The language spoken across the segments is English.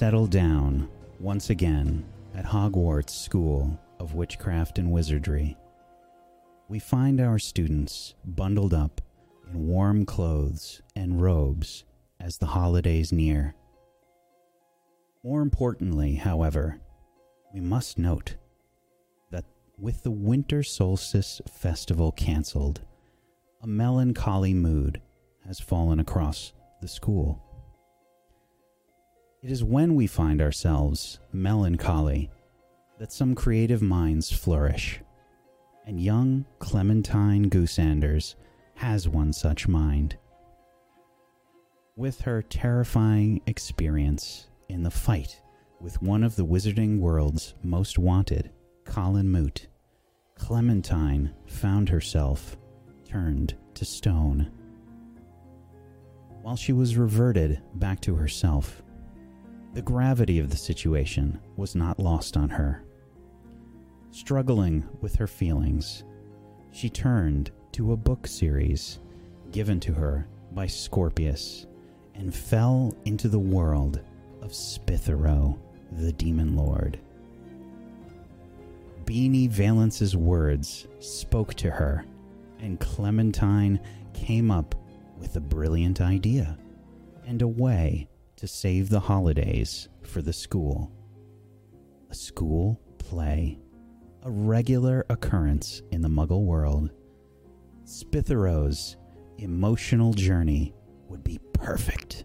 Settle down once again at Hogwarts School of Witchcraft and Wizardry, we find our students bundled up in warm clothes and robes as the holidays near. More importantly, however, we must note that with the Winter Solstice Festival cancelled, a melancholy mood has fallen across the school. It is when we find ourselves melancholy that some creative minds flourish, and young Clementine Goosanders has one such mind. With her terrifying experience in the fight with one of the wizarding world's most wanted, Colin Moot, Clementine found herself turned to stone. While she was reverted back to herself, the gravity of the situation was not lost on her. Struggling with her feelings, she turned to a book series given to her by Scorpius and fell into the world of Spithero, the Demon Lord. Beanie Valence's words spoke to her, and Clementine came up with a brilliant idea and a way to save the holidays for the school. A school play, a regular occurrence in the Muggle world. Spithero's emotional journey would be perfect.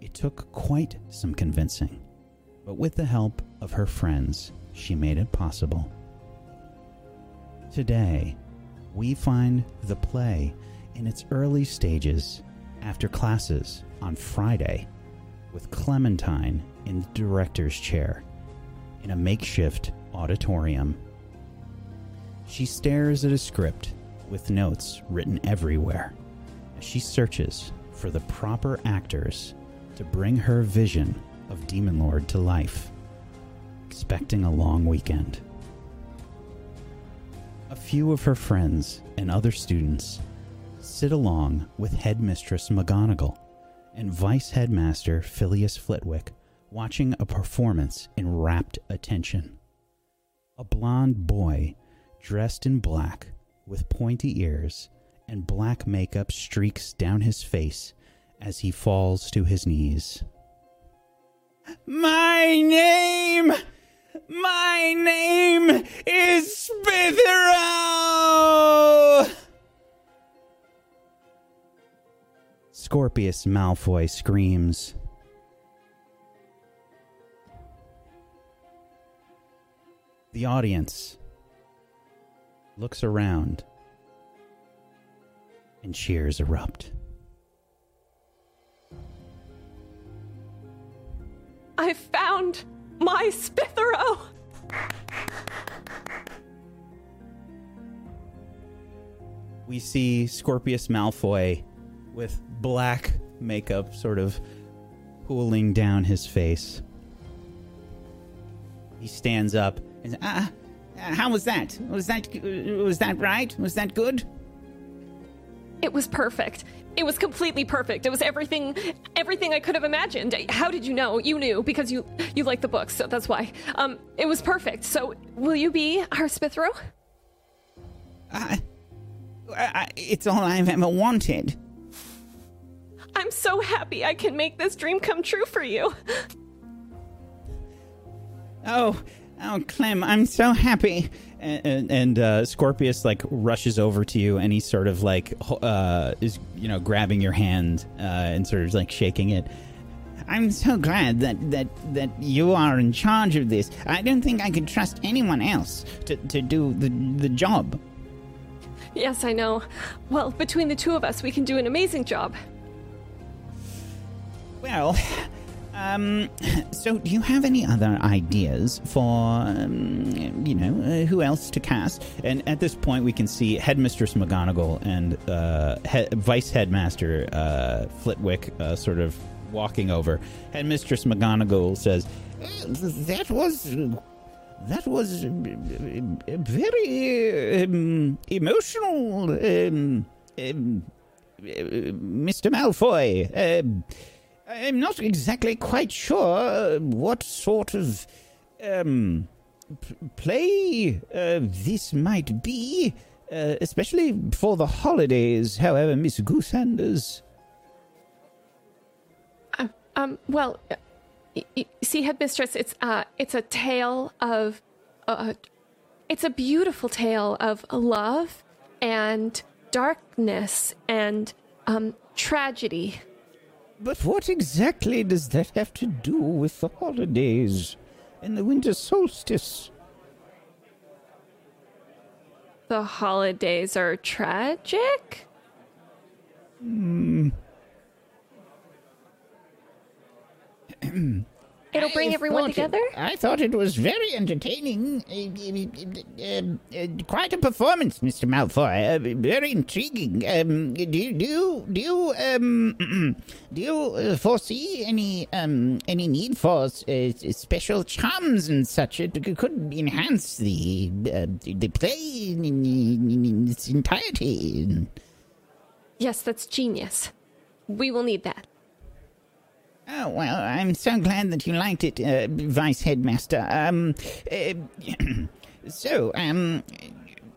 It took quite some convincing, but with the help of her friends, she made it possible. Today, we find the play in its early stages after classes on Friday with Clementine in the director's chair in a makeshift auditorium. She stares at a script with notes written everywhere as she searches for the proper actors to bring her vision of Demon Lord to life, expecting a long weekend. A few of her friends and other students sit along with Headmistress McGonagall and Vice Headmaster Filius Flitwick watching a performance in rapt attention. A blond boy dressed in black with pointy ears and black makeup streaks down his face as he falls to his knees. My name! My name is Spithero! Scorpius Malfoy screams. The audience looks around and cheers erupt. I found my Spithero! We see Scorpius Malfoy with black makeup sort of pooling down his face. He stands up and ah, uh, how was that? Was that was that right? Was that good? It was perfect. It was completely perfect. It was everything everything I could have imagined. How did you know? You knew because you you like the books, so that's why. Um it was perfect. So, will you be our Spithero? I, I, it's all I've ever wanted. I'm so happy I can make this dream come true for you. Oh, oh, Clem, I'm so happy. And, and uh, Scorpius like rushes over to you, and he's sort of like uh, is you know grabbing your hand uh, and sort of like shaking it. I'm so glad that, that that you are in charge of this. I don't think I could trust anyone else to, to do the the job. Yes, I know. Well, between the two of us, we can do an amazing job. Well, um, so do you have any other ideas for, um, you know, uh, who else to cast? And at this point, we can see Headmistress McGonagall and uh, he- Vice Headmaster uh, Flitwick uh, sort of walking over. Headmistress McGonagall says, "That was." That was uh, very um, emotional, um, um, Mr. Malfoy. Um, I'm not exactly quite sure uh, what sort of um, p- play uh, this might be, uh, especially for the holidays. However, Miss Goosanders. Uh, um, well, uh, y- y- see, headmistress, it's uh, it's a tale of, uh, it's a beautiful tale of love and darkness and um tragedy. But what exactly does that have to do with the holidays and the winter solstice? The holidays are tragic. Hmm. It'll bring I everyone thought it- together. I thought it was very entertaining. Uh, uh, quite a performance, Mr. Malfoy. Very intriguing. Um, do you do you do you um do you uh, foresee any um any need for uh, special charms and such? It could enhance the uh, the play in, in, in its entirety. Yes, that's genius. We will need that. Oh, well, I'm so glad that you liked it, uh, Vice Headmaster. Um, uh, so, um,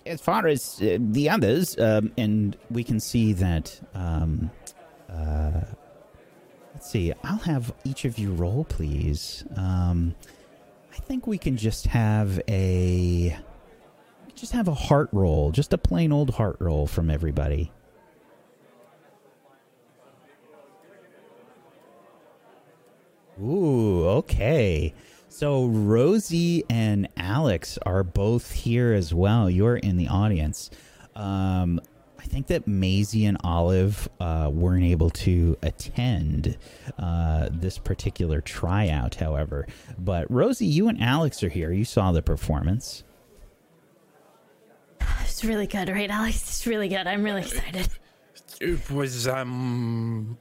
as far as uh, the others, um, and we can see that. Um, uh, let's see. I'll have each of you roll, please. Um, I think we can just have a just have a heart roll, just a plain old heart roll from everybody. Ooh, okay. So Rosie and Alex are both here as well. You're in the audience. Um, I think that Maisie and Olive uh, weren't able to attend uh, this particular tryout, however. But Rosie, you and Alex are here. You saw the performance. It's really good, right, Alex? It's really good. I'm really excited. It was um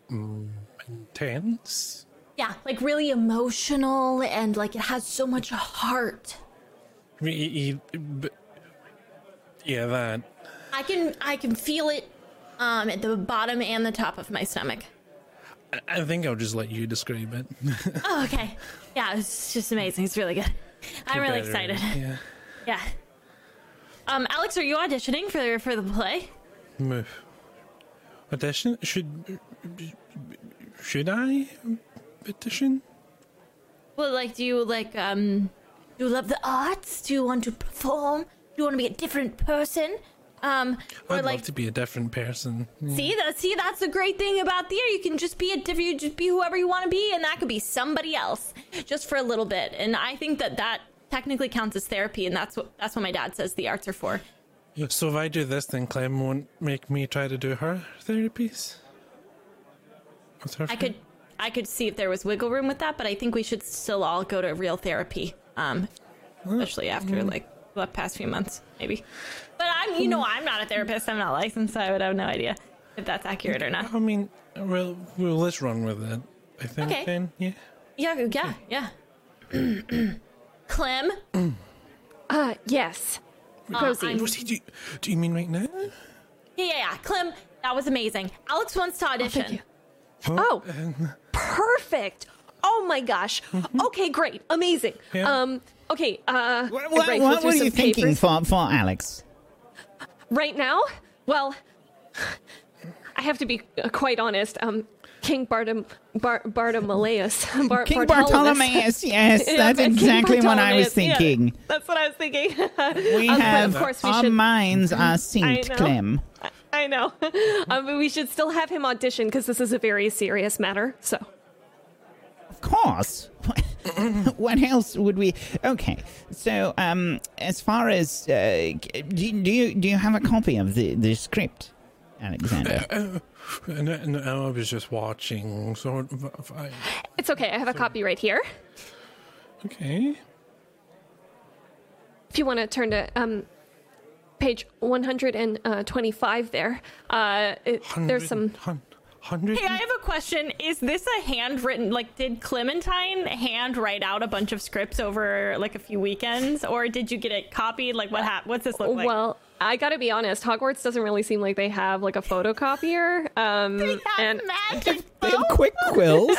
intense. Yeah, like really emotional and like it has so much heart. He- he- but- Yeah, that. I can I can feel it um at the bottom and the top of my stomach. I- think I'll just let you describe it. Oh, okay. Yeah, it's just amazing. It's really good. I'm really excited. Yeah. Yeah. Um, Alex, are you auditioning for for the play? Move. Audition? Should should I audition? Well, like, do you like um, do you love the arts? Do you want to perform? Do you want to be a different person? Um, or I'd like, love to be a different person. see that? See, that's the great thing about theater. You can just be a different, you just be whoever you want to be, and that could be somebody else, just for a little bit. And I think that that technically counts as therapy, and that's what that's what my dad says the arts are for. So if I do this, then Clem won't make me try to do her therapies. What's her I could I could see if there was wiggle room with that, but I think we should still all go to real therapy. Um especially after like the past few months, maybe. But I'm you know, I'm not a therapist, I'm not licensed, so I would have no idea if that's accurate or not. I mean, well, well, let's run with it. I think Okay. then, yeah. Yeah, yeah, yeah. Clem, Uh, yes. uh, Rosie. I'm- Rosie, do you, do you mean right now? yeah, yeah, yeah. Clem, that was amazing. Alex wants to audition. you. Oh, perfect. Oh my gosh. Okay, great. Amazing. Yeah. Um, okay, uh, What, what, right, what through were you thinking for, for Alex? Right now? Well, I have to be uh, quite honest. Um, King Bartom, Bar. Bar, King Bartolomeus. Yes, that's exactly what I was Bartolomeus, yeah, thinking. that's what I was thinking. We Um, have of course we our should. minds are synced. Clem. I know. um, but we should still have him audition because this is a very serious matter. So, Of course. what else would we? Okay, so um, as far as uh, do, you- do you do you have a copy of the the script, Alexander? Uh, and, and I was just watching, So of. I, it's okay. I have a copy right here. okay. If you want to turn to um, page 125 there, uh, it, there's some. Hundred. Hey, I have a question. Is this a handwritten like did Clementine hand write out a bunch of scripts over like a few weekends or did you get it copied? Like what happened? what's this look like? Well, I gotta be honest, Hogwarts doesn't really seem like they have like a photocopier. Um, and magic They have quick quills.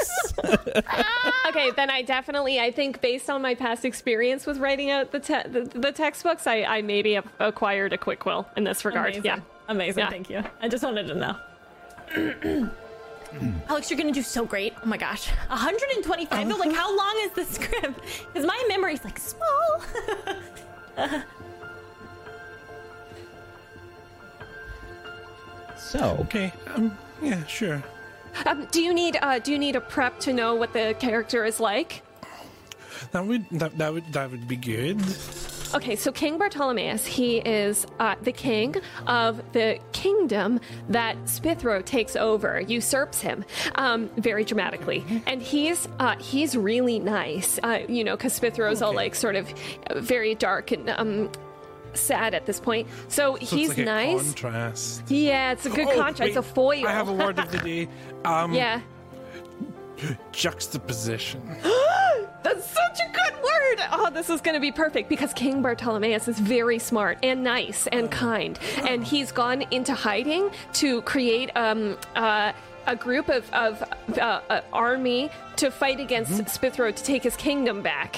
okay, then I definitely, I think based on my past experience with writing out the te- the, the textbooks, I, I maybe have acquired a quick quill in this regard. Amazing. Yeah. Amazing. Yeah. Thank you. I just wanted to know. Alex, you're gonna do so great. Oh my gosh. 125. No, like how long is the script? Because my memory's like small. so, Okay. Um. Yeah. Sure. Um, do you need uh, do you need a prep to know what the character is like? That would that that would that would be good. Okay, so King Bartolomeus, he is uh, the king of the kingdom that Spithro takes over, usurps him, um, very dramatically, and he's uh, he's really nice, uh, you know, because Spithro's all like sort of very dark and um, sad at this point. So, So he's it's like nice. A contrast. yeah, it's a good Oh, contrast. It's a wait, foil. I have a word of the day. Um, yeah. juxtaposition. That's such a good word. Oh, this is going to be perfect because King Bartolomeus is very smart and nice and kind, and he's gone into hiding to create um uh. A group of, of uh, uh, army to fight against Spithro to take his kingdom back.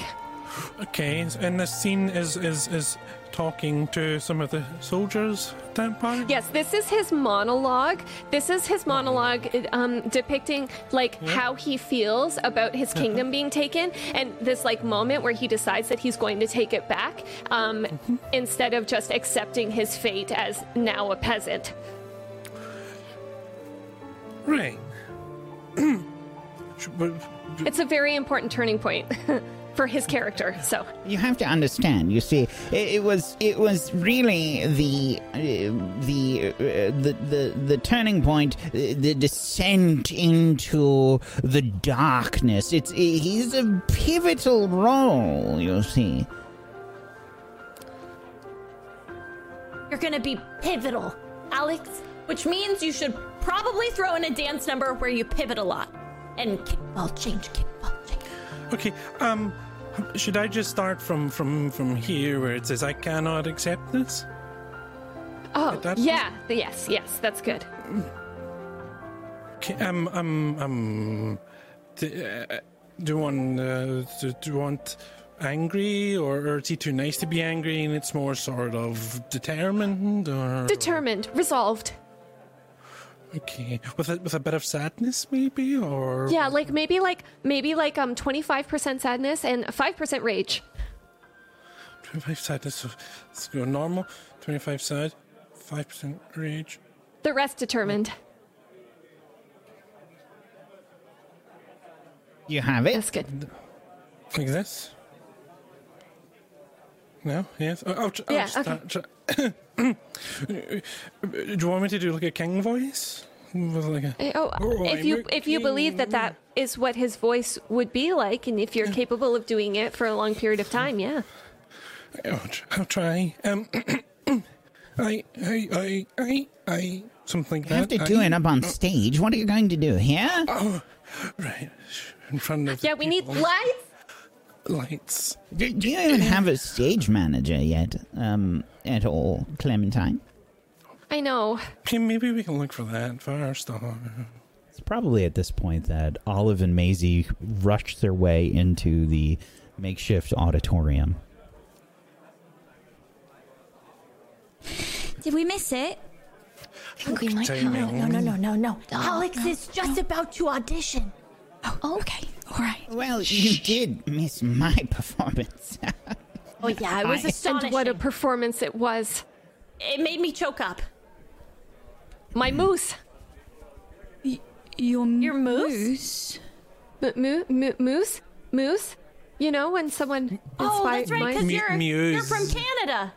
Okay, and the scene is is is talking to some of the soldiers that part. Yes, this is his monologue. This is his monologue um, depicting like how he feels about his kingdom being taken, and this like moment where he decides that he's going to take it back um, instead of just accepting his fate as now a peasant. Right. It's a very important turning point for his character. So You have to understand. You see, it, it was it was really the uh, the, uh, the the the turning point, uh, the descent into the darkness. It's he's a pivotal role. You see. You're gonna be pivotal, Alex, which means you should probably throw in a dance number where you pivot a lot. And kickball change, kickball change. Okay. Um, should I just start from from from here where it says I cannot accept this? oh that- yeah, yes, yes, that's good. Okay, um, um, um, do, uh, do you want, uh, do, do you want angry, or, or is he too nice to be angry and it's more sort of determined, or Determined, resolved. Okay, with a with a bit of sadness maybe, or Yeah, like maybe like maybe like um twenty five percent sadness and five percent rage. twenty five sadness. so Let's go normal. Twenty five sad, five percent rage. The rest determined. You have it. That's good. Like this. No, yes. Oh, I'll, tr- I'll Yeah, just okay. start- try- do you want me to do like a king voice? With like a, Eh, Oh, Oh, if I'm you a if you believe that that is what his voice would be like, and if you're capable of doing it for a long period of time, yeah. I'll, I'll try. Um, I, I, I, I, I, something like You have to do I- it up on stage. What are you going to do here? Right, in front of. Yeah, we need lights. Lights. Do, do you even have a stage manager yet? Um, at all, Clementine? I know. Okay, maybe we can look for that first. It's probably at this point that Olive and Maisie rush their way into the makeshift auditorium. Did we miss it? We might. No, no, no, no, no. No, Alex no, is just about to audition. Oh, okay. All right. Well, you did miss my performance. Oh yeah, it was I- astonishing. And what a performance it was. it made me choke up. My moose. Your, Your moose? M- moo- moo- moose? Moose? You know, when someone Oh, that's right, because you're, Muse. you're from Canada.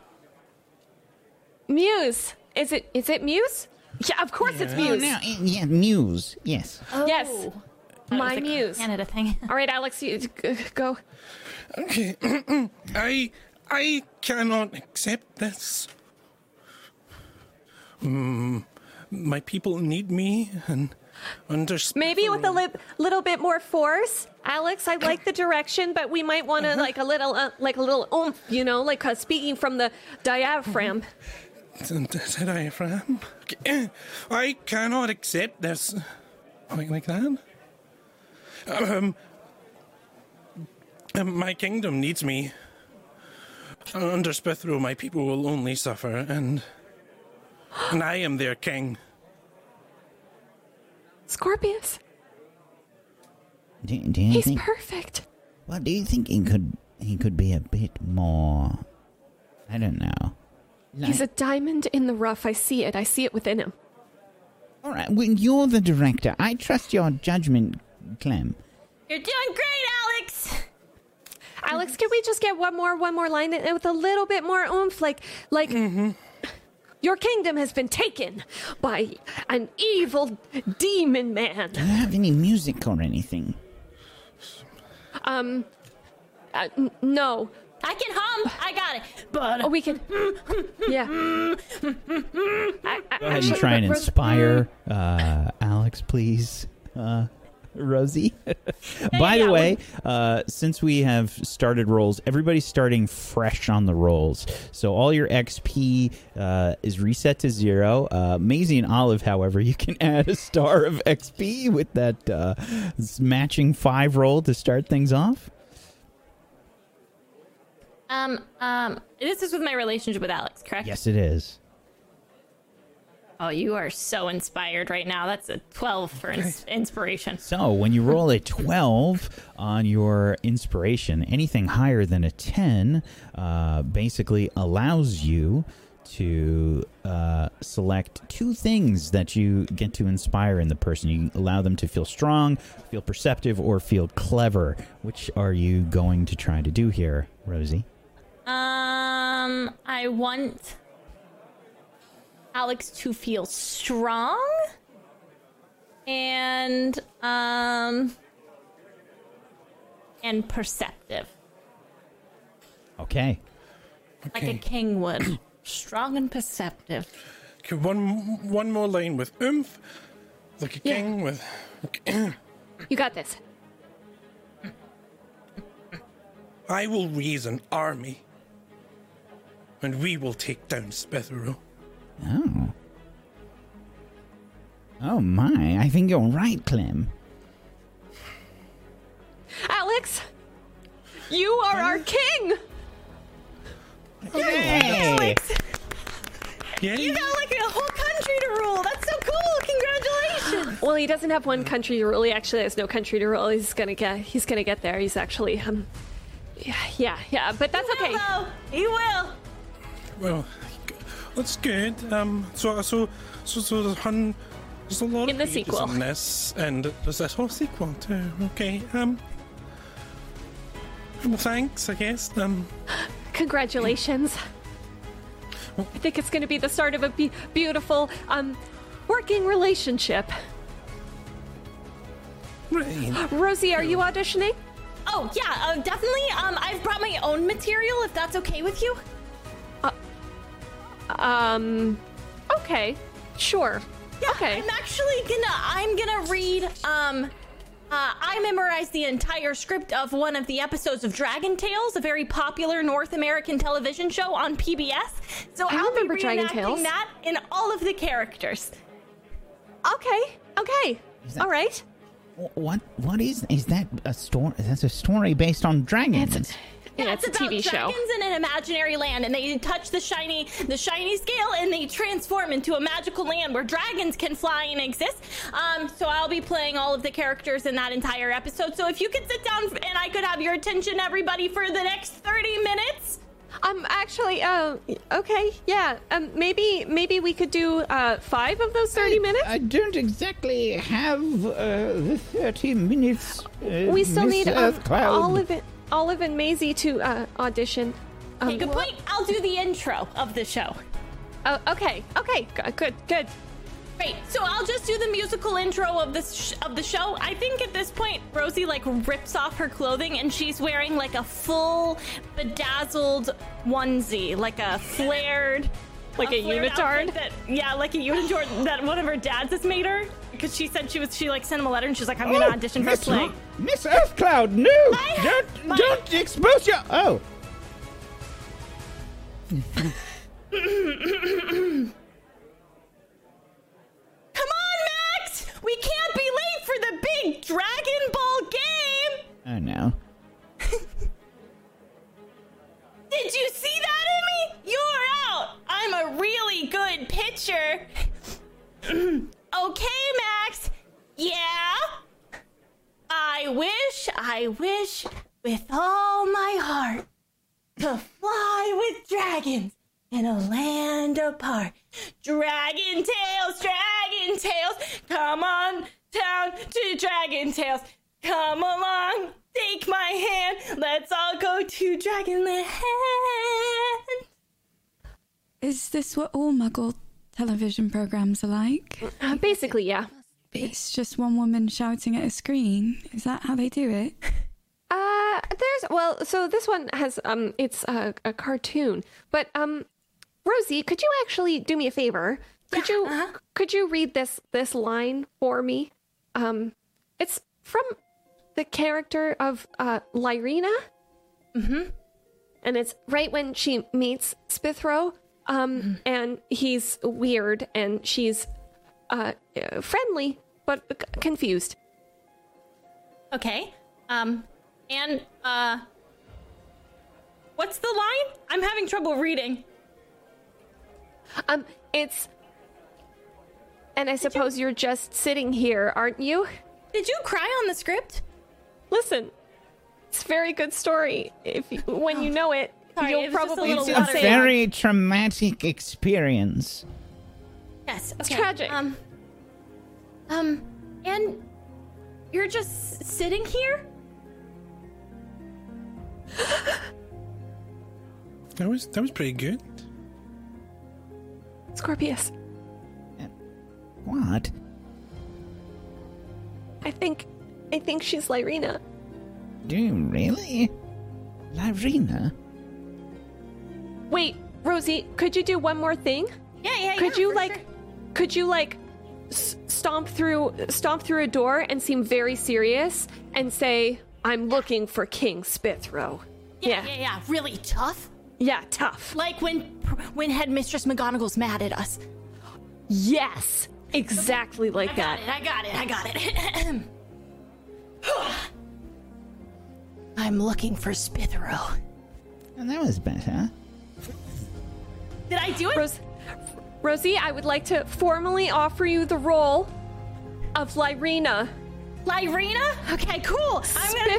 Muse. Is it is it Muse? Yeah, of course it's oh, Muse. no, eh, yeah, Muse. Yes. Yes. Oh. That My was muse. Canada thing. All right, Alex, you g- go. Okay, I, I cannot accept this. Mm, my people need me and understand. Maybe with a li- little bit more force, Alex. I like the direction, but we might want to like a little, uh, like a little oomph, you know, like uh, speaking from the diaphragm. Said I, I cannot accept this. Like, like that? Um, um, my kingdom needs me. Under Spithro, my people will only suffer, and and I am their king. Scorpius, Do, do you he's think? perfect. well, do you think he could he could be a bit more? I don't know. He's a diamond in the rough. I see it. I see it within him. All right. Well, you're the director. I trust your judgment, Clem. You're doing great, Alex. Alex, can we just get one more, one more line with a little bit more oomph? Like, like, your kingdom has been taken by an evil demon man. Do you have any music or anything? Um, uh, n- no. I can hum. I got it. But Oh, we can. Yeah. I, I, Go ahead and try and inspire uh, Alex, please. Uh, Rosie. By the way, uh, since we have started rolls, everybody's starting fresh on the rolls. So all your XP uh, is reset to zero. Uh, Maisie and Olive, however, you can add a star of XP with that uh, matching five roll to start things off. um um, this is with my relationship with Alex, correct? Yes, it is. Oh, you are so inspired right now. That's a twelve for ins- inspiration. So when you roll a 12 on your inspiration, anything higher than a 10 uh, basically allows you to uh, select two things that you get to inspire in the person. You allow them to feel strong, feel perceptive, or feel clever. Which are you going to try to do here, Rosie? Um, I want Alex to feel strong and um and perceptive, Okay. like a king would. strong and perceptive. Okay, one one more line with oomph, like a Yeah. king with. You got this. I will raise an army, and we will take down Spithero. Oh. Oh my! I think you're right, Clem. Alex, you are our king. Hey! Yeah, You got like a whole country to rule. That's so cool. Congratulations. Well, he doesn't have one country to rule. He actually has no country to rule. He's gonna get. He's gonna get there. He's actually. Um. Yeah, yeah, yeah. But that's okay. Hello. You will. well, that's good. Um, so so so so there's hun, there's a lot In of the pages sequel. in this, and there's this whole sequel too. Okay. Um. Well, thanks. I guess. Um. Congratulations. I think it's going to be the start of a be- beautiful, um, working relationship. Right. Rosie, are you auditioning? Oh yeah, uh, definitely. Um, I've brought my own material. If that's okay with you. Um, okay, sure. Yeah, Okay. I'm actually gonna I'm gonna read um uh, I memorized the entire script of one of the episodes of Dragon Tales, a very popular North American television show on PBS. So I will remember be Dragon reenacting Tales. that in all of the characters. Okay, okay. that- All right. What? What is? Is that a story? That's a story based on dragons. It's, yeah, it's, a about TV show. dragons in an imaginary land, and they touch the shiny, the shiny scale, and they transform into a magical land where dragons can fly and exist. Um, so I'll be playing all of the characters in that entire episode. So if you could sit down and I could have your attention, everybody, for the next thirty minutes. Um, actually, uh, okay, yeah. Um, maybe, maybe we could do uh five of those thirty minutes. I don't exactly have uh, the thirty minutes. Uh, we still Miss need um, Earthcloud. Olive, and, Olive and Maisie to uh, audition. Um, Okay, good point. I'll do the intro of the show. uh, okay, okay, g- good, good. Great. So I'll just do the musical intro of this sh- of the show. I think at this point Rosie like rips off her clothing and she's wearing like a full bedazzled onesie, like a flared Like a flared unitard? That, yeah, like a unitard that one of her dads has made her because she said she was she like sent him a letter and she's like I'm gonna oh, audition for Miss, Slay. Miss Earthcloud, no! I don't my... don't expose your oh. Come on, Max! We can't be late for the big Dragon Ball game. Oh no. Did you see that, Emmy? You're out. I'm a really good pitcher. oh, I wish with all my heart to fly with dragons in a land apart. Dragon Tales, Dragon Tales, come on down to Dragon Tales. Come along, take my hand, let's all go to Dragonland. Is this what all Muggle television programs are like? Uh, basically, yeah. It's just one woman shouting at a screen. Is that how they do it? Uh, there's well, so this one has um, it's a, a cartoon, but um, Rosie, could you actually do me a favor? Could you could you read this this line for me? Um, it's from the character of uh Lyrina. Mm-hmm. And it's right when she meets Spithro. Um, and he's weird, and she's uh, friendly but c- confused. Okay. Um, and, uh, what's the line? I'm having trouble reading. Um, it's. And I suppose you're just sitting here, aren't you? Did you cry on the script? Listen, it's a very good story. If you, when you know it, Sorry, you'll was just a probably little It's a very traumatic experience. Yes. It's tragic. Um, um, and you're just sitting here? That was that was pretty good. Scorpius, What? I think, I think she's Lyrina. Do you really? Lyrina? Wait, Rosie, could you do one more thing? Yeah, yeah, Could yeah, you for like, sure. could you like, s- stomp through, stomp through a door and seem very serious and say, "I'm looking for King Spithro." Yeah, yeah, yeah. Really tough? yeah, tough. Like when when Headmistress McGonagall's mad at us. Yes, exactly like I that. got it, I got it, I got it. I'm looking for Spithro. And that was better. Did I do it? Ros- Rosie, I would like to formally offer you the role of Lyrina, Lyrina? Okay, cool. I'm gonna.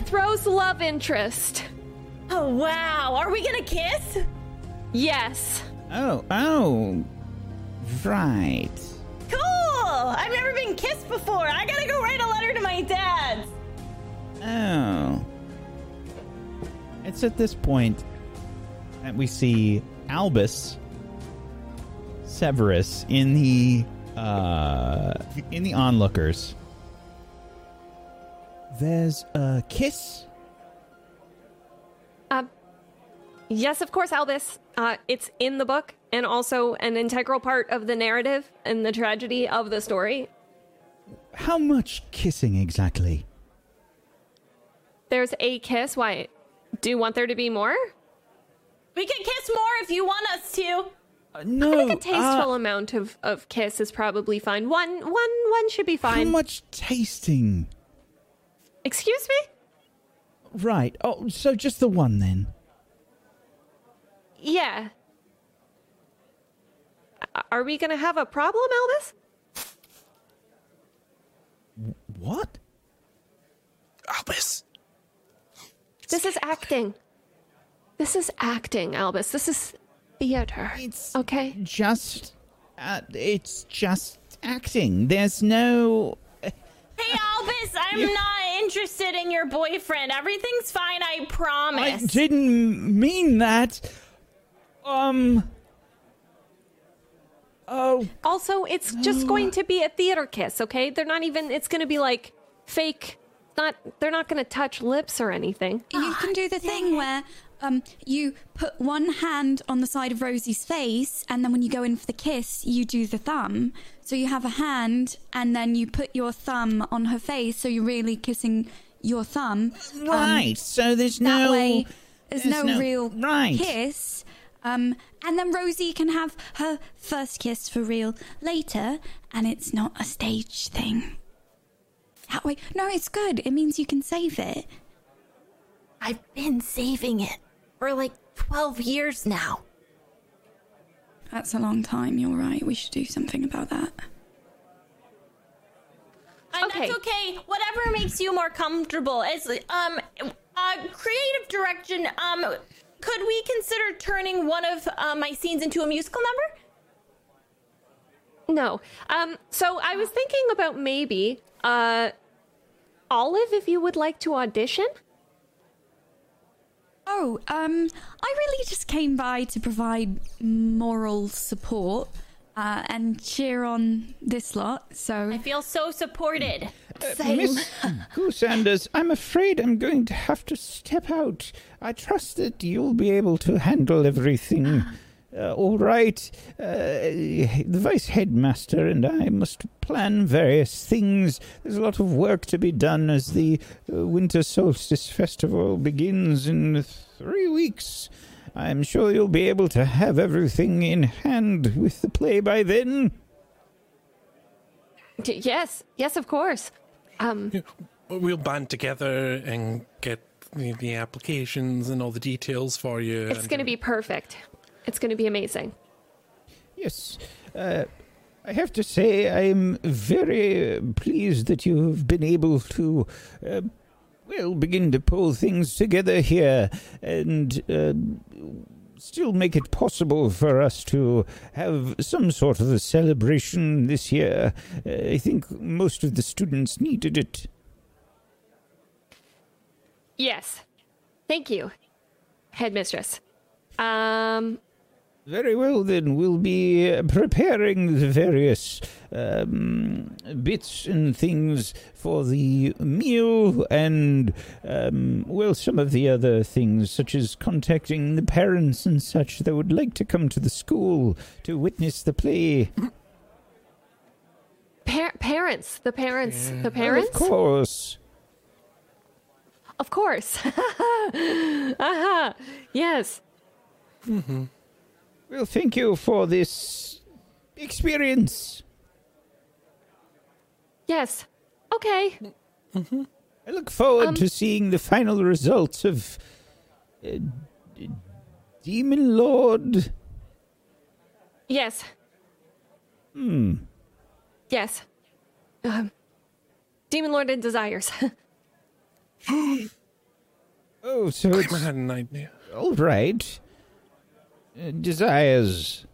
Love interest. Oh wow, are we gonna kiss? Yes. Oh, oh. Right. Cool! I've never been kissed before. I gotta go write a letter to my dad. Oh. It's at this point that we see Albus Severus in the uh in the onlookers. There's a kiss. Um, yes, of course, Albus. Uh, it's in the book and also an integral part of the narrative and the tragedy of the story. How much kissing exactly? There's a kiss. Why? Do you want there to be more? We can kiss more if you want us to. Uh, no. A tasteful uh, amount of, of kiss is probably fine. One, one, one should be fine. how much tasting? Excuse me? Right. Oh, so just the one then. Yeah. Are we gonna have a problem, Elvis? What? Albus. This is acting. This is acting, Albus. This is theater. It's okay. just uh, it's just acting. There's no Hey, Albus, I'm not interested in your boyfriend. Everything's fine, I promise. I didn't mean that. Um. Oh, Also, it's just going to be a theater kiss, okay? They're not even. It's going to be like fake. Not. They're not going to touch lips or anything. You can do the thing where um you put one hand on the side of Rosie's face, and then when you go in for the kiss, you do the thumb. So you have a hand, and then you put your thumb on her face, so you're really kissing your thumb. Um, right. so there's that no way, there's, there's no, real right. kiss. Um, and then Rosie can have her first kiss for real later, and it's not a stage thing. That way, no, it's good. It means you can save it. I've been saving it for like 12 years now. That's a long time, you're right. We should do something about that. And Okay. that's okay. Whatever makes you more comfortable. As um, uh, creative direction. Um, could we consider turning one of uh, my scenes into a musical number? No. Um, so I was thinking about maybe, uh, Olive, if you would like to audition. Oh, um, I really just came by to provide moral support uh, and cheer on this lot. So I feel so supported. Miss Goosanders, I'm afraid I'm going to have to step out. I trust that you'll be able to handle everything. Uh, all right. Uh, the vice headmaster and I must plan various things. There's a lot of work to be done as the uh, Winter Solstice Festival begins in three weeks. I'm sure you'll be able to have everything in hand with the play by then. D- yes, yes, of course. Um, We'll band together and get the, the applications and all the details for you. it's going to be perfect. It's going to be amazing. Yes. Uh, I have to say, I'm very pleased that you have been able to, uh, well, begin to pull things together here and uh, still make it possible for us to have some sort of a celebration this year. Uh, I think most of the students needed it. Yes. Thank you, headmistress. Um, Very well, then. We'll be uh, preparing the various um, bits and things for the meal and, um, well, some of the other things, such as contacting the parents and such that would like to come to the school to witness the play. par- parents, the parents, the parents Of course. Of course. Aha. Yes. Well, thank you for this experience. Yes. Okay. I look forward Um, to seeing the final results of uh, D- Demon Lord. Yes. Hmm. Yes. Um, Demon Lord and Desires. Oh, so I it's had an idea. all right. Uh, desires.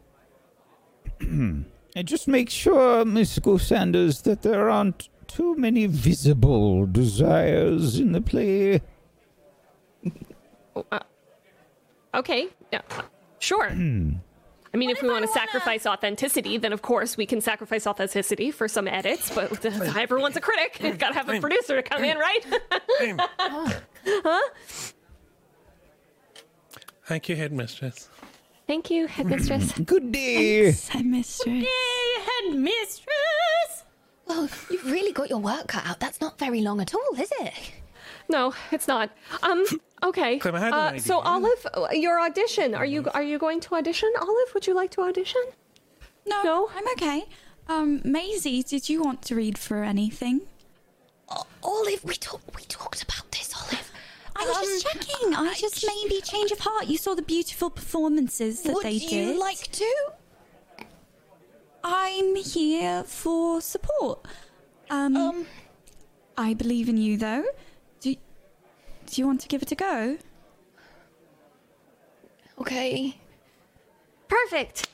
and just make sure, Miss Sanders, that there aren't too many visible desires in the play. okay. Yeah. Sure. I mean, if we want to sacrifice authenticity, then of course we can sacrifice authenticity for some edits, but everyone's a critic. You've got to have a producer to come in, right? Aim. Thank you, headmistress. Thank you, headmistress. Good day. headmistress. Yay, headmistress! Well, you've really got your work cut out. That's not very long at all, is it? No, it's not. Um. Okay. Clem, I had an Uh, so. Olive, uh, your audition. Are you are you going to audition? Olive, would you like to audition? No, No? I'm okay. Um, Maisie, did you want to read for anything? O- Olive, we talked. We talked about this, Olive. I was just checking. I just maybe change of heart. You saw the beautiful performances that Would they you did. like to? I'm here for support. Um, Um, I believe in you, though. Do Do you want to give it a go? okay. Perfect.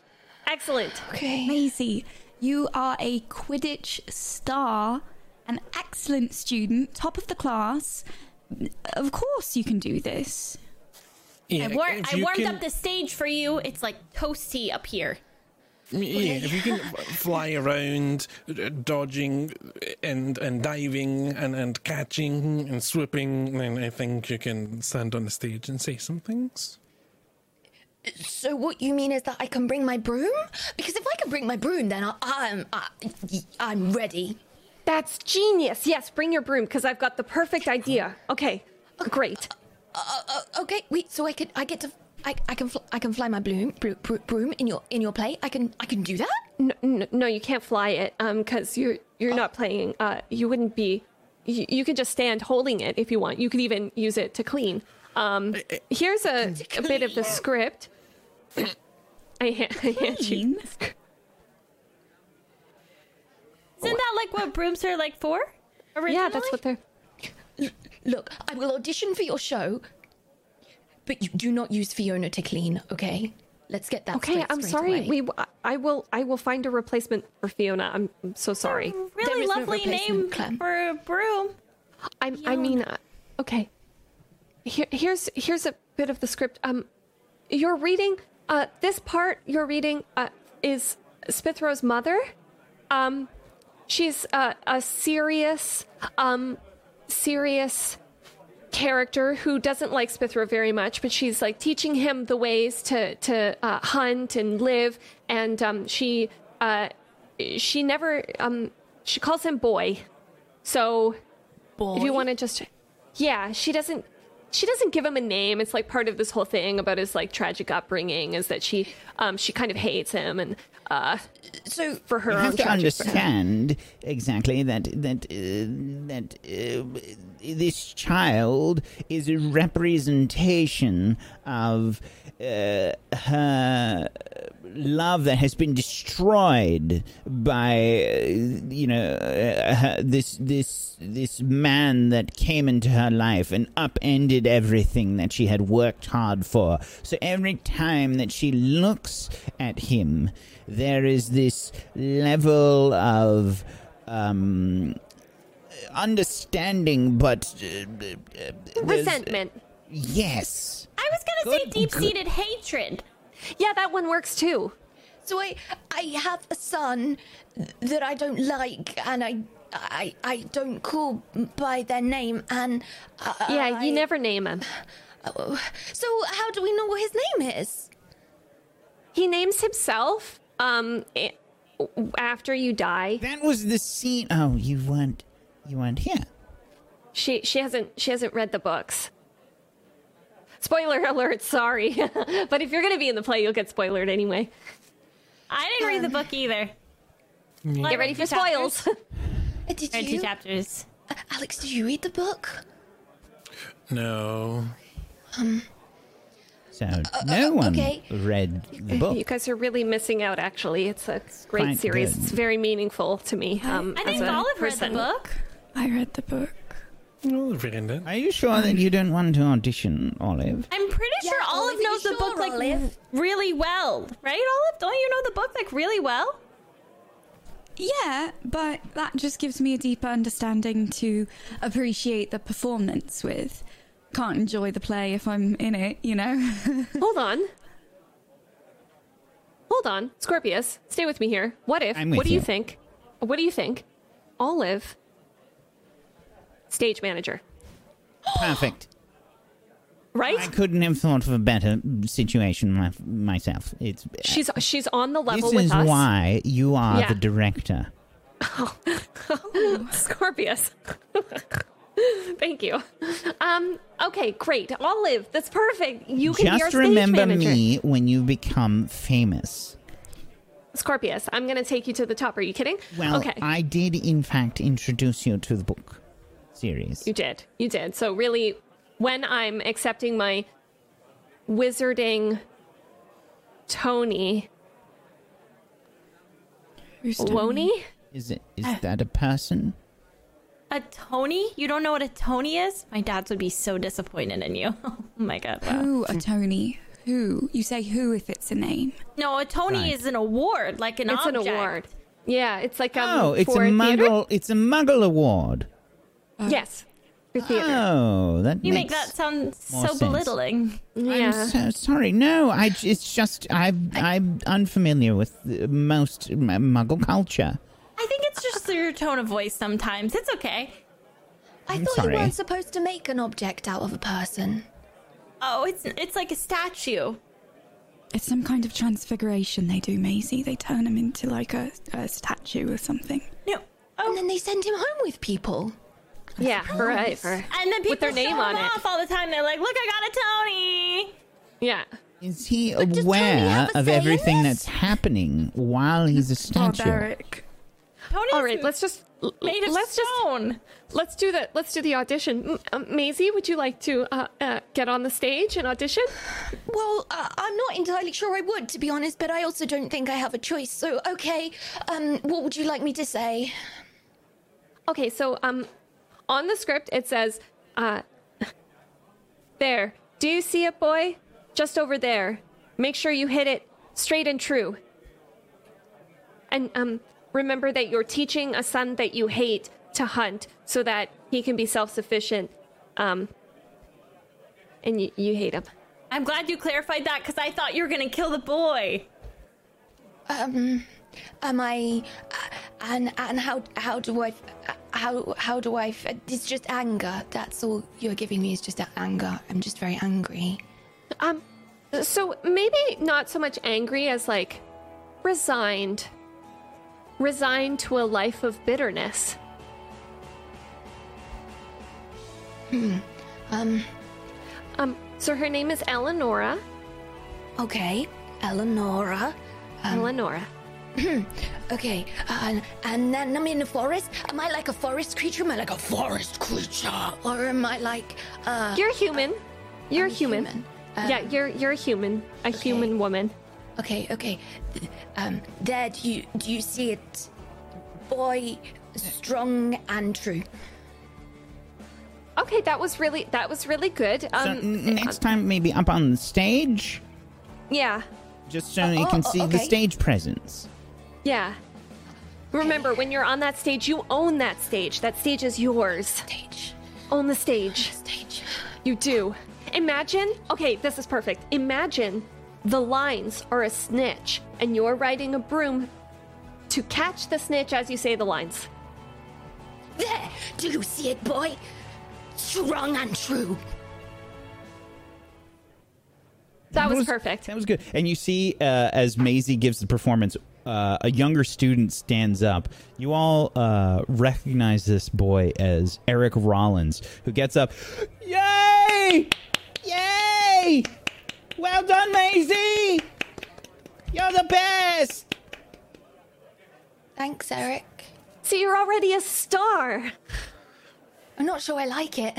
Excellent. Okay. Maisie, you are a Quidditch star, an excellent student, top of the class. Of course, you can do this. Yeah, I, war- I warmed can- up the stage for you. It's like toasty up here. Yeah, if you can fly around, uh, dodging and and diving and, and catching and swooping, then I think you can stand on the stage and say some things. So what you mean is that I can bring my broom? Because if I can bring my broom, then I, I'm I, I'm ready. That's genius. Yes, bring your broom because I've got the perfect idea. Okay. Great. Uh, uh, okay, wait. So I could I get to I, I can fl- I can fly my bloom bro- bro- broom in your in your play. I can I can do that. No, no, no you can't fly it. Um, because you're you're not playing. Uh, you wouldn't be. You, you could just stand holding it if you want. You could even use it to clean. Um, here's a, a bit of the script. I, ha- I hand you. The script. Isn't that like what brooms are like for? Originally? Yeah, that's what they're. Look, I will audition for your show, but you do not use Fiona to clean, okay? Let's get that Okay, straight I'm straight sorry. away. We, I will, I will find a replacement for Fiona. I'm, I'm so sorry. There Really is no lovely name Clem. for a broom. I, I mean, uh, okay. Here, here's here's a bit of the script. Um, you're reading. Uh, this part you're reading uh, is Spithro's mother. Um, she's uh, a serious, um, serious character who doesn't like Spithro very much, but she's like teaching him the ways to to uh, hunt and live, and um, she uh, she never um, she calls him boy. So if you want to just yeah she doesn't she doesn't give him a name. It's like part of this whole thing about his like tragic upbringing is that she um she kind of hates him and uh So, for her You have to understand exactly that that uh, that uh, this child is a representation of uh, her love that has been destroyed by you know uh, her, this this this man that came into her life and upended everything that she had worked hard for. So every time that she looks at him, there is this level of um, understanding, but uh, uh, resentment Yes. I was gonna say deep seated hatred. yeah that one works too so I, I have a son that I don't like, and I, I, I don't call by their name, and uh, yeah you I- never name him So how do we know what his name is? he names himself um i- after you die That was the scene. Oh, you weren't. You weren't here. she she hasn't she hasn't read the books spoiler alert sorry but if you're gonna be in the play you'll get spoilered anyway I didn't read the book either. get ready for spoils Uh, Did Read two you, chapters. Uh, Alex? Did you read the book? No. So no one okay. read the book. You guys are really missing out. Actually, it's a great Quite series. good. It's very meaningful to me. Um, I as think a Olive read the book. I read the book. No, I've read it. Are you sure that you don't want to audition, Olive? I'm pretty Yeah, sure Olive Olive, knows the sure, book like Olive? really well, right? Olive, don't you know the book like really well? Yeah, but that just gives me a deeper understanding to appreciate the performance with. Can't enjoy the play if I'm in it, you know? Hold on. Hold on, Scorpius, stay with me here. What if? I'm with what do you you. think? What do you think? Olive, stage manager, Perfect. right? I couldn't have thought of a better situation my, myself. It's uh, she's she's on the this level with is us. why you are Yeah. the director. Oh Scorpius. Thank you. Um. Okay. Great. Olive. That's perfect. You can be our Just stage remember manager. me when you become famous. Scorpius. I'm gonna take you to the top. Are you kidding? Well, okay. I did in fact introduce you to the book series. You did. You did. So really, when I'm accepting my wizarding Tony Who's Woney, Is it is that a person? A Tony? You don't know what a Tony is? My dads would be so disappointed in you. Oh my god. Wow. Who, a Tony? Who? You say who if it's a name. No, a Tony Right. is an award, like an it's object. an award. Yeah, it's like um. oh, it's a for theater? muggle. It's a muggle award. Yes, for theater. Oh, that You make that sound so sense. belittling. yeah. I'm so sorry. No, I. j- It's just I'm I'm unfamiliar with uh, most Muggle culture. I think it's just your tone of voice sometimes. It's okay. I I'm thought sorry. you weren't supposed to make an object out of a person. Oh, it's it's like a statue. It's some kind of transfiguration they do, Maisie. They turn him into like a, a statue or something. No. Oh. And then they send him home with people. yeah, right. For, And then people with their name show on him it. off all the time. They're like, "Look, I got a Tony." Yeah. Is he does Tony aware of everything that's happening while he's a statue? Barbaric. Tony's All right, let's just made of let's just let's do the let's do the audition. M- um, Maisie, would you like to uh, uh, get on the stage and audition? Well, uh, I'm not entirely sure I would, to be honest, but I also don't think I have a choice. So, okay, um, what would you like me to say? Okay, so um, on the script it says, uh, there. Do you see it, boy? Just over there. Make sure you hit it straight and true. And um, remember that you're teaching a son that you hate to hunt so that he can be self-sufficient. Um, and you, you hate him. I'm glad you clarified that because I thought you were gonna kill the boy. Um, am I, uh, and and how how do I, uh, how how do I? f- It's just anger. That's all you're giving me is just anger. I'm just very angry. Um, so maybe not so much angry as like resigned. Resigned to a life of bitterness. Um, Um, so her name is Eleonora. okay, Eleonora. Um, Eleonora. Okay, uh, and then I'm in the forest. Am I like a forest creature? Am I like a forest creature, or am I like uh? You're human. You're I'm human. human. Uh, yeah, you're you're a human. A human woman. Okay, okay. Th- Um, there, do you do you see it? Boy, strong and true. Okay, that was really that was really good. Um, n- next time, maybe up on the stage, yeah, just so you oh, can oh, see the stage presence. yeah. Remember, when you're on that stage, you own that stage. That stage is yours. Stage, Own the stage. stage. You do. Imagine, okay, this is perfect. Imagine the lines are a snitch, and you're riding a broom to catch the snitch as you say the lines. There, do you see it, boy? Strong and true. That was perfect. That was good. And you see, uh, as Maisie gives the performance, uh, a younger student stands up. You all uh, recognize this boy as Eric Rollins, who gets up. Yay! Yay! Well done, Maisie! You're the best! Thanks, Eric. See, you're already a star. I'm not sure I like it.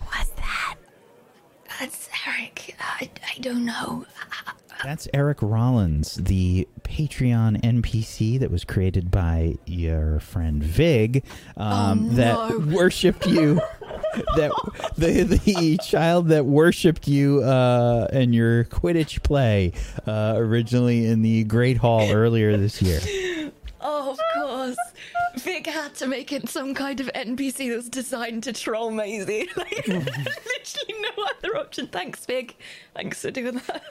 What's that? That's Eric. I, I don't know. That's Eric Rollins, the Patreon NPC that was created by your friend Vic, um, that worshipped you. that the the child that worshipped you uh, in your Quidditch play uh, originally in the Great Hall earlier this year. Oh, of course. Vic had to make it some kind of NPC that's designed to troll Maisie. Like, literally no other option. Thanks, Vic. Thanks for doing that.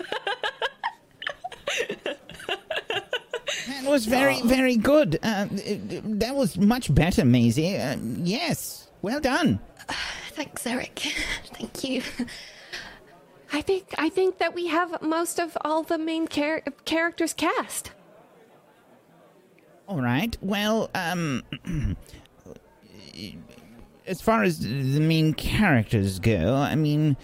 That was very, very good. Uh, that was much better, Maisie. Uh, yes, well done. Thanks, Eric. Thank you. I think I think that we have most of all the main char- characters cast. All right. Well, um, as far as the main characters go, I mean,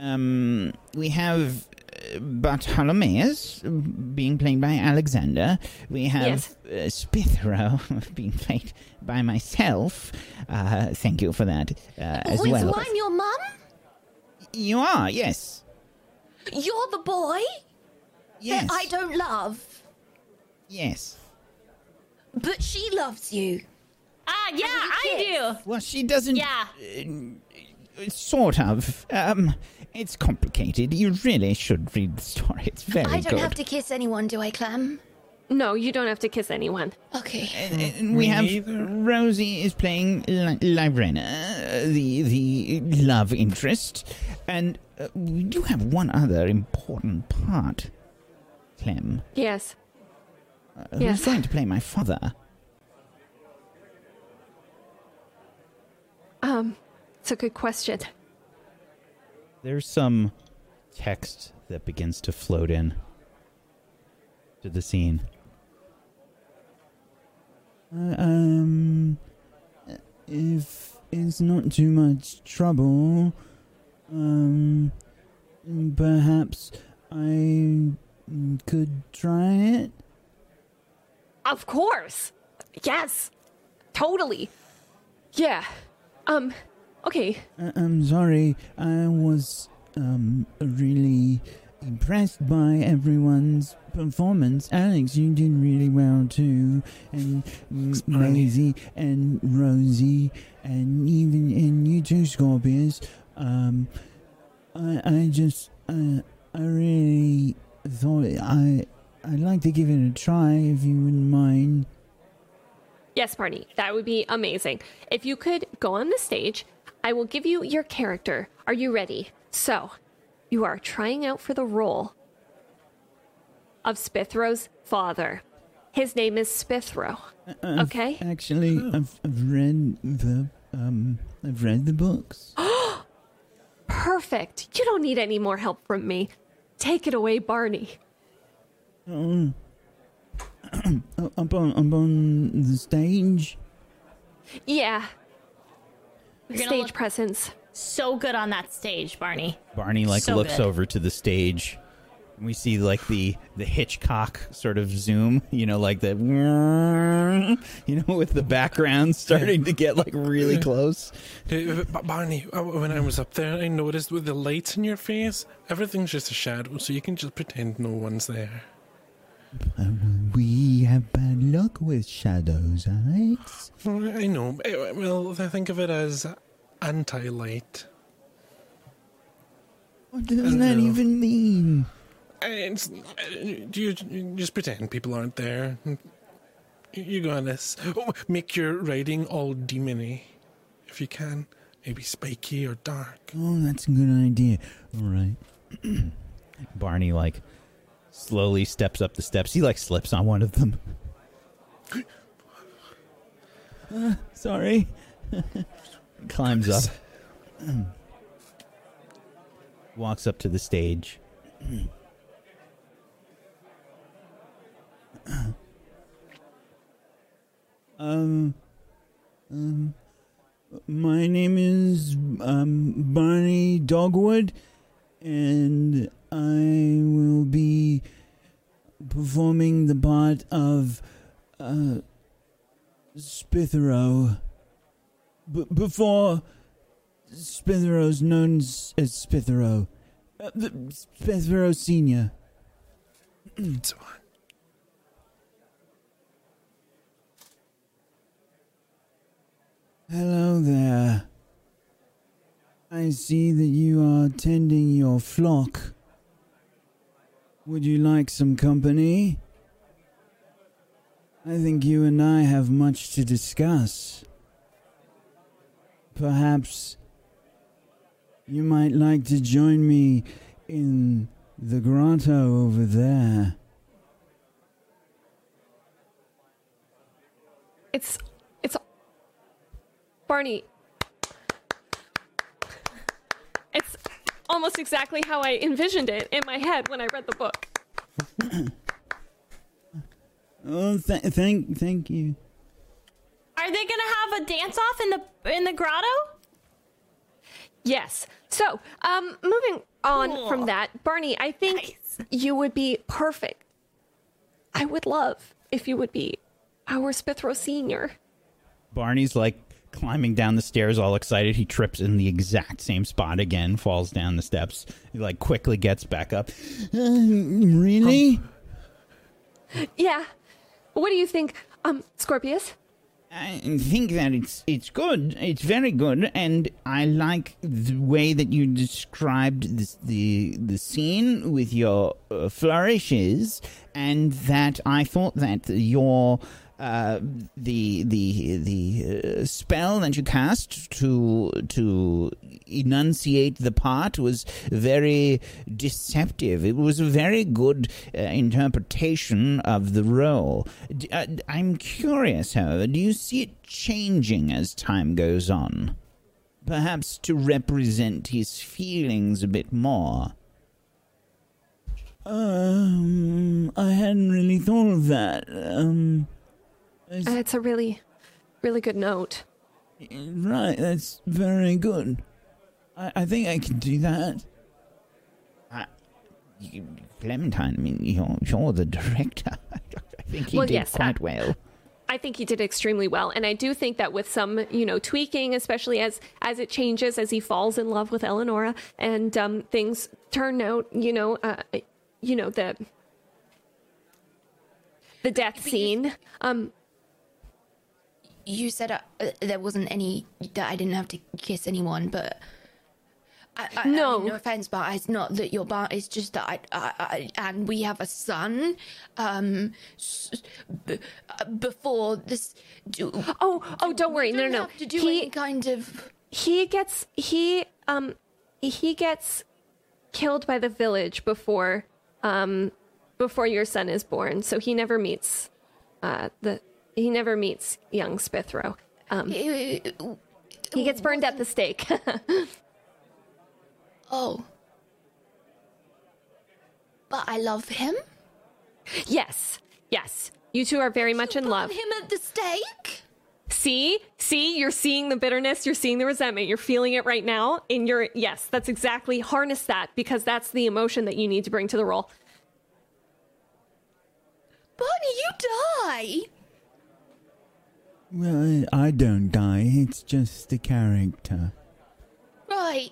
um, we have uh, Bartholomeus being played by Alexander. We have uh, Spithro being played by myself. Uh, thank you for that uh, as Wait, well. I'm your mum? You are, yes, You're the boy yes, that I don't love, yes. But she loves you. Ah, yeah, I do. Well, she doesn't. Yeah. uh, sort of. Um, it's complicated. You really should read the story. It's very I don't good. have to kiss anyone, do I, Clem? No, you don't have to kiss anyone. Okay. And, and we have. Rosie is playing Li- Lyrena, the the love interest, and uh, we do have one other important part. Clem, Yes. Uh, who's Yes. going to play my father? Um, it's a good question. There's some text that begins to float in to the scene. Uh, um, if it's not too much trouble, um, perhaps I could try it. Of course. Yes. Totally. Yeah. Um, okay. Uh, I'm sorry. I was um really impressed by everyone's performance. Alex, you did really well too, and Maisie and Rosie, and even and you too, Scorpius. Um, I I just uh, I really thought I I'd like to give it a try if you wouldn't mind. Yes, Barney, that would be amazing. If you could go on the stage, I will give you your character. Are you ready? So, you are trying out for the role of Spithro's father. His name is Spithro. Uh, Okay? Actually, I've, I've read the um I've read the books. Perfect. You don't need any more help from me. Take it away, Barney. Uh, up on up on the stage. Yeah. You're gonna Stage look presence. so good on that stage, Barney. Barney like So looks good. over to the stage. And We see like the the Hitchcock sort of zoom, you know, like the you know, with the background starting to get like really close. Uh, Ba- Barney, uh, when I was up there, I noticed with the lights in your face, everything's just a shadow, so you can just pretend no one's there. We have bad luck with shadows, Alex. I know. eh, Well, I think of it as anti-light. What does that know. even mean? It's, uh, do you you just pretend people aren't there? You- You got this. Oh, make your writing all demony, if you can. Maybe spiky or dark. Oh, that's a good idea. All right. Barney like slowly steps up the steps. He like slips on one of them. Uh, sorry. Climbs up. Walks up to the stage. Um, um, my name is um Barney Dogwood, and I will be performing the part of uh Spithero. B- before Spithero's known as, Spithero, uh, Spithero Senior. Hello there. I see that you are tending your flock. Would you like some company? I think you and I have much to discuss. Perhaps you might like to join me in the grotto over there. It's it's Barney. It's almost exactly how I envisioned it in my head when I read the book. Oh, th- thank, thank you. Are they gonna have a dance off in the in the grotto? Yes. So, um, moving on Cool. from that, Barney, I think Nice. you would be perfect. I would love if you would be our Spithro senior. Barney's like climbing down the stairs all excited. He trips in the exact same spot again, falls down the steps. He like quickly gets back up. Uh, really? Yeah. What do you think, um, Scorpius? I think that it's it's good. It's very good, and I like the way that you described this, the the scene with your uh, flourishes, and that I thought that your uh, the the the uh, spell that you cast to to enunciate the part was very deceptive. It was a very good uh, interpretation of the role. D- uh, I'm curious, however, do you see it changing as time goes on? Perhaps to represent his feelings a bit more. Um, I hadn't really thought of that. Um, Uh, it's a really, really good note. Right, that's very good. I, I think I can do that. I, you, Clementine, I mean, you're, you're the director. I think he Well, did yes, quite uh, well. I think he did extremely well, and I do think that with some, you know, tweaking, especially as as it changes, as he falls in love with Eleonora, and um, things turn out, you know, uh, you know the the death scene. Um, You said uh, uh, there wasn't any that I didn't have to kiss anyone, but I, I, No. I no offense, but it's not that you're bar. It's just that I, I, I and we have a son. Um, s- b- uh, before this, do, oh, oh, don't worry, no, don't no, no. have to do He any kind of. he gets he um he gets killed by the village before um before your son is born, so he never meets uh the he never meets young Spithro. Um, he gets burned at the stake. Oh. But I love him. yes, yes. You two are very much in Burn love. him at the stake. See, see, you're seeing the bitterness, you're seeing the resentment, you're feeling it right now. In your yes, that's exactly harness that because that's the emotion that you need to bring to the role. Barney, you die. Well, I don't die. It's just the character. Right.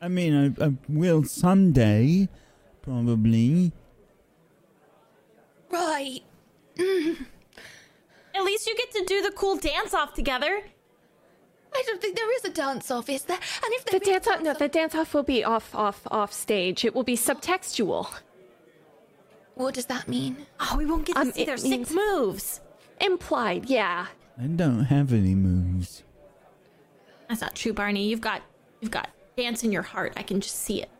I mean, I, I will someday, probably. Right. At least you get to do the cool dance off together. I don't think there is a dance off, is there? And if The there is dance off, no, the dance off will be off, off, off stage. It will be subtextual, what does that mean? Oh, we won't get to Um, see it their means- sick moves. Implied. Yeah. I don't have any moves. That's not true, Barney. You've got you've got dance in your heart. I can just see it.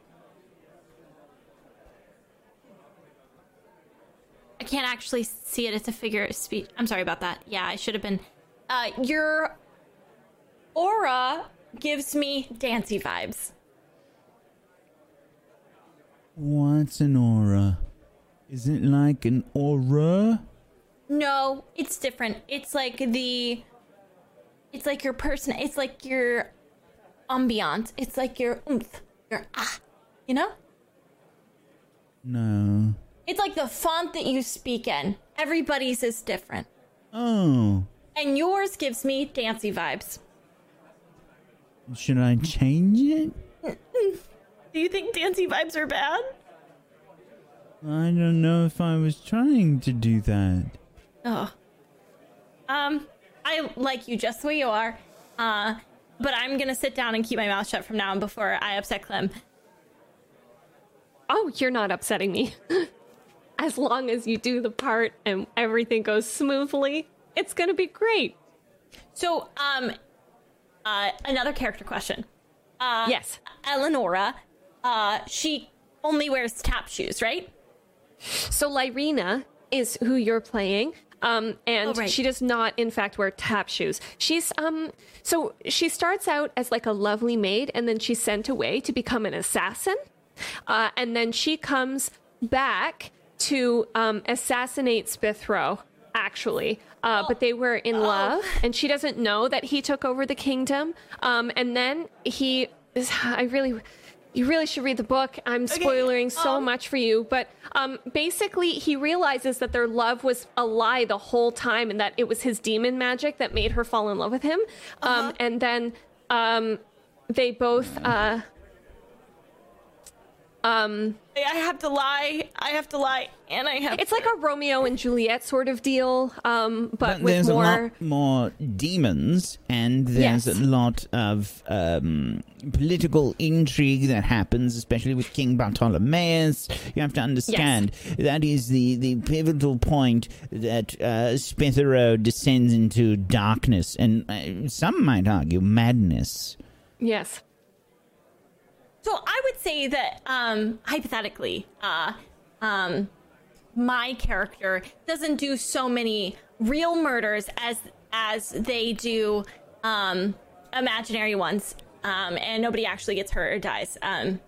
I can't actually see it. It's a figure of speech. I'm sorry about that. Yeah, I should have been. Uh, your aura gives me dancy vibes. What's an aura? Is it like an aura? No, it's different. It's like the. It's like your person. It's like your ambiance. It's like your oomph. Your ah. You know? No. It's like the font that you speak in. Everybody's is different. Oh. And yours gives me dancy vibes. Should I change it? Do you think dancy vibes are bad? I don't know if I was trying to do that. Oh. Um, I like you just the way you are. Uh, but I'm gonna sit down and keep my mouth shut from now on before I upset Clem. Oh, you're not upsetting me. as long as you do the part and everything goes smoothly, it's gonna be great. So, um, uh, another character question. Uh, yes. Eleonora, uh, she only wears tap shoes, right? So Lyrina is who you're playing. Um, and Oh, right. she does not, in fact, wear tap shoes. She's um, so she starts out as like a lovely maid, and then she's sent away to become an assassin, uh, and then she comes back to um, assassinate Spithro. Actually, uh, but they were in love, and she doesn't know that he took over the kingdom. Um, and then he, I really, you really should read the book. I'm spoiling so much for you, but um, basically, he realizes that their love was a lie the whole time, and that it was his demon magic that made her fall in love with him. Um, and then um, they both. Uh, um, I have to lie. I have to lie, and I have. it's like a Romeo and Juliet sort of deal, um, but, But with there's more. a lot more demons, and there's Yes. a lot of um, political intrigue that happens, especially with King Bartolomeus. You have to understand that is the, the pivotal point that uh, Spithero descends into darkness, and uh, some might argue madness. Yes. So I would say that um, hypothetically, uh, um, my character doesn't do so many real murders as as they do um, imaginary ones, um, and nobody actually gets hurt or dies. Um,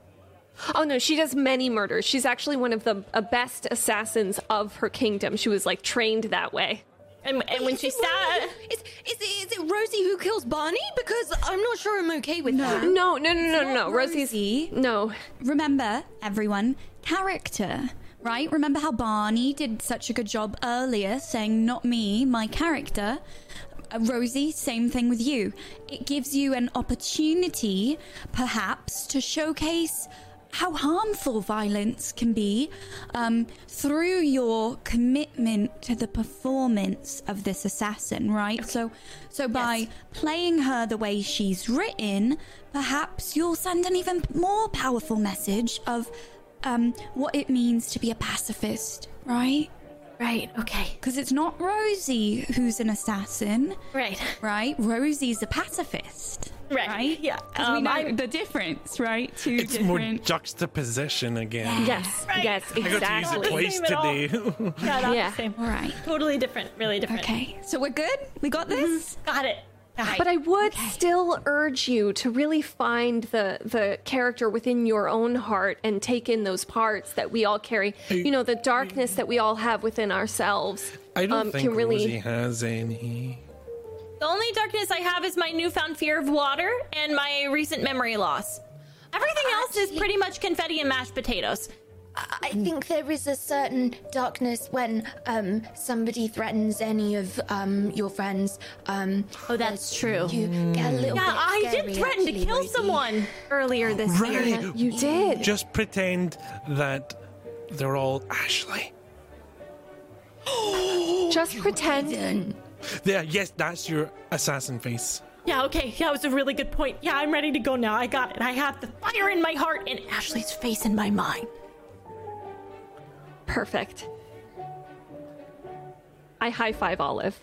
Oh no, she does many murders. She's actually one of the uh, best assassins of her kingdom. She was like trained that way. And, and when Is she it sat, Rosie- Is, is, it Rosie who kills Barney? Because I'm not sure I'm okay with that. No, no, no, no, not no. Rosie's Rosie. no. Remember, everyone, character. right? Remember how Barney did such a good job earlier saying, not me, my character? Uh, Rosie, same thing with you. It gives you an opportunity, perhaps, to showcase how harmful violence can be um, through your commitment to the performance of this assassin, right? So, so by playing her the way she's written, perhaps you'll send an even more powerful message of um, what it means to be a pacifist, right? Right. Okay. Because it's not Rosie who's an assassin, Right. right? Rosie's a pacifist, Right. right? Yeah. Because we Um, know I- the difference, right? Two It's more different. juxtaposition again. Yes, Right. yes, I got to use exactly. it twice Same today. Yeah. Not Yeah. the same. All right. Totally different. Really different. Okay. So we're good. We got this. Got it. But I would still urge you to really find the the character within your own heart and take in those parts that we all carry. You know, the darkness that we all have within ourselves. I don't um, think can really. Rosie has any. The only darkness I have is my newfound fear of water and my recent memory loss. Everything else is pretty much confetti and mashed potatoes. I think there is a certain darkness when um somebody threatens any of um your friends. Um, Oh, that's true. you get a little Yeah, bit I scary, did threaten to kill Rosie. someone earlier this year. Right. You did. Just pretend that they're all Ashley. Just pretend. Yeah, yes, that's your assassin face. Yeah, okay. Yeah, it was a really good point. Yeah, I'm ready to go now. I got it. I have the fire in my heart and Ashley's face in my mind. Perfect. I high five Olive.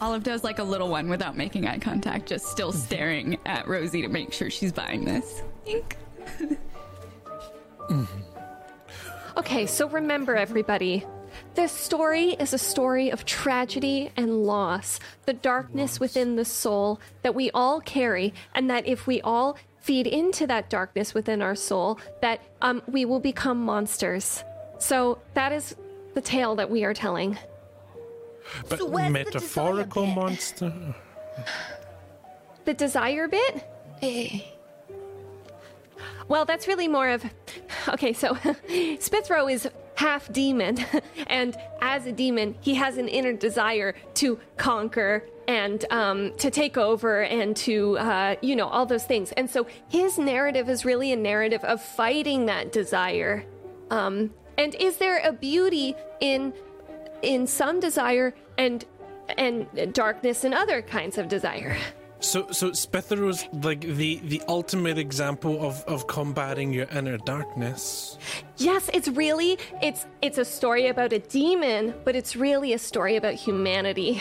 Olive does like a little one without making eye contact, just still mm-hmm. staring at Rosie to make sure she's buying this. Think. Mm-hmm. Okay, so remember, everybody. This story is a story of tragedy and loss, the darkness within the soul that we all carry, and that if we all feed into that darkness within our soul, that um, we will become monsters. So that is the tale that we are telling. But So where's the metaphorical monster. The desire bit? Eh. Well, that's really more of. Okay, so Spithro is half demon, and as a demon, he has an inner desire to conquer and um, to take over and to, uh, you know, all those things. And so his narrative is really a narrative of fighting that desire. Um, and is there a beauty in in some desire and and darkness and other kinds of desire? So, so Spithero's like the the ultimate example of of combating your inner darkness. Yes, it's really it's it's a story about a demon, but it's really a story about humanity.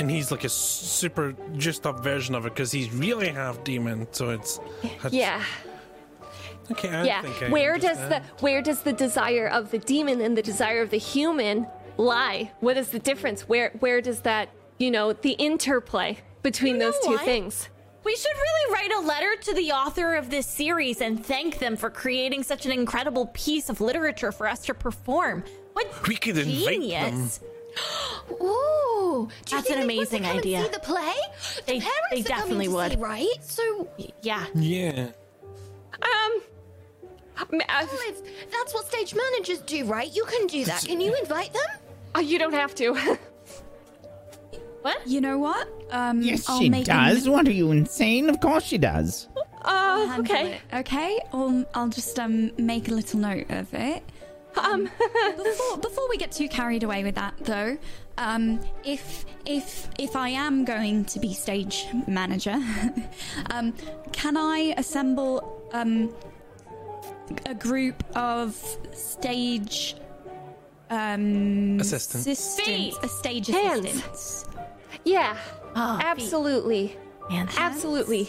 And he's like a super just up version of it because he's really half demon. So it's that's- Yeah. Okay, I Yeah. think I Where does the where does the desire of the demon and the desire of the human lie? What is the difference? Where where does that, you know, the interplay between You know those two what? things? We should really write a letter to the author of this series and thank them for creating such an incredible piece of literature for us to perform. What We could invite genius! Ooh, do you That's think an they'd amazing come idea. See the play? They- parents they definitely would. see, right? So, Yeah. Yeah. Um uh, Olive, that's what stage managers do, right? You can do that. Can you invite them? uh, you don't have to. What? You know what? Um, Yes, I'll she make a does. What are you insane? Of course she does. Oh, handle okay. it, Okay, I'll, I'll just um make a little note of it. Um Before before we get too carried away with that, though, um, if if if I am going to be stage manager, um, can I assemble um a group of stage um Assistants. assistants, a stage Hands. assistants? Yeah. Oh, Absolutely. man. Absolutely.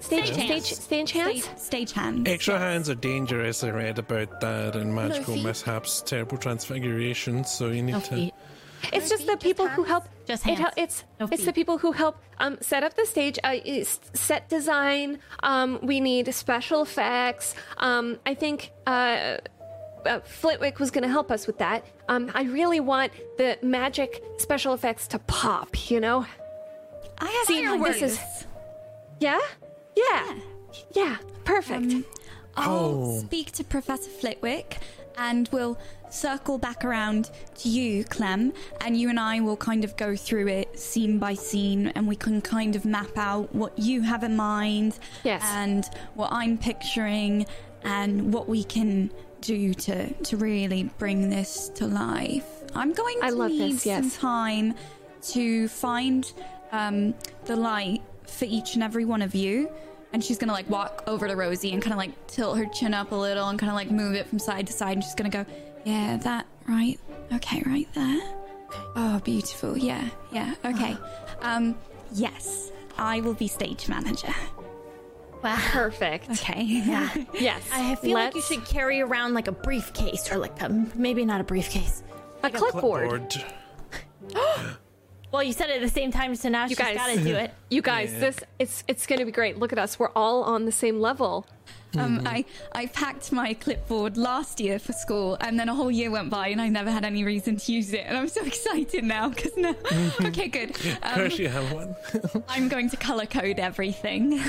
Stage Stage stage hands. stage hands? Stage, stage hands. Extra hands are dangerous. I read about that in Magical feet. Mishaps, Terrible Transfiguration. So you need No to. feet. It's just the Just people who help. Just it it's No it's the people who help um, set up the stage. Uh, set design. Um, we need special effects. Um, I think uh, uh, Flitwick was going to help us with that. Um, I really want the magic special effects to pop. You know? I have See, fireworks. this is- Yeah. Yeah. Yeah. Perfect. Um, I'll Oh. speak to Professor Flitwick and we'll circle back around to you, Clem, and you and I will kind of go through it scene by scene and we can kind of map out what you have in mind Yes. and what I'm picturing and what we can do to to really bring this to life. I'm going to I love need this, yes. some time to find um, the light for each and every one of you. And she's gonna like walk over to Rosie and kind of like tilt her chin up a little and kind of like move it from side to side. And she's gonna go, yeah, that right, okay, right there. Oh, beautiful. Yeah, yeah. Okay. Um, yes, I will be stage manager. Perfect. Okay. Yeah. Yes. I feel like you should carry around like a briefcase or like a, maybe not a briefcase. a clipboard. Clipboard. Well, you said it at the same time, so now she's guys- got to do it. You guys, this it's it's gonna be great. Look at us. We're all on the same level. Um, I I packed my clipboard last year for school, and then a whole year went by, and I never had any reason to use it. And I'm so excited now because now, okay, good. Of Um, course you have one. I'm going to color code everything.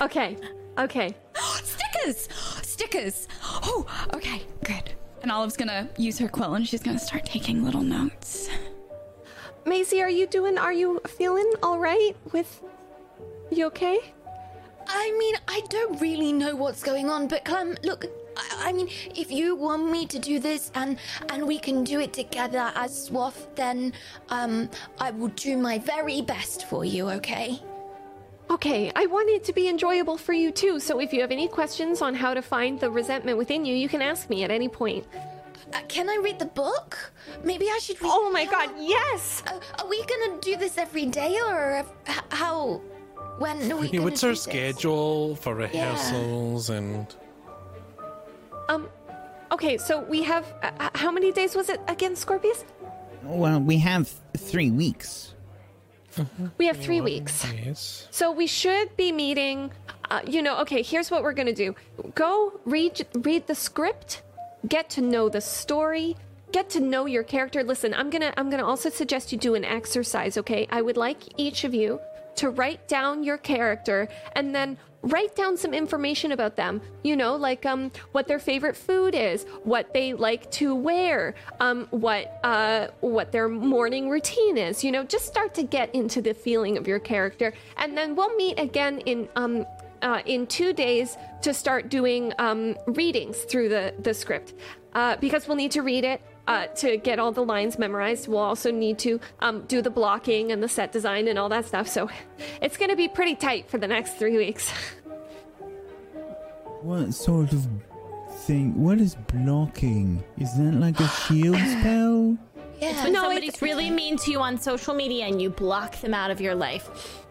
Okay. Okay. stickers, stickers. Oh, okay, good. And Olive's gonna use her quill, and she's gonna start taking little notes. Maisie, are you doing are you feeling all right with you okay? I mean, I don't really know what's going on, but Clem, look, I, I mean, if you want me to do this and and we can do it together as SWAF, then um, I will do my very best for you. Okay? Okay, I want it to be enjoyable for you too. So if you have any questions on how to find the resentment within you, you can ask me at any point. Uh, can I read the book? Maybe I should read. Oh my god, yes! Uh, are we gonna do this every day, or uh, how? When are we Yeah, what's do our this? schedule for rehearsals and Um okay, so we have uh, uh, how many days was it again, Scorpius? Well, we have three weeks. We have 3 weeks. yes. So we should be meeting. Uh, you know, okay. Here's what we're gonna do: go read read the script, get to know the story, get to know your character. Listen, I'm gonna I'm gonna also suggest you do an exercise. Okay, I would like each of you to write down your character and then write down some information about them. You know, like um what their favorite food is, what they like to wear, um what uh what their morning routine is. You know, just start to get into the feeling of your character, and then we'll meet again in um uh, in two days to start doing um, readings through the, the script uh, because we'll need to read it uh, to get all the lines memorized. We'll also need to um, do the blocking and the set design and all that stuff. So it's going to be pretty tight for the next three weeks. What sort of thing? What is blocking? Is that like a shield spell? Yeah. it's When No, somebody's it's- really mean to you on social media and you block them out of your life.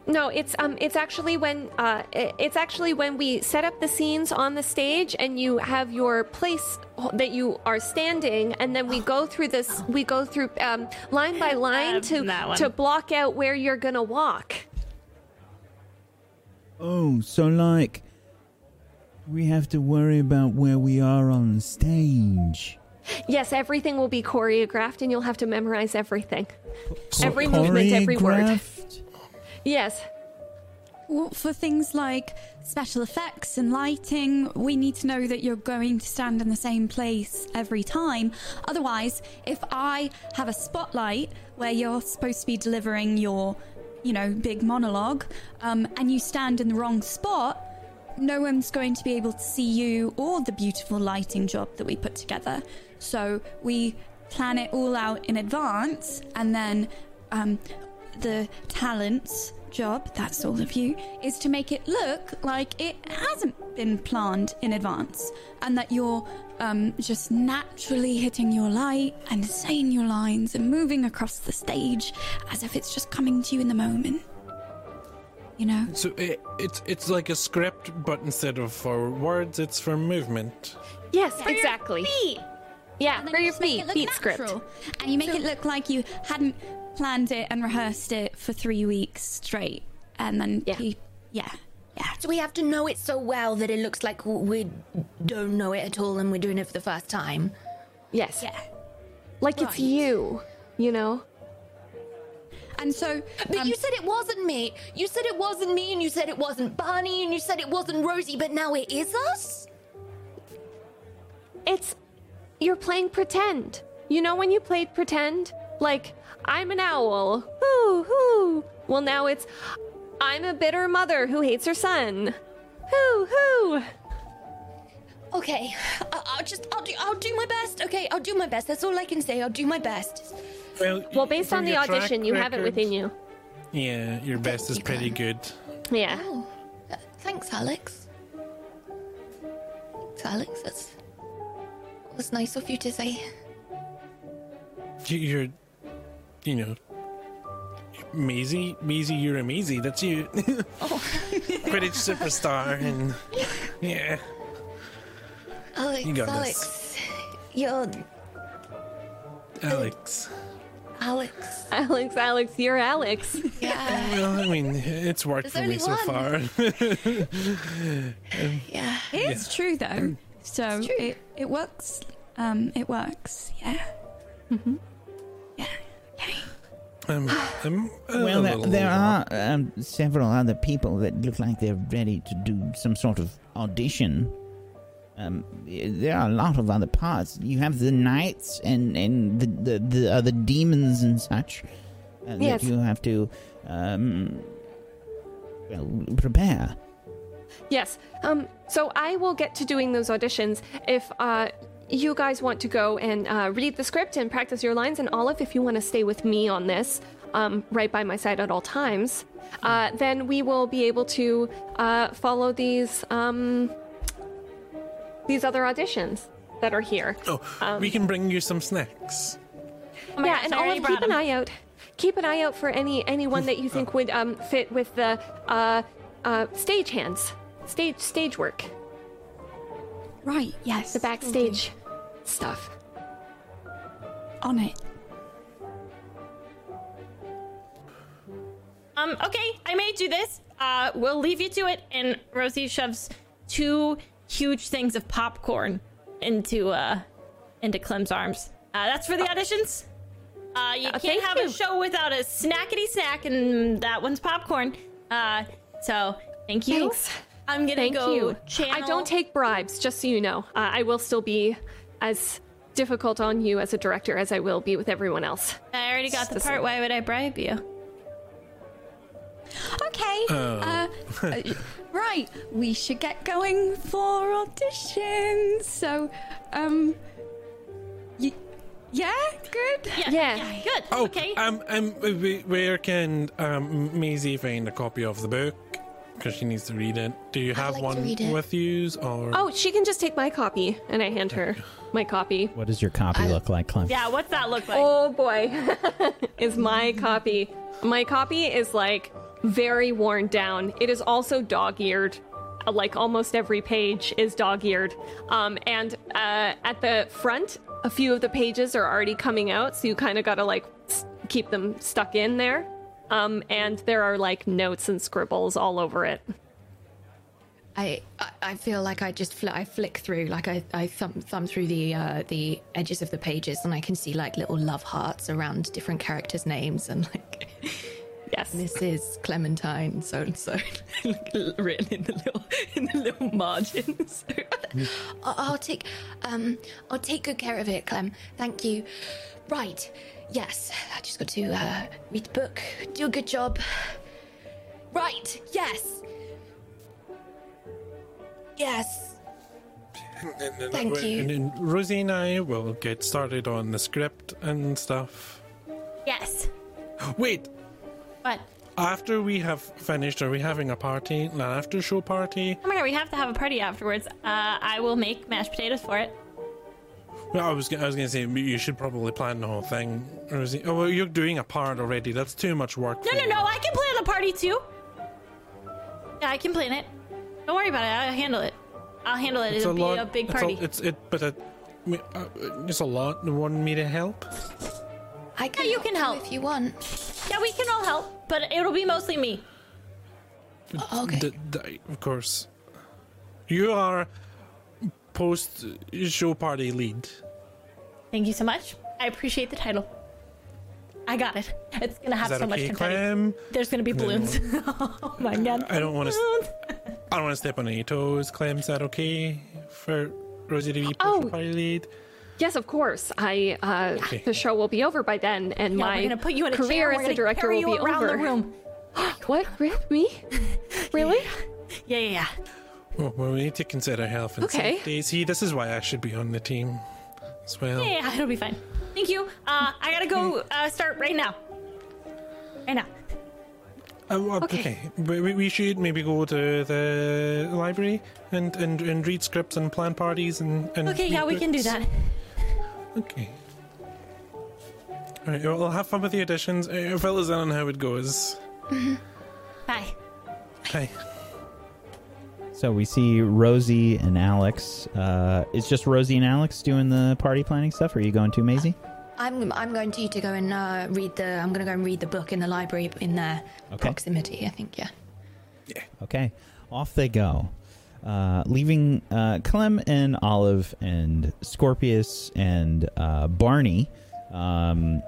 No, it's um, it's actually when uh, it's actually when we set up the scenes on the stage, and you have your place that you are standing, and then we go through this. We go through um, line by line to to block out where you're gonna walk. Oh, so like we have to worry about where we are on stage. Yes, everything will be choreographed, and you'll have to memorize everything. Cho- Every movement, every word. Yes. Well, for things like special effects and lighting, we need to know that you're going to stand in the same place every time. Otherwise, if I have a spotlight where you're supposed to be delivering your, you know, big monologue, um, and you stand in the wrong spot, no one's going to be able to see you or the beautiful lighting job that we put together. So we plan it all out in advance, and then um, the talents job, that's all of you, is to make it look like it hasn't been planned in advance and that you're um, just naturally hitting your light and saying your lines and moving across the stage as if it's just coming to you in the moment. You know? So it, it's it's like a script, but instead of for words, it's for movement. Yes, exactly. Feet. Yeah, for your just feet, it feet script. And you make it look like you hadn't planned it and rehearsed it for three weeks straight. And then, Yeah. you- yeah, yeah. So we have to know it so well that it looks like we don't know it at all, and we're doing it for the first time. Yes. Yeah. Like it's you, you know? And so, But um, you said it wasn't me. You said it wasn't me, and you said it wasn't Barney, and you said it wasn't Rosie, but now it is us. it's you're playing pretend. You know when you played pretend? Like, I'm an owl. Hoo hoo. Well, now it's I'm a bitter mother who hates her son. Hoo hoo. Okay, I- I'll just I'll do I'll do my best. Okay, I'll do my best. That's all I can say. I'll do my best. Well, Well, based on the audition, you have it within you. Yeah, your best is you, pretty Clem. good. Yeah. Oh, uh, thanks, Alex. Thanks, Alex. That's that was nice of you to say. You're, you know, Maisie, Maisie, you're a Maisie. That's you. Oh. Quidditch superstar, and yeah, Alex, You got this. Alex, you're Alex. Alex. Alex, Alex, you're Alex. Yeah, Well, I mean, it's worked There's for me so one. far. yeah. It's true though. So true. it it works. Um, it works. Yeah. Mm-hmm. Yeah. Okay. um, I'm Well, there, there are um, several other people that look like they're ready to do some sort of audition. Um, there are a lot of other parts. You have the knights and and the the, the other demons and such uh, Yes. that you have to um, well prepare. Yes. Um. So I will get to doing those auditions if uh you guys want to go and uh, read the script and practice your lines, and Olive, if you want to stay with me on this, um, right by my side at all times, uh, then we will be able to uh, follow these um these other auditions that are here. Oh, Um, we can bring you some snacks. Oh yeah, gosh, and Olive, brought keep an 'em. eye out. Keep an eye out for any anyone that you think would um fit with the uh uh stage hands, stage stage work. Right. Yes. the backstage stuff. On it. Um, okay, I may do this. Uh, we'll leave you to it. And Rosie shoves two huge things of popcorn into uh into Clem's arms. Uh, that's for the auditions. Uh, you Uh, can't have you. a show without a snackety snack, and that one's popcorn. Uh, so thank you. Thanks. I'm gonna Thank go you. channel. I don't take bribes, just so you know. Uh, I will still be as difficult on you as a director as I will be with everyone else. I already got the part. Why would I bribe you? Okay. Oh. Uh, uh, right. We should get going for auditions. So, um, y- yeah, good. Yeah. Yeah. good. Oh, okay. um, um, wh- where can um Maisie find a copy of the book? Because she needs to read it. Do you have like one with you, or Oh, she can just take my copy, and I hand her my copy. What does your copy look like, Clem? yeah. What's that look like? Oh boy, is my copy. My copy is like very worn down. It is also dog-eared. Uh, Like almost every page is dog-eared. Um, and uh, at the front, a few of the pages are already coming out, so you kind of gotta like s- keep them stuck in there. Um, and there are like notes and scribbles all over it. I, I feel like I just fl- I flick through, like I, I thumb thumb through the uh, the edges of the pages, and I can see like little love hearts around different characters' names, and like Yes. Mrs. Clementine, so and so, written in the little in the little margins. I'll, I'll take um I'll take good care of it, Clem. Thank you. Right, yes, I just got to uh, read the book, do a good job. Right, yes, yes. Thank you. And then Rosie and I will get started on the script and stuff. yes. Wait, What? after we have finished, are we having a party, an after show party? Oh my god, we have to have a party afterwards. Uh, I will make mashed potatoes for it. Well, I was, g- I was gonna say you should probably plan the whole thing, Rosie. Oh, well, you're doing a part already. That's too much work. No, for no, you. no, I can plan the party too. Yeah, I can plan it. Don't worry about it. I'll handle it. I'll handle it. It's It'll a be lot. a big it's party. it's it, but it, me- uh, it's a lot. You want me to help? I can you help can help. if you want. Yeah, we can all help, but it'll be mostly me. Oh, okay. D- d- of course. You are post show party lead. Thank you so much. I appreciate the title. I got it. It's gonna Is have that so much okay, confetti. Clem? There's gonna be balloons. oh my god. I don't want to. I don't want to step on any toes. Clem, is that okay for Rosie to be Oh. party lead? Yes, of course. I uh, the show will be over by then, and Yeah, my we're gonna put you in a career chair. as We're a gonna director carry will you be around over. the room. What? Me? Really? Yeah, yeah, yeah. Oh, well, we need to consider health and Okay. safety. See, this is why I should be on the team as well. Yeah, yeah, it'll be fine. Thank you. Uh, I gotta go uh, start right now. Right now. Uh, well, Okay. okay, We, we- we should maybe go to the library and, and, and read scripts and plan parties and. and Okay, yeah, read we can do that. Okay. Alright, well, have fun with the auditions. Uh, fill us in on how it goes. Bye. Hi. So we see Rosie and Alex. Uh, is just Rosie and Alex doing the party planning stuff? Or are you going too, Maisie? I'm I'm going to to go and uh, read the. I'm going to go and read the book in the library in their Okay. proximity. I think. Yeah. Okay, off they go, uh, leaving uh, Clem and Olive and Scorpius and uh, Barney, um,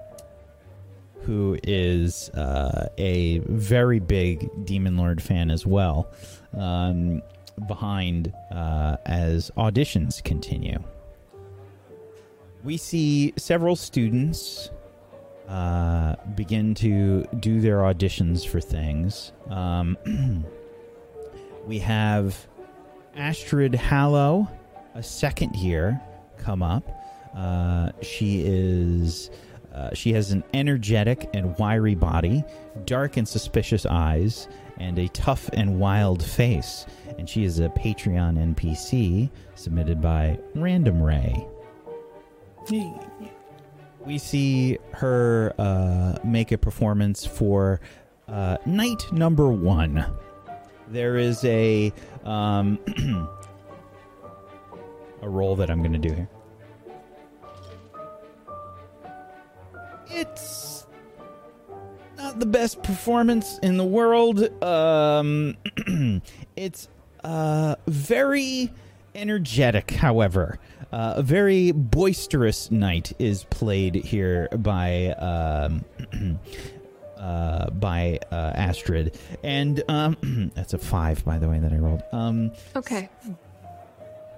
who is uh, a very big Demon Lord fan as well, um, behind uh, as auditions continue. We see several students uh, begin to do their auditions for things. Um, we have Astrid Hallow, a second year, come up. Uh, she is. Uh, she has an energetic and wiry body, dark and suspicious eyes, and a tough and wild face. And she is a Patreon NPC submitted by Random Ray. We see her uh, make a performance for uh, knight number one. There is a um, a roll that I'm going to do here. It's not the best performance in the world. Um, it's uh, very energetic, however. Uh, a very boisterous knight is played here by um, uh, by uh, Astrid, and um, that's a five, by the way, that I rolled. Um, Okay.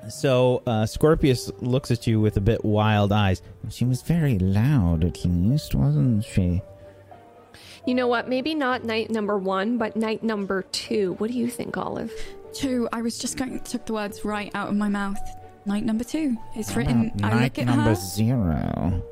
so uh, Scorpius looks at you with a bit wild eyes. She was very loud, at least, wasn't she? You know what? Maybe not knight number one, but knight number two. What do you think, Olive? Two. I was just going to took the words right out of my mouth. Knight number two. It's written. I Knight look at number her. zero.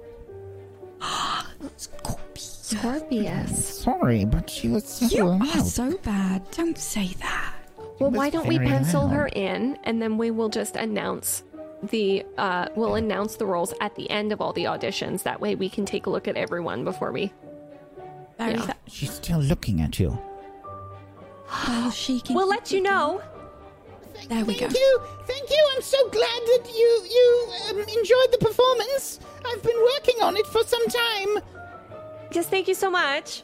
Scorpius. Scorpius. Sorry, but she was so You are so bad. Don't say that. Well, why don't we pencil loud. her in, and then we will just announce the uh, we'll announce the roles at the end of all the auditions. That way, we can take a look at everyone before we. Very Yeah. She's still looking at you. well, she can. We'll let you know. There we go. Thank you, thank you. I'm so glad that you you um, enjoyed the performance. I've been working on it for some time. Just thank you so much.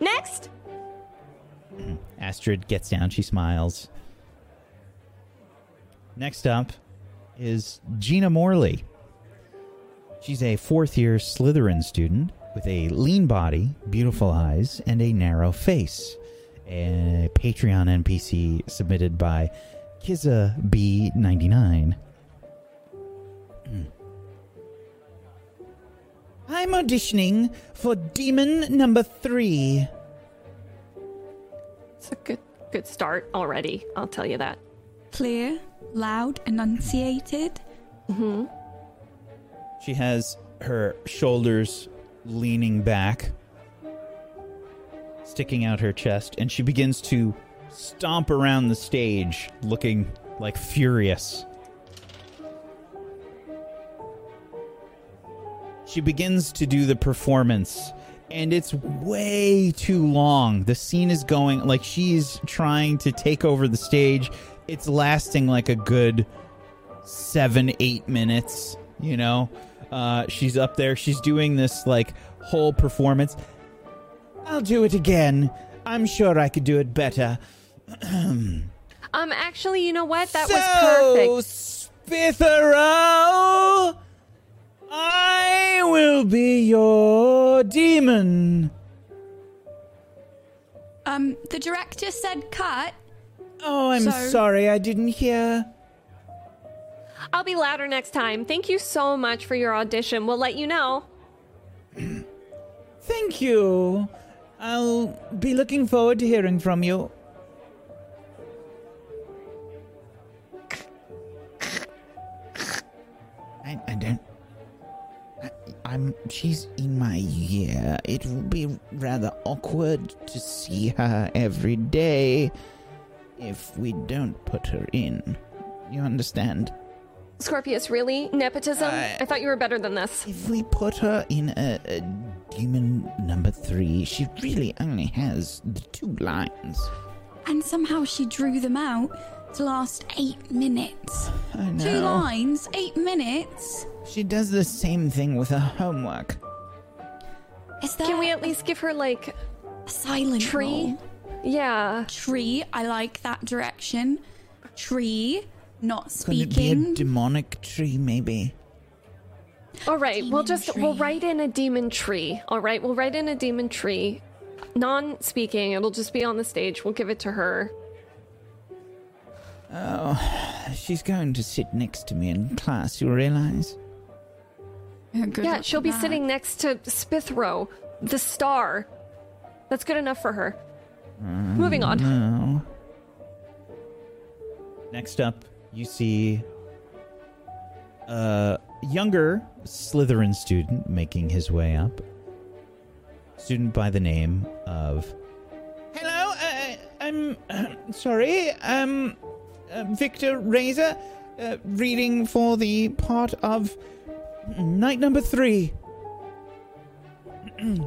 Next. Astrid gets down, she smiles. Next up is Gina Morley. She's a fourth year Slytherin student with a lean body, beautiful eyes, and a narrow face. A Patreon NPC submitted by Kiza B99. Hmm. I'm auditioning for Demon Number Three. It's a good good start already. I'll tell you that. Clear, loud, enunciated. Mm-hmm. She has her shoulders leaning back, sticking out her chest, and she begins to stomp around the stage, looking like furious. She begins to do the performance, and it's way too long. The scene is going like she's trying to take over the stage. It's lasting like a good seven, eight minutes. You know, uh, she's up there. She's doing this like whole performance. I'll do it again. I'm sure I could do it better. Um, actually, you know what? That so, was perfect. Spithero, I will be your demon. Um, the director said cut. Oh, I'm So- sorry, I didn't hear. I'll be louder next time. Thank you so much for your audition. We'll let you know. Thank you. I'll be looking forward to hearing from you. I, I don't. I, I'm. She's in my ear. It will be rather awkward to see her every day if we don't put her in. You understand? Scorpius, really? Nepotism? Uh, I thought you were better than this. If we put her in a, a demon number three, she really only has the two lines. And somehow she drew them out to last eight minutes. I know. Two lines, eight minutes. She does the same thing with her homework. Is there Can we at least give her, like, a silent tree? role? yeah. Tree, I like that direction. Tree, not speaking. Could it be a speaking. demonic tree, maybe? All right, we'll Demon just we'll write in a demon tree. All right, we'll write in a demon tree. Non-speaking, it'll just be on the stage. We'll give it to her. Oh, she's going to sit next to me in class, you realize? Yeah, good yeah, she'll be that. sitting next to Spithero, the star. That's good enough for her. Mm, Moving on. No. Next up, you see a younger Slytherin student making his way up. Student by the name of Hello, uh, I'm uh, sorry. Um, uh, Victor Razor, uh, reading for the part of knight number three.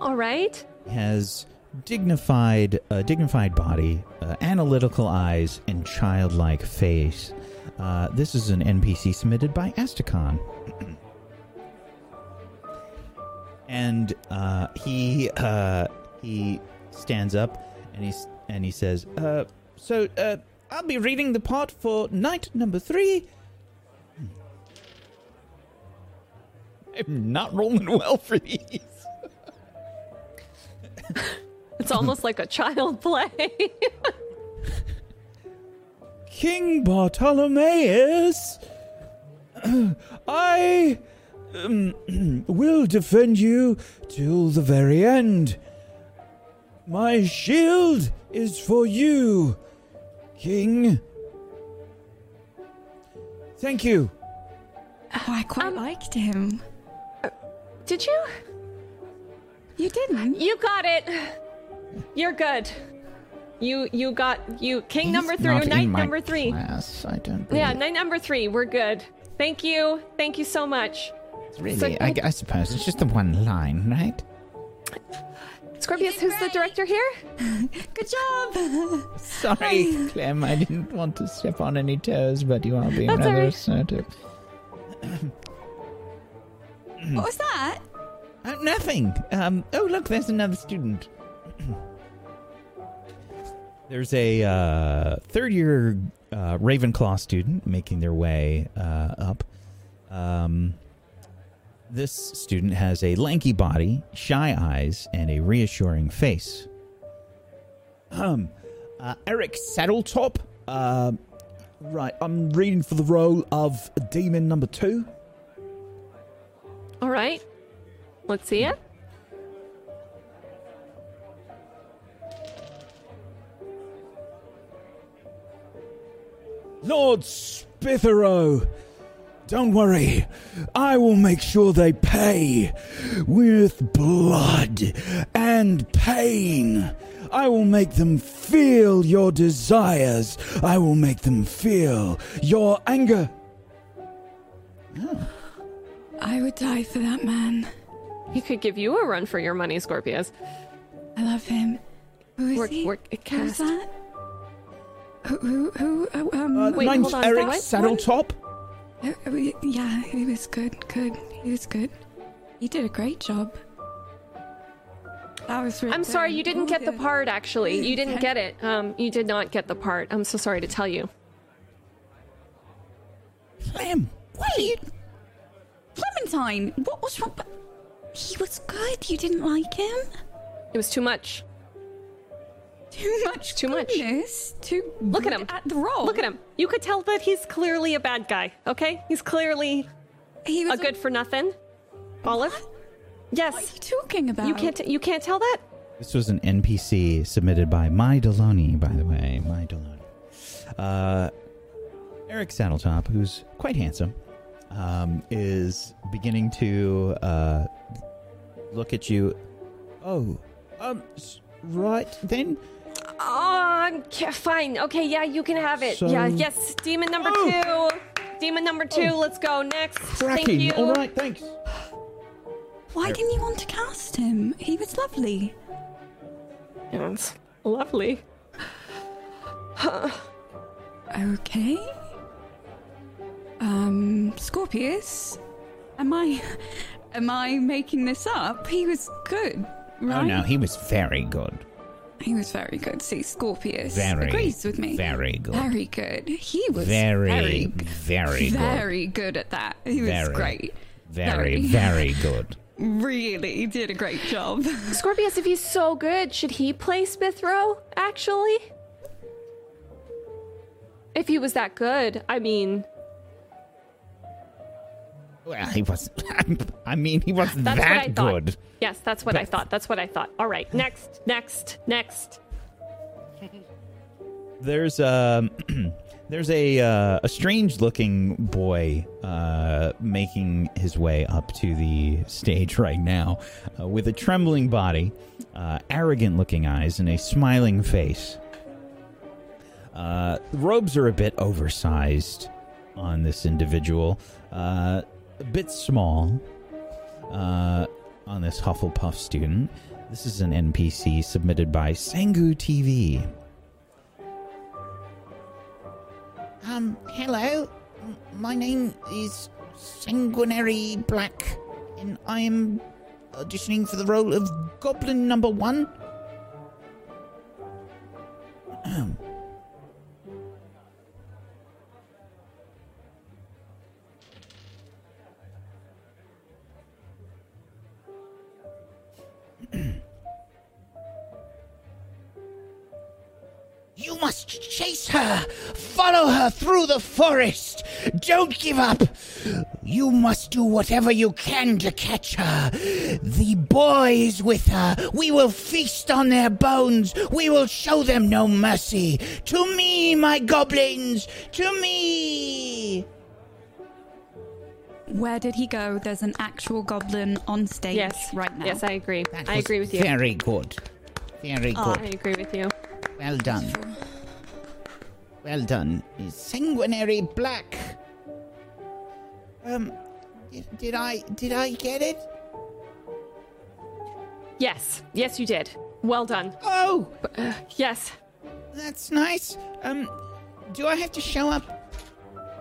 All right. has dignified, a dignified body, uh, analytical eyes, and childlike face. Uh, this is an NPC submitted by Asticon. and uh, he uh, he stands up and he's and he says, Uh, so, uh, I'll be reading the part for knight number three. "I'm not rolling well for these." It's almost like a child play. King Bartolomeus, I um, will defend you till the very end. My shield is for you, King. Thank you. Oh, I quite Um, liked him. Did you? You didn't? You got it. You're good. You you got you king He's number three not night in my number three. Class. I don't. Yeah, knight number three. We're good. Thank you. Thank you so much. really. so- I, I suppose it's just the one line, right? Scorpius, did who's the director here? Good job. Sorry, Clem. I didn't want to step on any toes, but you are being That's rather right. assertive. what was that? Uh, nothing. Um. Oh, look, there's another student. There's a uh, third year uh, Ravenclaw student making their way uh, up. Um, this student has a lanky body, shy eyes, and a reassuring face. Um, uh, Eric Saddletop. Uh, right, I'm reading for the role of Demon Number Two. All right. Let's see it. Lord Spithero, don't worry. I will make sure they pay with blood and pain. I will make them feel your desires. I will make them feel your anger. I would die for that man. He could give you a run for your money, Scorpius. I love him. Who is Work, he? work, Who's cast. that? Who, who, who, uh, um, Uh, Wait, name's hold on, Eric what? Saddletop. yeah, he was good, good. He was good. He did a great job. That was really I'm sorry, you didn't get the part. Actually, you didn't get it. Um, you did not get the part. I'm so sorry to tell you. Clem, what are you? Clementine, what was wrong? He was good. You didn't like him? It was too much. Too much. Too much. goodness, Too. Look at him. At the role. Look at him. You could tell that he's clearly a bad guy. Okay, he's clearly He was a good for nothing. Olive. What are Yes. you talking about? You can't. You can't tell that. This was an NPC submitted by My Deloney, by the way. My Deloney. Uh, Eric Saddletop, who's quite handsome, um, is beginning to uh, look at you. Oh, um, right then. Oh, okay, fine. Okay, yeah, you can have it. So- yeah, yes. Demon number Oh. two. Demon number two. Let's go next. Thank you. All right, thanks. Why didn't you want to cast him? He was lovely. Yes. Lovely. Okay. Um, Scorpius, am I, am I making this up? He was good, right? Oh no, he was very good. He was very good. See, Scorpius Very agrees with me. Very good. Very good. He was Very, very, very, good. very good at that. He was Very, great. Very, very good. Really did a great job. Scorpius, if he's so good, should he play Spithero, actually? If he was that good, I mean, Well, he wasn't. I mean, he wasn't that's what I that thought. good. Yes, that's what I thought. That's what I thought. All right, next, next, next. There's um, there's a uh, a strange looking boy uh, making his way up to the stage right now, uh, with a trembling body, uh, arrogant looking eyes, and a smiling face. Uh, the robes are a bit oversized on this individual, uh, a bit small uh, on this Hufflepuff student. This is an NPC submitted by Sangu TV. Um, hello. My name is Sanguinary Black, and I am auditioning for the role of Goblin Number One. chase her! Follow her through the forest! Don't give up! You must do whatever you can to catch her! The boy is with her! We will feast on their bones! We will show them no mercy! To me, my goblins! To me! Where did he go? There's an actual goblin on stage Yes, right now. Yes, I agree. That I agree with you. Very good. Very oh, good. I agree with you. Well done. Well done, Sanguinary Black. Um, did, did I did I get it? Yes, yes, you did. Well done. Oh, Yes. that's nice. Um, do I have to show up?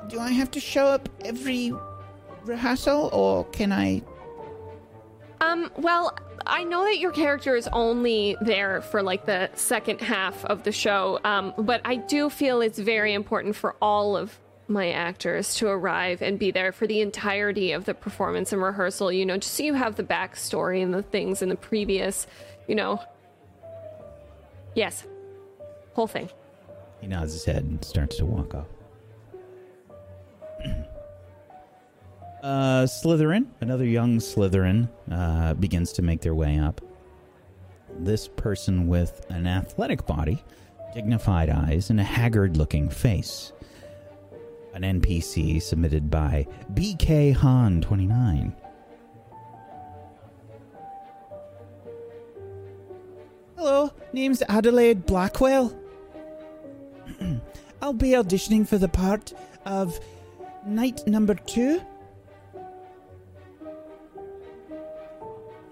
Do I have to show up every rehearsal, or can I? Um, well, I know that your character is only there for like the second half of the show, um, but I do feel it's very important for all of my actors to arrive and be there for the entirety of the performance and rehearsal, you know, just so you have the backstory and the things in the previous, you know. Yes. Whole thing. He nods his head and starts to walk off. Uh, Slytherin, another young Slytherin, uh, begins to make their way up. This person with an athletic body, dignified eyes, and a haggard looking face. An NPC submitted by BK Han29. Hello, name's Adelaide Blackwell. I'll be auditioning for the part of Knight Number Two.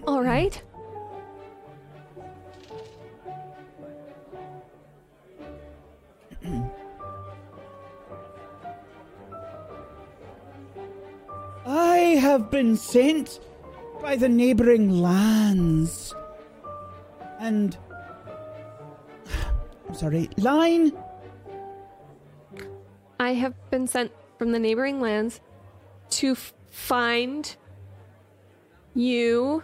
All right. I have been sent by the neighboring lands. And. I'm sorry, line? I have been sent from the neighboring lands to find you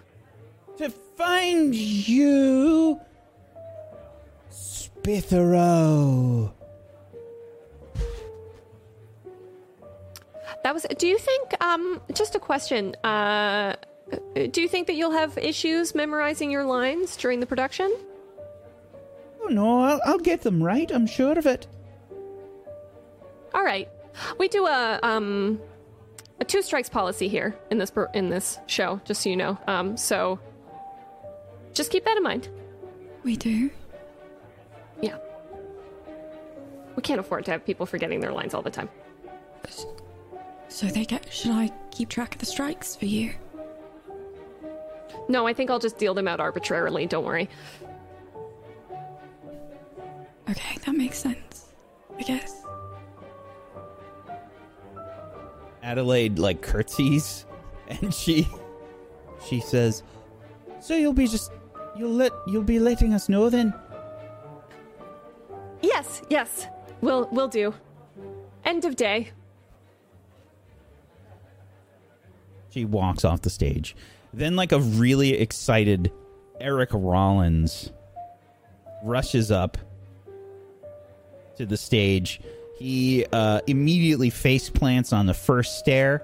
find you. Spithero. That was. Do you think? Um, just a question. Uh, do you think that you'll have issues memorizing your lines during the production? Oh no, I'll, I'll get them right. I'm sure of it. All right, we do a um a two strikes policy here in this in this show, just so you know. Um, so just keep that in mind. We do. Yeah, we can't afford to have people forgetting their lines all the time. So they get. Should I keep track of the strikes for you? No, I think I'll just deal them out arbitrarily. Don't worry. Okay, that makes sense. I guess. Adelaide like curtsies, and she she says, "So you'll be just you'll let you'll be letting us know then." Yes, yes, we'll we'll do. End of day. She walks off the stage. Then, like a really excited Eric Rollins rushes up to the stage. He uh, immediately face plants on the first stair.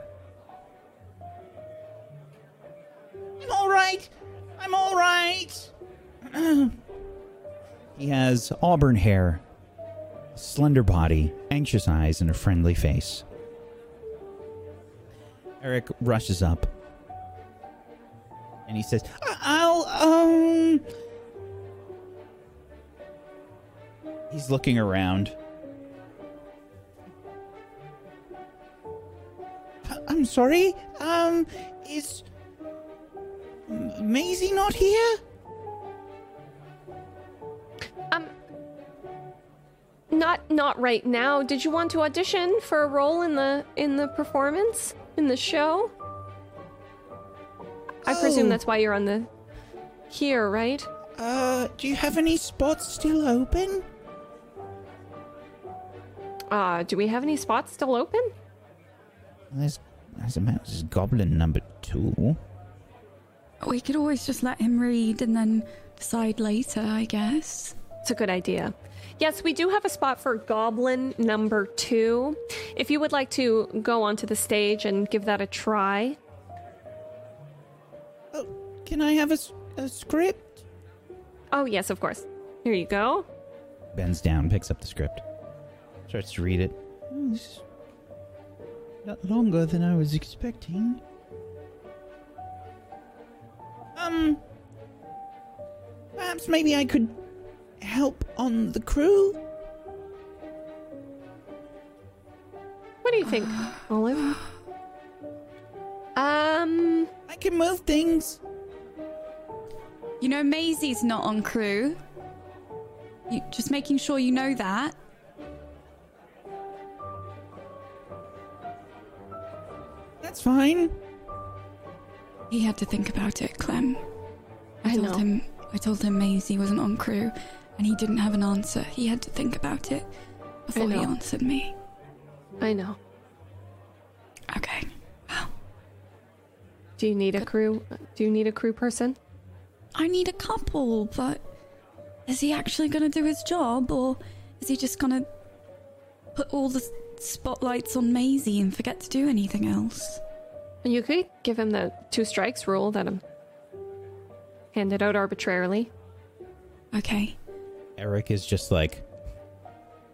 he has auburn hair, slender body, anxious eyes, and a friendly face. Eric rushes up and he says, "I- "I'll um." He's looking around. "I- I'm sorry. Um, is Maisie not here? Um, not not right now. Did you want to audition for a role in the in the performance in the show? I presume Oh. that's why you're on the here, right? Uh, do you have any spots still open? Uh, do we have any spots still open? There's, as a there's Goblin number two. We could always just let him read and then decide later, I guess. It's a good idea. Yes, we do have a spot for Goblin number two. If you would like to go onto the stage and give that a try. Oh, can I have a script? Oh, yes, of course. Here you go. Bends down, picks up the script, starts to read it. Oh, this is a lot longer than I was expecting. Um, perhaps maybe I could help on the crew. What do you think, Olive? Um, I can move things. You know, Maisie's not on crew. You, just making sure you know that. That's fine. He had to think about it, Clem. I, I told know. him I told him Maisie wasn't on crew and he didn't have an answer. He had to think about it before he answered me. I know. Okay. Do you need a crew? Do you need a crew person? I need a couple, but is he actually going to do his job or is he just going to put all the spotlights on Maisie and forget to do anything else? You could give him the two strikes rule that I'm handed out arbitrarily. Okay. Eric is just like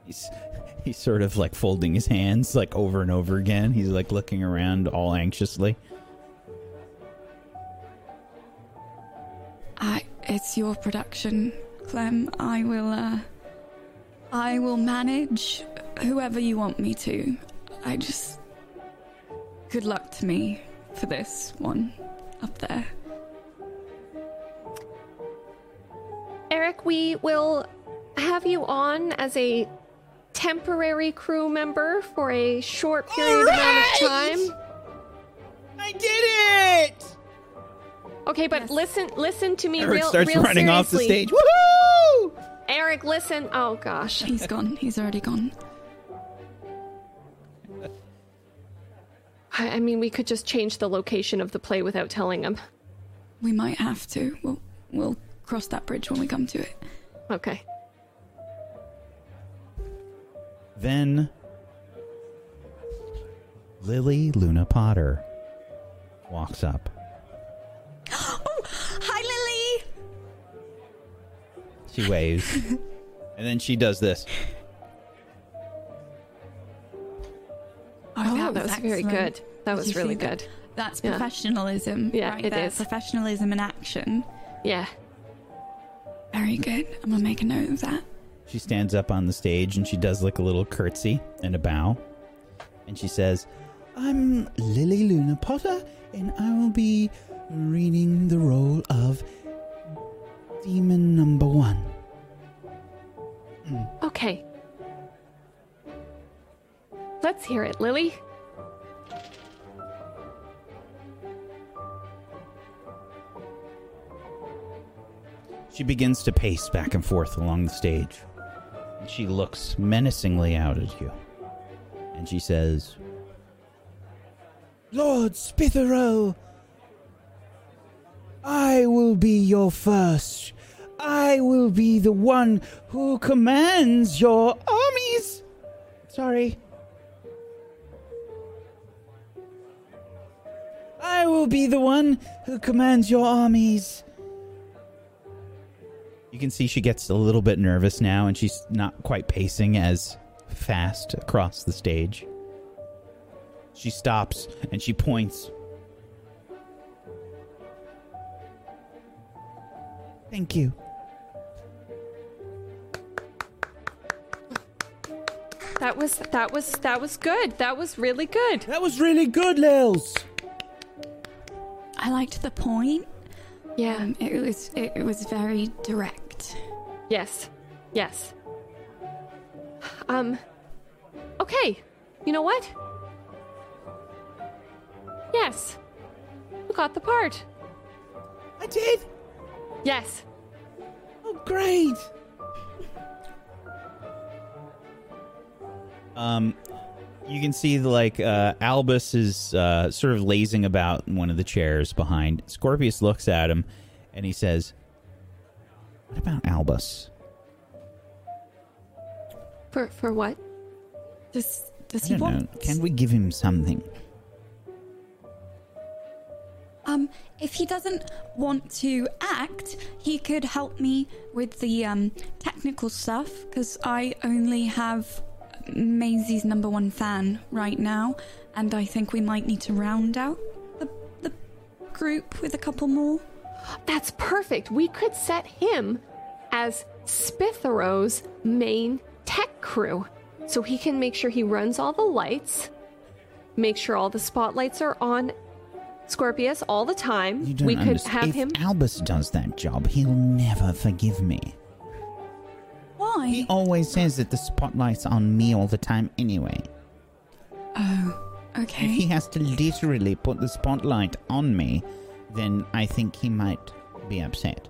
he's he's sort of like folding his hands like over and over again. He's like looking around all anxiously. I it's your production, Clem. I will uh I will manage whoever you want me to. I just good luck to me for this one up there. Eric, we will have you on as a temporary crew member for a short period amount of time. I did it! Okay, but listen, listen to me Eric real, starts real running off the stage. Woohoo! Eric, listen. Oh gosh. He's gone. He's already gone. I, I mean, we could just change the location of the play without telling him. We might have to. We'll we'll cross that bridge when we come to it. Okay. Then Lily Luna Potter walks up. Oh, hi, Lily. She waves. and then she does this. Oh, that oh, was very good. That Did was you see really that? good. That's Yeah. professionalism. Yeah, right it there. is. Professionalism in action. Yeah. Very good. I'm gonna make a note of that. She stands up on the stage and she does like a little curtsy and a bow. And she says, I'm Lily Luna Potter, and I will be reading the role of Demon Number One. Hmm. Okay. Let's hear it, Lily. She begins to pace back and forth along the stage. She looks menacingly out at you. And she says, Lord Spithero, I will be your first. I will be the one who commands your armies. Sorry. I will be the one who commands your armies. You can see she gets a little bit nervous now, and she's not quite pacing as fast across the stage. She stops and she points. Thank you. That was that was that was good. That was really good. That was really good, Lils. I liked the point. Yeah. Um, it was it, it was very direct. Yes. Yes. Um Okay. You know what? Yes. You got the part. I did. Yes. Oh, great. Um, you can see like uh, Albus is uh, sort of lazing about in one of the chairs behind. Scorpius looks at him, and he says, "What about Albus?" For for what? Does does I he don't know. want? Can we give him something? Um, if he doesn't want to act, he could help me with the um technical stuff because I only have Maisie's number one fan right now, and I think we might need to round out the the group with a couple more. That's perfect. We could set him as Spithero's main tech crew. So he can make sure he runs all the lights, make sure all the spotlights are on Scorpius all the time. You don't we could understand. have if him. Albus does that job, he'll never forgive me. Why? He always says that the spotlight's on me all the time anyway. oh, okay. If he has to literally put the spotlight on me, then I think he might be upset.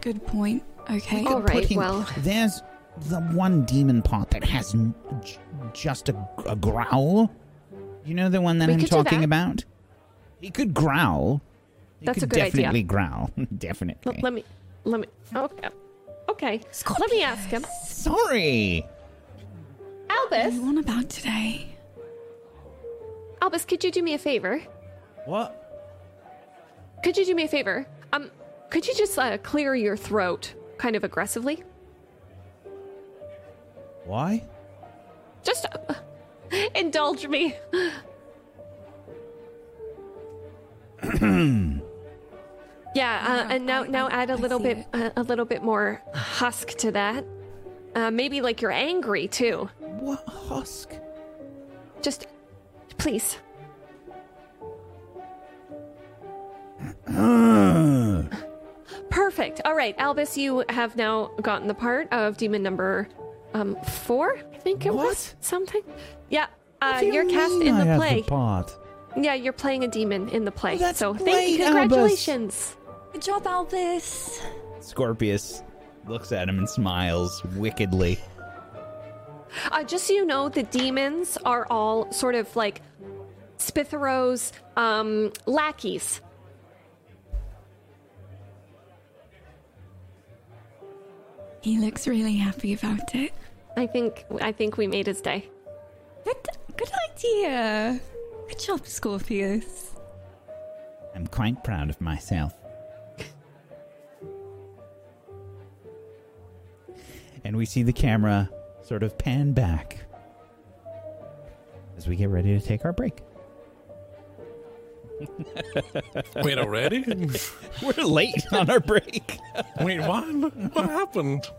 Good point. Okay. All right, him- well. There's the one demon part that has n- j- just a, a growl. You know the one that We I'm talking that. about? He could growl. He That's could a good idea. definitely growl. definitely. Let, let me. Let me. Oh, okay. Okay. Let me ask him. Sorry. What Albus. do you want about today? Albus, could you do me a favor? What? Could you do me a favor? Um, could you just uh, clear your throat kind of aggressively? Why? Just uh, indulge me. yeah, uh, and now I- now I- add a little bit uh, a little bit more husk to that. Uh, maybe like you're angry too. What husk? Just please. Perfect. All right, Albus, you have now gotten the part of demon number um four. I think it was something. Yeah, uh, What you you're cast mean in I the have play. part? Yeah, you're playing a demon in the play. Oh, that's so thank you. Congratulations. Albus. Congratulations. Good job, Albus. Scorpius looks at him and smiles wickedly. Uh, just so you know, the demons are all sort of like Spithero's um, lackeys. He looks really happy about it. I think I think we made his day. Good, good idea. Good job, Scorpius. I'm quite proud of myself. And we see the camera sort of pan back as we get ready to take our break. Wait, already? We're late on our break. Wait, what? What happened?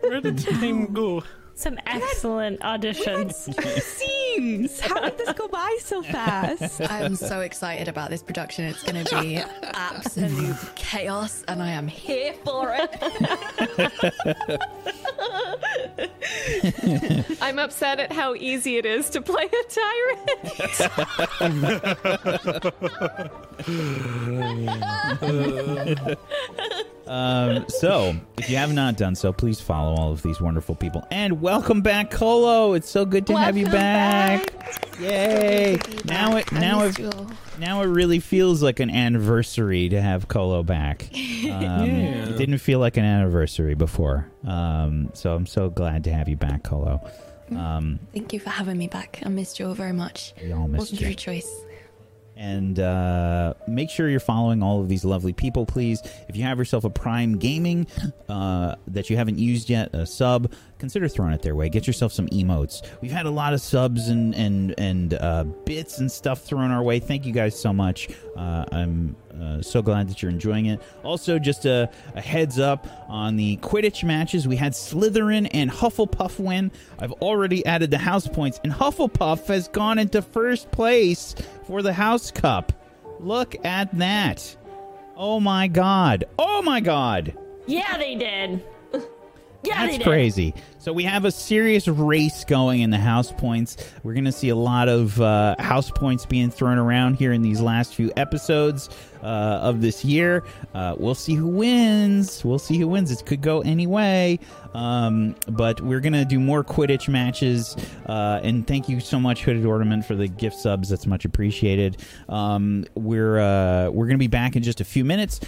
Where did the time go? Some excellent auditions. Scenes. How did this go by so fast? I'm so excited about this production. It's going to be absolute chaos, and I am here for it. I'm upset at how easy it is to play a tyrant. Um, so, if you have not done so, please follow all of these wonderful people. And welcome back, Colo. It's so good to have you back. back. Yay! Now it now it now it really feels like an anniversary to have Colo back. Um, It didn't feel like an anniversary before. Um, so I'm so glad to have you back, Colo. Um, Thank you for having me back. I missed you all very much. we all missed Wasn't you. your choice. And uh, make sure you're following all of these lovely people, please. If you have yourself a Prime Gaming uh, that you haven't used yet, a sub, consider throwing it their way. Get yourself some emotes. We've had a lot of subs and and and uh, bits and stuff thrown our way. Thank you guys so much. Uh, I'm uh, so glad that you're enjoying it. Also, just a, a heads up on the Quidditch matches. We had Slytherin and Hufflepuff win. I've already added the house points, and Hufflepuff has gone into first place for the House Cup. Look at that. Oh my god. Oh my god. yeah, they did. Yeah, That's crazy. So we have a serious race going in the house points. We're going to see a lot of uh, house points being thrown around here in these last few episodes uh, of this year. Uh, we'll see who wins. We'll see who wins. It could go any way. Um, but we're going to do more Quidditch matches. Uh, and thank you so much, Hooded Ornament, for the gift subs. That's much appreciated. Um, we're uh, we're going to be back in just a few minutes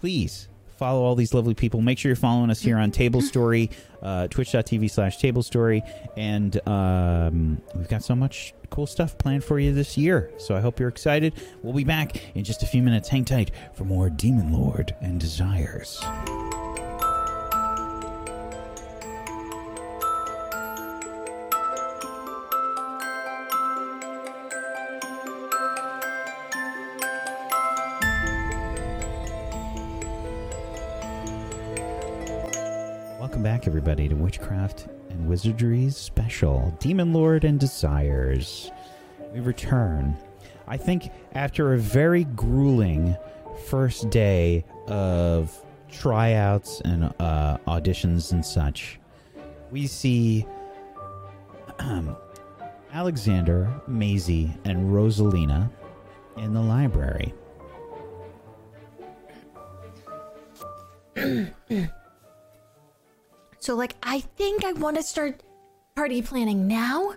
please follow all these lovely people. Make sure you're following us here on Table Story, uh, twitch.tv slash Table Story. And um, we've got so much cool stuff planned for you this year. So I hope you're excited. We'll be back in just a few minutes. Hang tight for more Demon Lord and Desires. Welcome back, everybody, to Witchcraft and Wizardry's special Demon Lord and Desires. We return. I think after a very grueling first day of tryouts and uh, auditions and such, we see Alexander, Maisie, and Rosalina in the library. So, like, I think I want to start party planning now,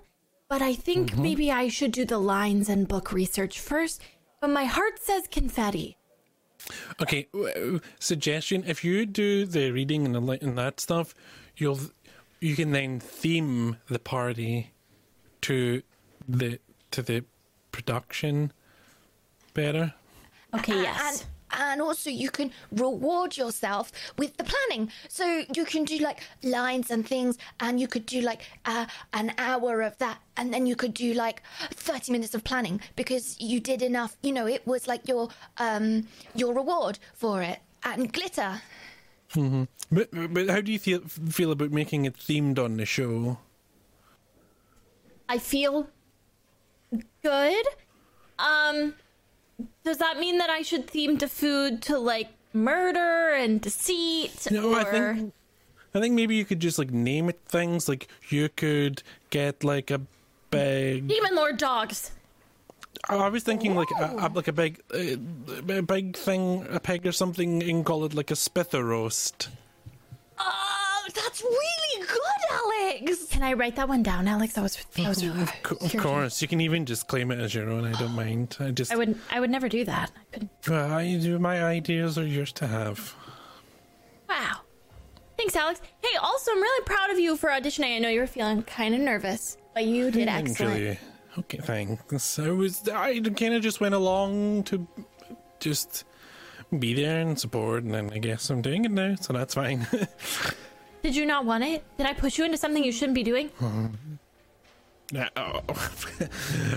but I think Mm-hmm. maybe I should do the lines and book research first. But my heart says confetti. Okay, suggestion: if you do the reading and, the, and that stuff, you'll you can then theme the party to the to the production better. Okay, yes. And and also you can reward yourself with the planning. So you can do like lines and things, and you could do like uh, an hour of that, and then you could do like thirty minutes of planning because you did enough. You know, it was like your um your reward for it. And glitter. But but how do you feel feel about making it themed on the show? I feel good. Um, does that mean that I should theme to food to like murder and deceit? No, or... I think I think maybe you could just like name it things. Like you could get like a big. Demon Lord dogs. I was thinking like a, like a big uh, a big thing, a peg or something, and call it like a spither roast. Oh, that's really good, Alex. Can I write that one down, Alex? That was that was. Co- Of course, you can even just claim it as your own. I don't mind. I just I would I would never do that. I couldn't. Well, I do. My ideas are yours to have. Wow. Thanks, Alex. Hey, also, I'm really proud of you for auditioning. I know you were feeling kind of nervous, but you did hmm, excellent. Really. Okay, thanks. I was I kind of just went along to just be there and support, and then I guess I'm doing it now, so that's fine. Did you not want it? Did I push you into something you shouldn't be doing? No,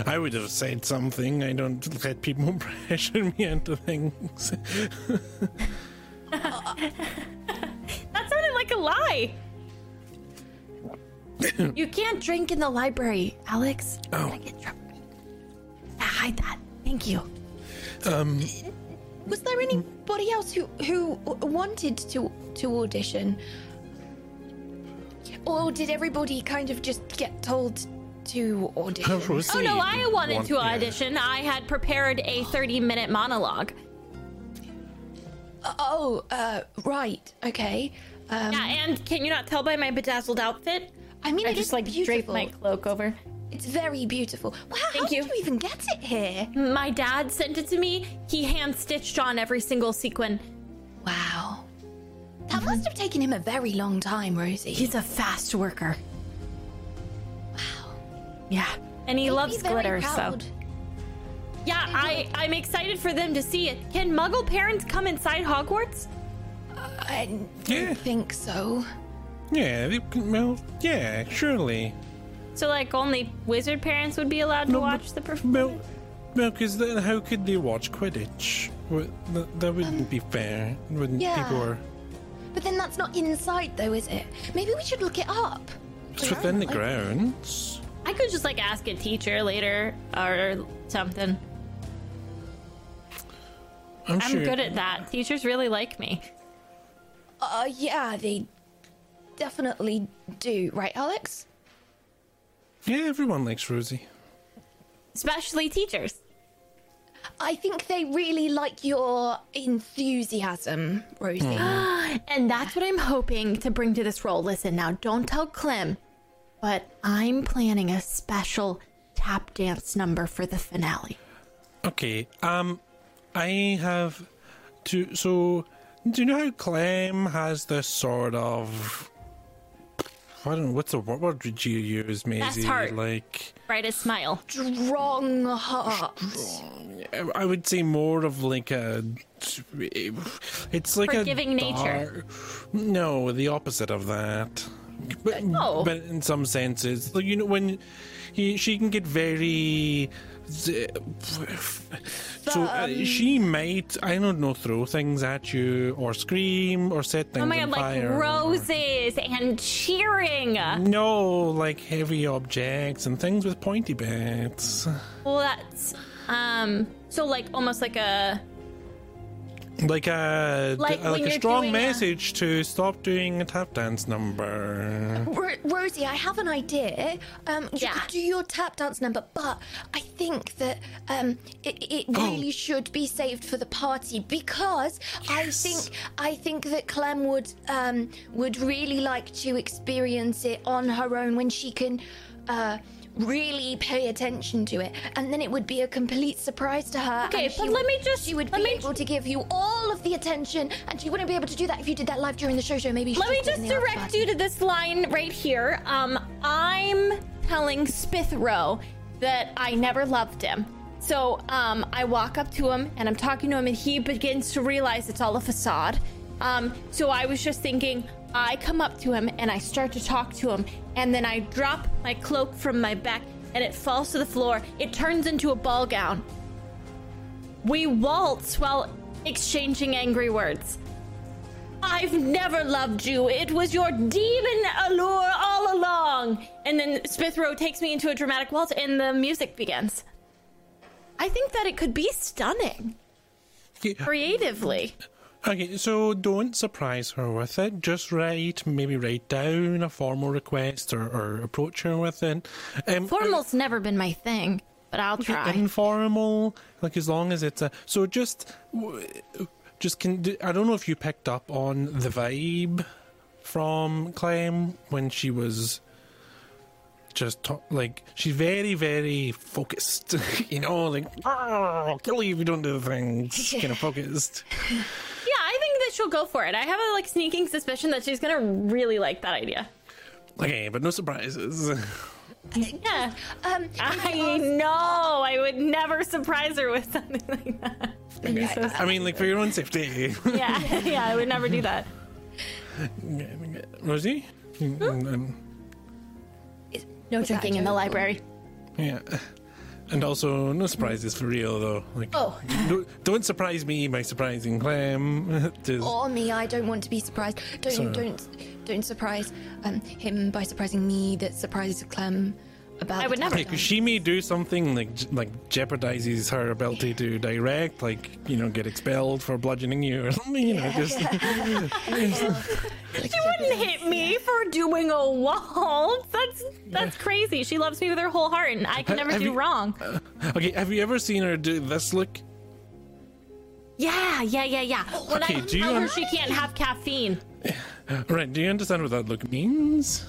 I would have said something. I don't let people pressure me into things. That sounded like a lie. you can't drink in the library, Alex. Oh. I get. Ah, hide that. Thank you. Um, Was there anybody else who who wanted to to audition, or did everybody kind of just get told to audition? Oh no, I wanted want- to yeah. audition. I had prepared a 30 minute monologue. Oh, uh, right, okay. Um, Yeah, and can you not tell by my bedazzled outfit? I mean, I it just is like beautiful. draped my cloak over. It's very beautiful. Wow, how Thank did you. you even get it here? My dad sent it to me. He hand stitched on every single sequin. Wow, that must have taken him a very long time, Rosie. He's a fast worker. wow. Yeah, and he He'd loves glitter, proud. so. Yeah, I, I'm excited for them to see it. Can muggle parents come inside Hogwarts? I don't Yeah. think so. yeah, they, well, yeah, surely. So, like, only wizard parents would be allowed to No, watch but- the performance? Well, no, because then how could they watch Quidditch? That, that wouldn't um, be fair. Wouldn't yeah. people are But then that's not inside, though, is it? Maybe we should look it up. it's within the Like- grounds. I could just, like, ask a teacher later or something. I'm, I'm sure. good at that. Teachers really like me. Uh, yeah, they definitely do, right, Alex? Yeah, everyone likes Rosie. Especially teachers. I think they really like your enthusiasm, Rosie. And that's what I'm hoping to bring to this role. Listen, now, don't tell Clem, but I'm planning a special tap dance number for the finale. Okay, um, I have to. So, do you know how Clem has this sort of. I don't what's the what word would you use, Maisie? heart. Like. Brightest smile. Strong heart. I would say more of like a. It's like Forgiving a nature. No, the opposite of that. But, Oh. but in some senses, like you know, when he she can get very. So uh, she might, I don't know, throw things at you or scream or set things Oh my on god, like fire. or- roses and cheering. No, like heavy objects and things with pointy bits. Well, that's um. So like almost like a Like a Like like, a strong doing a- message to stop doing a tap dance number. Ro- Rosie, I have an idea. Um, you Yeah. could do your tap dance number, but I think that um, it, it Oh. really should be saved for the party because I think I think that Clem would um, would really like to experience it on her own when she can. Uh, Really pay attention to it, and then it would be a complete surprise to her. Okay, but let me just- She would be me- able to give you all of the attention, and she wouldn't be able to do that if you did that live during the show. Show maybe. Let me just in the after direct you to this line right here. Um, I'm telling Spithero that I never loved him. So, um, I walk up to him and I'm talking to him, and he begins to realize it's all a facade. Um, so I was just thinking, I come up to him and I start to talk to him, and then I drop my cloak from my back and it falls to the floor. It turns into a ball gown. We waltz while exchanging angry words. I've never loved you. It was your demon allure all along. And then Spithero takes me into a dramatic waltz and the music begins. I think that it could be stunning creatively. Okay, so don't surprise her with it. Just write, maybe write down a formal request or, or approach her with it. Um, Formal's never been my thing, but I'll try. Informal, like as long as it's a. So just, just can. I don't know if you picked up on the vibe from Clem when she was just ta- like she's very very focused you know like "Ah, i'll kill you if you don't do the things kind of focused Yeah, I think that she'll go for it. I have a like sneaking suspicion that she's gonna really like that idea. Okay, but no surprises. Yeah. Um, I know. I would never surprise her with something like that. That'd so I mean, like for your own safety. yeah, yeah, I would never do that. Rosie? Um, No Was drinking in the library. yeah. And also, no surprises for real, though. Like, Oh. no, don't surprise me by surprising Clem. Just- or me, I don't want to be surprised. Don't So- don't don't surprise um him by surprising me. That surprises Clem about. I would never. Yeah, tap 'cause she may do something like like jeopardizes her ability to direct, like you know, get expelled for bludgeoning you or something. You know, just She wouldn't hit me for doing a waltz. That's that's crazy. She loves me with her whole heart, and I can never have do you- wrong. Uh, okay. Have you ever seen her do this look? Yeah, yeah, yeah, yeah. When Okay, I do you tell her un- she can't have caffeine, Right? Do you understand what that look means?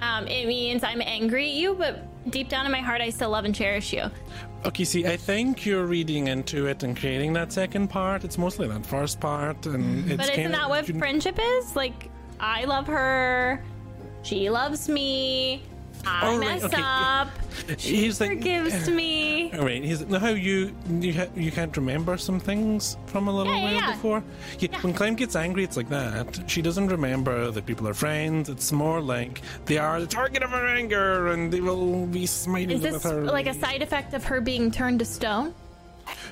Um, it means I'm angry at you, but deep down in my heart, I still love and cherish you. Okay, see, I think you're reading into it and creating that second part. It's mostly that first part, and it's But isn't that what you- friendship is? Like, I love her, she loves me, I Oh, mess okay. up, she Here's the- forgives me. All right, here's now how you you ha- you can't remember some things from a little Yeah, yeah, while yeah. before. Yeah, When Clem gets angry, it's like that. She doesn't remember that people are friends. It's more like they are the target of her anger, and they will be smiting Is with this her. like a side effect of her being turned to stone?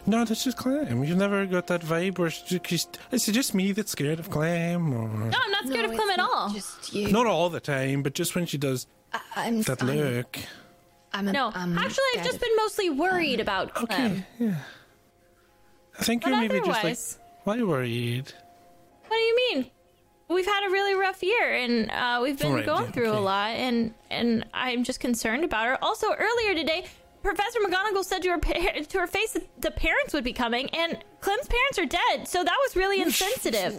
No, that's just Clem. You've never got that vibe where she, she's, it's just me that's scared of Clem, or No, I'm not scared No, of Clem at all. Just you. not all the time, but just when she does I, I'm that I'm, look. I'm a, No, I'm actually, I've just been mostly worried about Clem. I think But you're maybe just like otherwise- why worried. What do you mean? We've had a really rough year, and uh, we've been Right, going yeah, through a lot, and and I'm just concerned about her. Also, earlier today, Professor McGonagall said to her pa- to her face that the parents would be coming, and Clem's parents are dead, so that was really insensitive.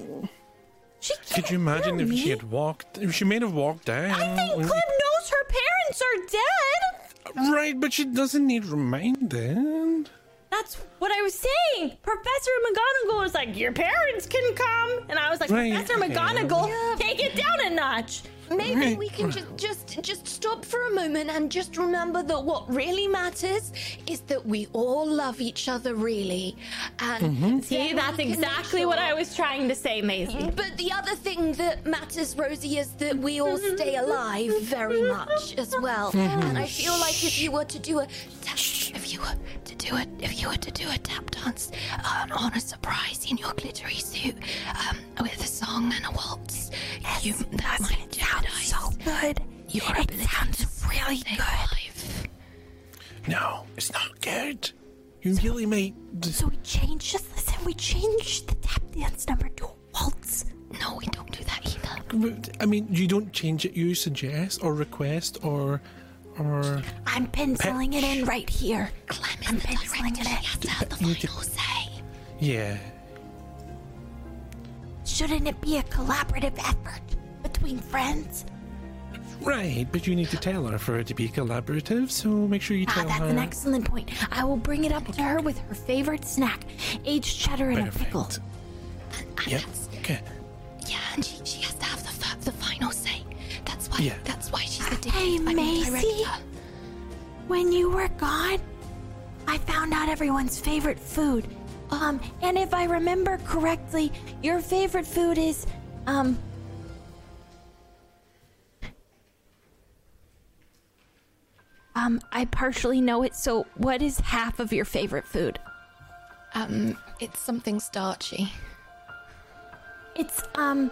She Could you imagine hear if she had walked? If she may have walked down. I think Clem knows her parents are dead. Right, but she doesn't need reminding. That's what I was saying. Professor McGonagall was like, "Your parents can come," and I was like, Right, "Professor okay. McGonagall, take it down a notch." Maybe Right. we can just just just stop for a moment and just remember that what really matters is that we all love each other really. And Mm-hmm. See, that's we can make exactly what I was trying to say, Maisie. But the other thing that matters, Rosie, is that we all stay alive very much as well. And I feel like if you were to do a tap, if you were to do it, if you were to do a tap dance uh, on a surprise in your glittery suit um, with a song and a waltz, you that might jeopardize so good. Your ability to really good. alive. No, it's not good. You really might. So we changed, just listen, we changed the tap dance number to a waltz. No, we don't do that either. I mean, you don't change it. You suggest or request or or. I'm penciling it in right here. Clem is I'm the penciling director. it She has to have the final to- say. Yeah. Shouldn't it be a collaborative effort between friends? Right, but you need to tell her for it to be collaborative, so make sure you Ah, tell that's her. an excellent point. I will bring it up to her with her favorite snack, aged cheddar and a pickle. Perfect. And Yep. Okay. Yeah, and she, she has to have the f- the final say. That's why. Yeah. That's why she's the Hey, dictator. I mean, Macy. director. When you were gone, I found out everyone's favorite food. Um, and if I remember correctly, your favorite food is, um, Um, I partially know it. So, what is half of your favorite food? Um, it's something starchy. it's, um,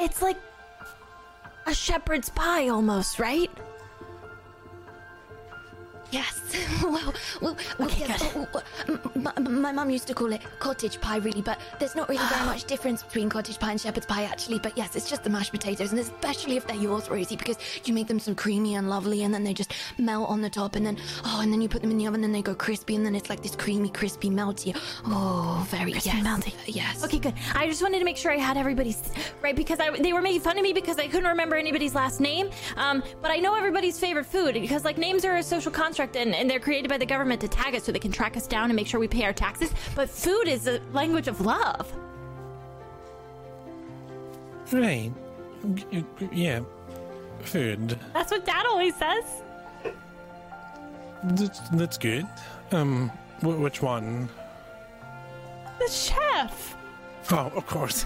it's like a shepherd's pie almost, right? Yes. well, well, well Okay, yes. oh, oh, m- m- my mum used to call it cottage pie, really, but there's not really very much difference between cottage pie and shepherd's pie, actually. But yes, it's just the mashed potatoes, and especially if they're yours, Rosie, because you make them so creamy and lovely, and then they just melt on the top, and then oh, and then you put them in the oven, and they go crispy, and then it's like this creamy, crispy, melty. Oh, very Crispy, yes, melty. Yes. Okay, good. I just wanted to make sure I had everybody's right because I, they were making fun of me because I couldn't remember anybody's last name. Um, but I know everybody's favorite food because like names are a social construct and, and they're created by the government to tag us so they can track us down and make sure we pay our taxes. But food is a language of love. Right. Y- y- Yeah. Food. That's what Dad always says. That's, that's good. Um, wh- which one? The chef. Oh, of course.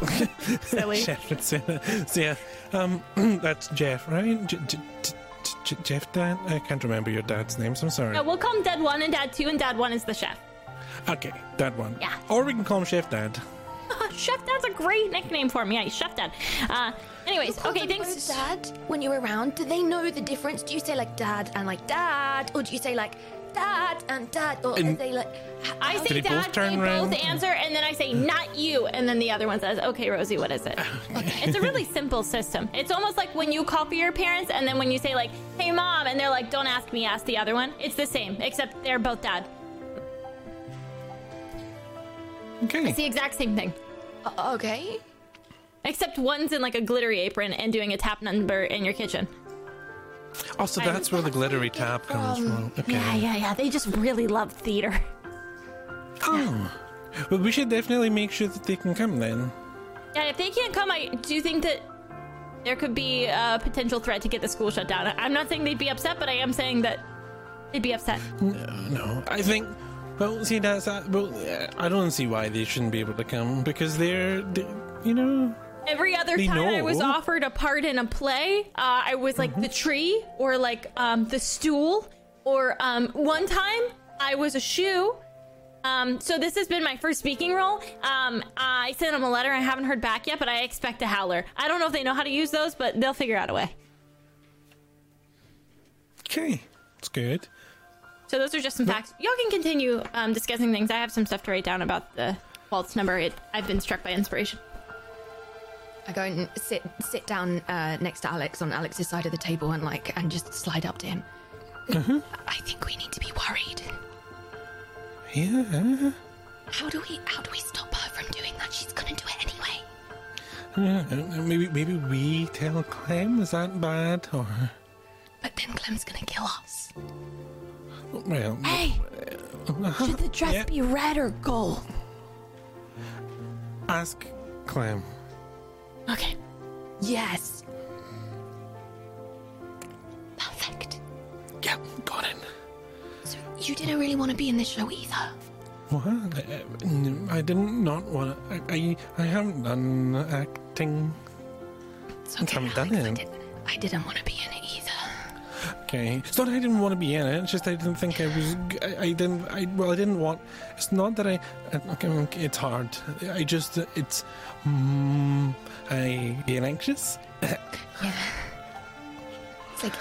Silly. Chef, it's, uh, so yeah, um, that's Jeff, right? J- J- J- J- Jeff Dad? I can't remember your dad's names. I'm sorry. No, we'll call him Dad One and Dad Two, and Dad One is the chef. Okay, Dad one. Yeah. Or we can call him Chef Dad. chef Dad's a great nickname for him. Yeah, he's Chef Dad. Uh, anyways, okay, thanks. Dad, when you're around, do they know the difference? Do you say like dad and like dad, or do you say like dad and dad, or And- they like? h- I how- say they both Dad, turn they around? both answer, and then I say not you, and then the other one says, "Okay, Rosie, what is it?" it's a really simple system. It's almost like when you call for your parents, and then when you say like, "Hey, mom," and they're like, "Don't ask me, ask the other one." It's the same, except they're both dad. Okay. It's the exact same thing. Uh, okay. Except one's in like a glittery apron and doing a tap number in your kitchen. Also, that's where the glittery tap comes from. Okay. Yeah, yeah, yeah. They just really love theater. Oh. Well, we should definitely make sure that they can come then. Yeah, if they can't come, I do think that there could be a potential threat to get the school shut down. I'm not saying they'd be upset, but I am saying that they'd be upset. No, I think. Well, see, that's that. Well, uh, I don't see why they shouldn't be able to come because they're, they, you know. Every other They time I was offered a part in a play, uh, I was like the tree or like um, the stool. Or um, one time I was a shoe. Um, so this has been my first speaking role. Um, I sent them a letter. I haven't heard back yet, but I expect a howler. I don't know if they know how to use those, but they'll figure out a way. Okay, that's good. So those are just some facts. Y'all can continue um, discussing things. I have some stuff to write down about the waltz number. It, I've been struck by inspiration. I go and sit sit down uh, next to Alex on Alex's side of the table and like and just slide up to him. I think we need to be worried. Yeah. How do we how do we stop her from doing that? She's gonna do it anyway. yeah. uh, Maybe maybe we tell Clem. Is that bad or? But then Clem's gonna kill us. Well, Hey, should the dress Yeah. be red or gold? ask Clem. Okay. Yes. Perfect. Yeah, got it. So you didn't really want to be in this show either. What? I, I didn't not want to. I, I, I haven't done acting. It's I okay, haven't done Alex. I, it. did, I didn't want to be in it either. Okay. It's not that I didn't want to be in it. It's just I didn't think I was. I didn't. I well, I didn't want. It's not that I. I- Okay, it's hard. I just. It's. Mm, I get anxious. Yeah. It's like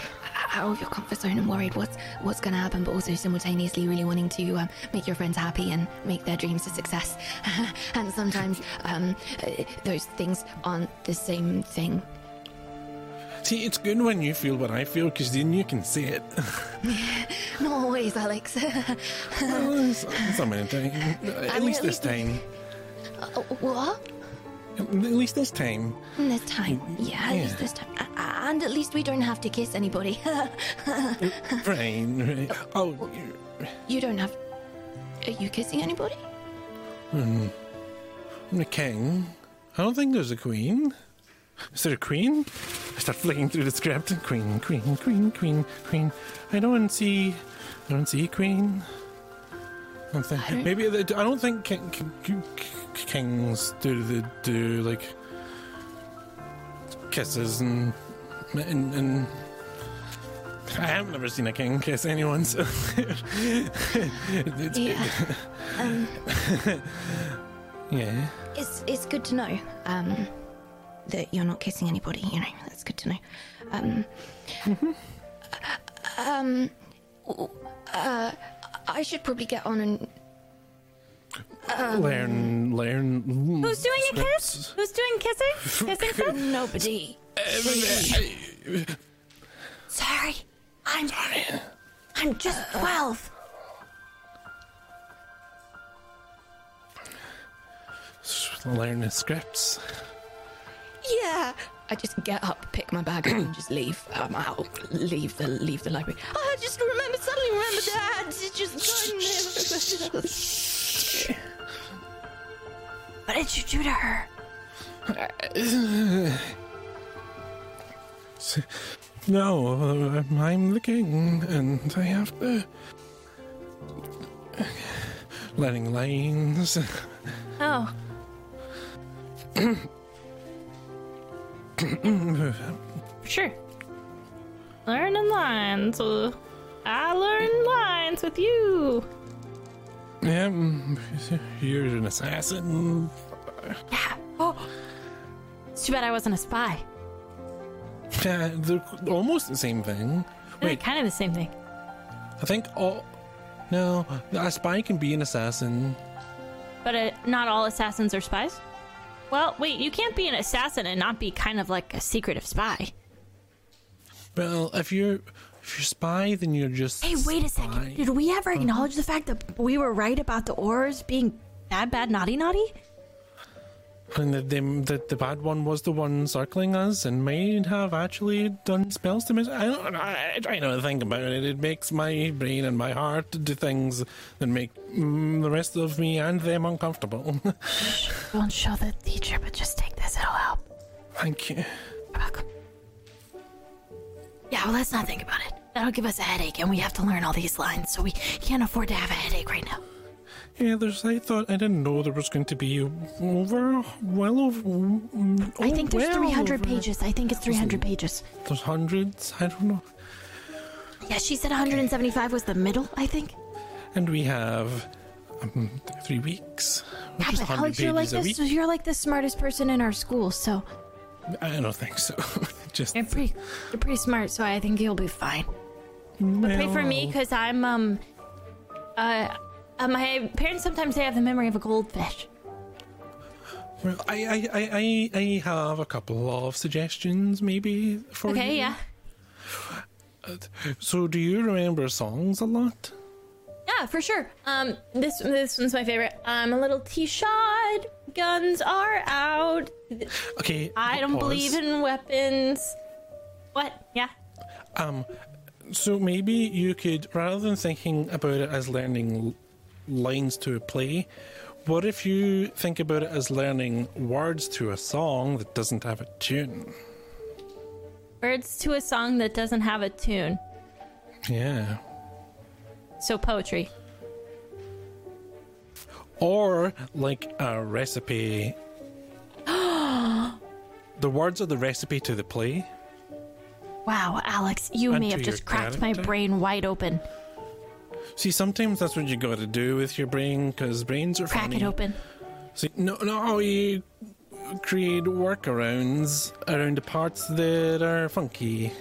out of your comfort zone and worried what's what's going to happen, but also simultaneously really wanting to um, make your friends happy and make their dreams a success. and sometimes um, those things aren't the same thing. See, it's good when you feel what I feel because then you can see it. Not always, Alex. Well, Some of the time. At least this time. Uh, what? At least this time. This time, yeah, at Yeah. least this time, and at least we don't have to kiss anybody. Right. right. Oh, you- you don't have. Are you kissing anybody? I'm the king. I don't think there's a queen. Is there a queen? I start flicking through the script. Queen, queen, queen, queen, queen. I don't see. I don't see a queen. I don't think. don't- Maybe they, I don't think king, king, king- kings do the do like kisses and and. and I have never seen a king kiss anyone, so it's Yeah. Um, yeah. it's it's good to know um, that you're not kissing anybody. You know, that's good to know. Um, um, uh, I should probably get on and learn, learn. Who's doing a kiss? Who's doing kissing? Kissing stuff? nobody. Sorry. I'm Sorry. I'm just 12. learn the scripts. Yeah. I just get up, pick my bag up, and just leave. Um, out, leave the leave the library. Oh, I just remember suddenly remember that. It's just What did you do to her? No, uh, I'm the king, and I have to. Learning lines. Oh. sure. Learning lines. I learn lines with you. Yeah, you're an assassin. Yeah. Oh. It's too bad I wasn't a spy. Yeah, they're almost the same thing. They're Wait, kind of the same thing. I think all. No, a spy can be an assassin. But uh, not all assassins are spies? Well, wait, you can't be an assassin and not be kind of like a secretive spy. Well, if you're if you're spy, then you're just. Hey, wait a spy. second. Did we ever acknowledge the fact that we were right about the ores being Bad, bad, naughty, naughty? And the, the, the, the bad one was the one circling us and might have actually done spells to me. I don't I, I try not to think about it. It makes my brain and my heart do things that make mm, the rest of me and them uncomfortable. Don't show the teacher, but just take this. It'll help. Thank you. You're welcome. Yeah, well, let's not think about it. That'll give us a headache, and we have to learn all these lines, so we can't afford to have a headache right now. Yeah, there's. I thought I didn't know there was going to be over, well over. mm, I oh, think there's well 300 pages. I think it's 300 pages. There's hundreds. I don't know. Yeah, she said 175 was the middle, I think. And we have um, three weeks. Yeah, which is but 100 Alex, you're like pages a this. week. You're like the smartest person in our school, so I don't think so. Just You're pretty, you're pretty smart, so I think you'll be fine. but Pray for me, because I'm, um, uh, uh, my parents sometimes they have the memory of a goldfish. Well, I, I, I, I, I have a couple of suggestions, maybe for Okay, you. yeah. So, do you remember songs a lot? Yeah, for sure. Um, this this one's my favorite. I'm a little T-shot. Guns are out. Okay, I don't pause. believe in weapons. What? Yeah. Um, so maybe you could, rather than thinking about it as learning lines to a play, what if you think about it as learning words to a song that doesn't have a tune? Words to a song that doesn't have a tune. Yeah. So poetry. Or like a recipe. the words are the recipe to the play. wow, Alex, you And may have just cracked my brain wide open. See, sometimes that's what you got to do with your brain because brains are Crack funny. it open. See, no, no, you create workarounds around the parts that are funky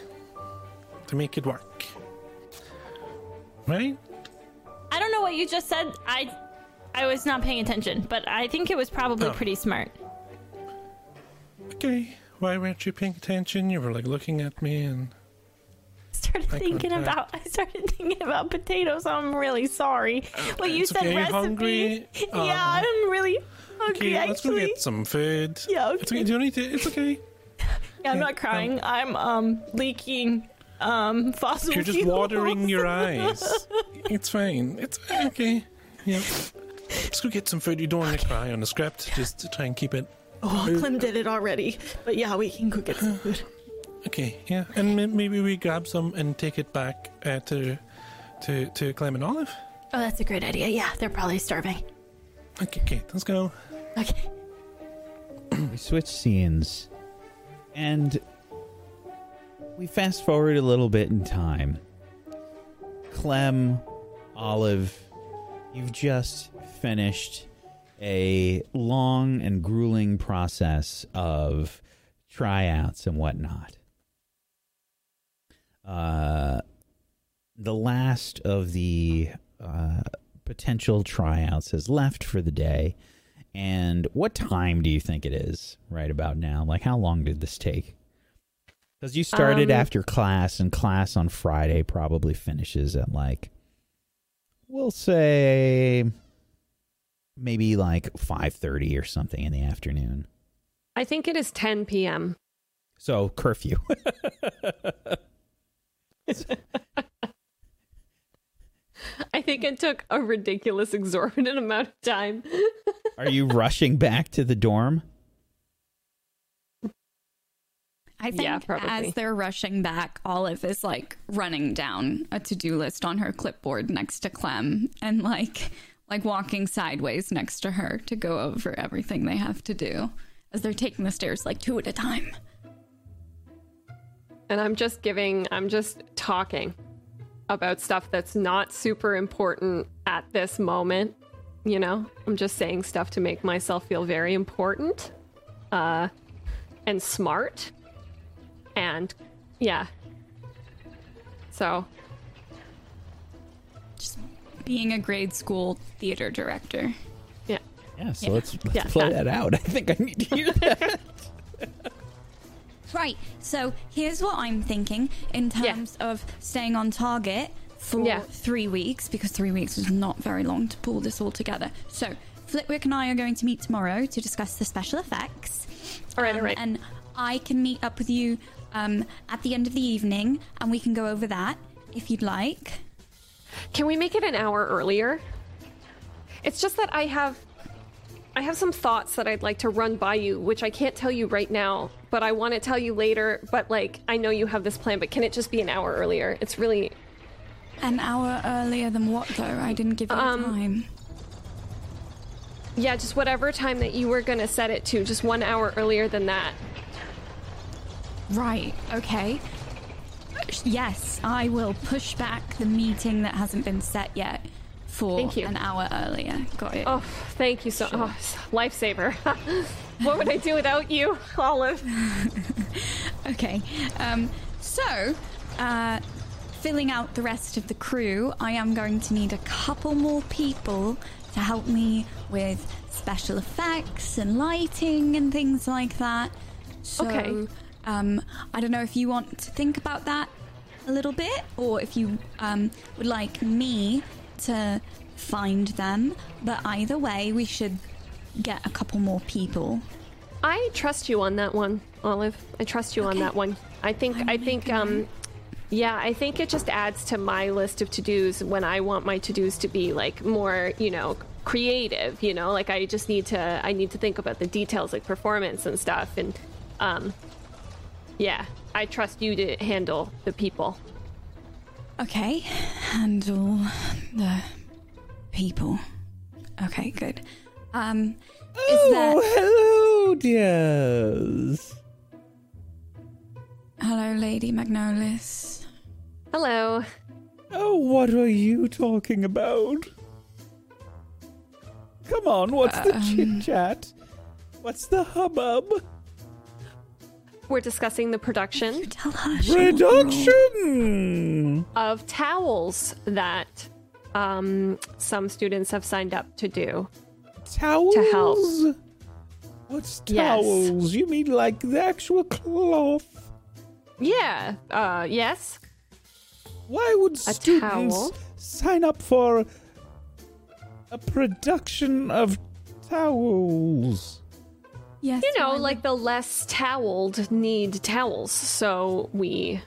to make it work. Right? I don't know what you just said. I I was not paying attention, but I think it was probably Oh. pretty smart. Okay. Why weren't you paying attention? You were like looking at me and. I started Eye thinking about I started thinking about potatoes. I'm really sorry. Well, you said okay, recipe. hungry. Uh, yeah, I'm really hungry. Okay, let's go get some food. Yeah, It's okay. Do you need to? It's okay. yeah, I'm not crying. I'm um leaking um fossil You're just fuels. watering your eyes. It's fine. It's okay. Yeah. Let's go get some food. You don't want to cry on the script. Just to try and keep it. Oh, Clem did it already. But yeah, we can go get some food. Okay. Yeah. And may- maybe we grab some and take it back uh, to to to Clem and Olive. Oh, that's a great idea. Yeah, they're probably starving. Okay. Okay. Let's go. Okay. we switch scenes and we fast forward a little bit in time. Clem, Olive, you've just finished a long and grueling process of tryouts and whatnot. Uh, the last of the uh, potential tryouts has left for the day. And what time do you think it is right about now? Like, how long did this take? Because you started Um, after class, and class on Friday probably finishes at like, we'll say, maybe like five thirty or something in the afternoon. I think it is 10 p.m. So curfew. I think it took a ridiculous, exorbitant amount of time. Are you rushing back to the dorm? I think Yeah, probably. as they're rushing back, Olive is like running down a to-do list on her clipboard next to Clem and like like walking sideways next to her to go over everything they have to do as they're taking the stairs like two at a time. And I'm just giving, I'm just talking about stuff that's not super important at this moment. You know, I'm just saying stuff to make myself feel very important uh, and smart. And yeah. So, Just being a grade school theater director. yeah. Yeah, so let's, let's Yeah, play that- that out. I think I need to hear that. Right. So here's what I'm thinking in Yeah. terms of staying on target for Yeah. three weeks because three weeks is not very long to pull this all together. So Flitwick and I are going to meet tomorrow to discuss the special effects. All right, Um, all right. And I can meet up with you um, at the end of the evening, and we can go over that if you'd like. Can we make it an hour earlier? It's just that I have I have some thoughts that I'd like to run by you, which I can't tell you right now, but I want to tell you later, but like I know you have this plan, but can it just be an hour earlier? It's really An hour earlier than what, though? I didn't give you Um, time. yeah, just whatever time that you were going to set it to, just 1 hour earlier than that. Right, okay. Yes, I will push back the meeting that hasn't been set yet for Thank you. an hour earlier. Got it. Oh, thank you so oh, lifesaver. what would I do without you, Olive? Okay. Um, so, uh, filling out the rest of the crew, I am going to need a couple more people to help me with special effects and lighting and things like that. So, Okay. um, I don't know if you want to think about that a little bit or if you um, would like me to find them. But either way, we should get a couple more people. I trust you on that one, Olive. I trust you on that one. I think I'm I think um yeah, I think it just adds to my list of to-dos when I want my to-dos to be like more, you know, creative, you know? Like I just need to I need to think about the details like performance and stuff and um yeah, I trust you to handle the people. Okay, handle the people. Okay, good. Um, is there? Oh, hello, dears. Hello, Lady Magnolis. Hello. Oh, what are you talking about? Come on, what's the chit chat? What's the hubbub? We're discussing the production Tell her. she won't roll. Production! of towels that um, some students have signed up to do. Towels? To help. What's Yes. towels? You mean like the actual cloth? Yeah. Uh, yes. Why would students towel? sign up for a production of towels? Yes. You know, like the less toweled need towels. So we.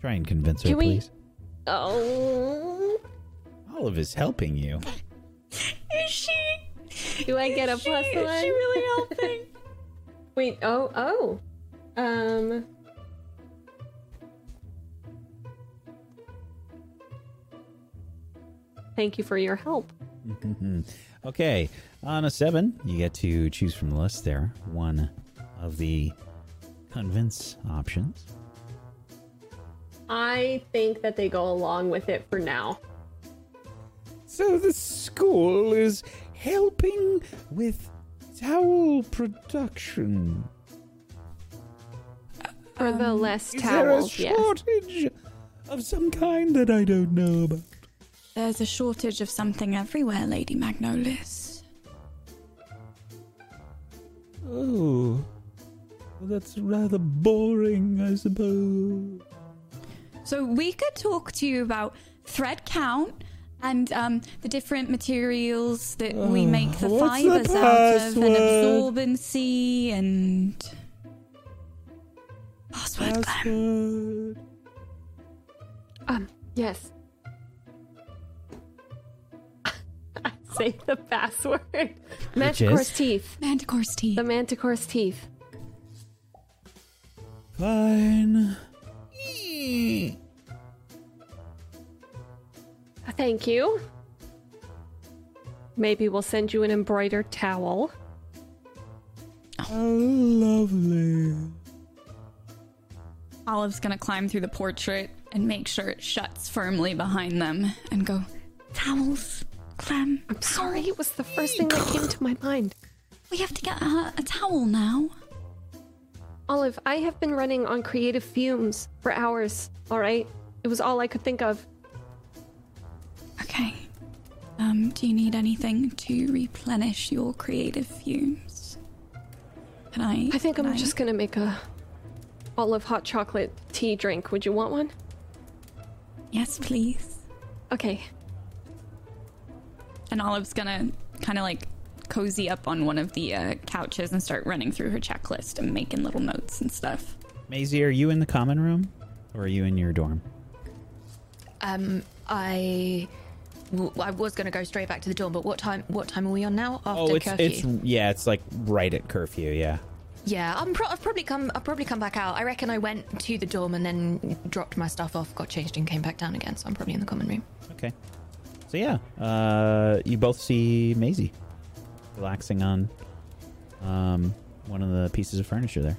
Try and convince her, Can we- please. Oh. Olive is helping you. Is she? Do I get a plus she, one? Is she really helping? Wait. Oh. Oh. Um. Thank you for your help. Okay, on a seven, you get to choose from the list there one of the convince options. I think that they go along with it for now. So the school is helping with towel production. For the um, less Is there a towels, yes. shortage of some kind that I don't know about? There's a shortage of something everywhere, Lady Magnolis. Oh, well, that's rather boring, I suppose. So we could talk to you about thread count and um, the different materials that we Oh, make the what's the fibers out of, and absorbency and password. Clem. Password. Um, yes. say the password. Manticore's teeth. Manticore's teeth. The Manticore's teeth. Fine. Thank you. Maybe we'll send you an embroidered towel. lovely. Olive's gonna climb through the portrait and make sure it shuts firmly behind them and go, Towels, Clem. I'm sorry, it was the first thing that came to my mind. We have to get her a towel now. Olive, I have been running on creative fumes for hours, alright? It was all I could think of. Okay. Um, do you need anything to replenish your creative fumes? Can I? I think I'm just gonna make a olive hot chocolate tea drink. Would you want one? Yes, please. Okay. And Olive's gonna kind of like cozy up on one of the uh, couches and start running through her checklist and making little notes and stuff. Maisie, are you in the common room? Or are you in your dorm? Um, I. w- I was going to go straight back to the dorm, but what time? What time are we on now? After oh, it's curfew. it's yeah, it's like right at curfew. Yeah. Yeah, I'm pro- I've probably come. I've probably come back out. I reckon I went to the dorm and then dropped my stuff off, got changed, and came back down again. So I'm probably in the common room. Okay. So yeah, uh, you both see Maisie relaxing on um, one of the pieces of furniture there.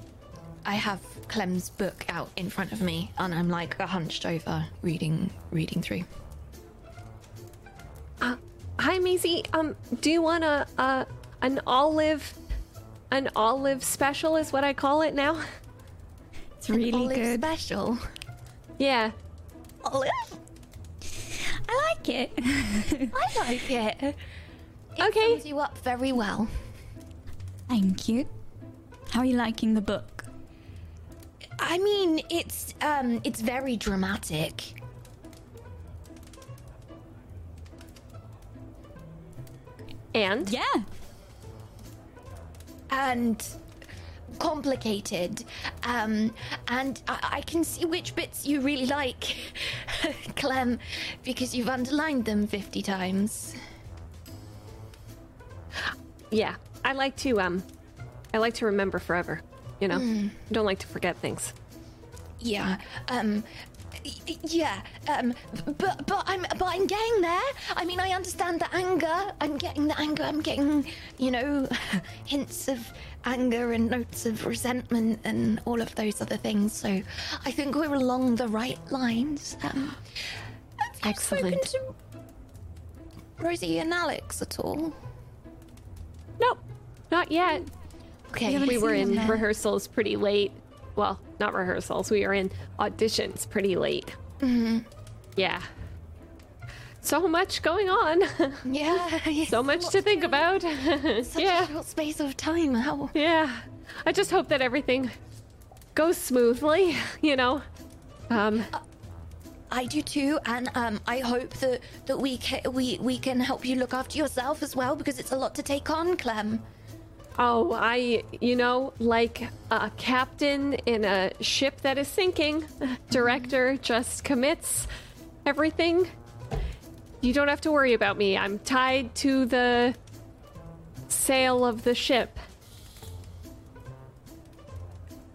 I have Clem's book out in front of me, and I'm like hunched over, reading, reading through. Uh, hi, Maisie. Um, do you want a, uh, an olive, an olive special is what I call it now? It's really Olive good. special. Yeah. Olive. I like it. I like it. It Okay. sums you up very well. Thank you. How are you liking the book? I mean, it's um, it's very dramatic. And Yeah. and complicated. Um, and I, I can see which bits you really like, Clem, because you've underlined them 50 times. yeah, I like to um, I like to remember forever. You know, I don't like to forget things. Yeah. Um. Yeah. Um. But but I'm but I'm getting there. I mean, I understand the anger. I'm getting the anger. I'm getting, you know, hints of anger and notes of resentment and all of those other things. So, I think we're along the right lines. Um, have you Excellent. spoken to Rosie and Alex at all? Nope, not yet. Okay. we were in there. rehearsals pretty late. Well, not rehearsals. We were in auditions pretty late. Mm-hmm. Yeah. So much going on. Yeah. yes, so much to think about. Such yeah. a short space of time. How? Yeah. I just hope that everything goes smoothly, you know. Um I do too, and um, I hope that that we can we we can help you look after yourself as well because it's a lot to take on, Clem. oh, I you know, like a captain in a ship that is sinking, director just commits everything. You don't have to worry about me. I'm tied to the sail of the ship.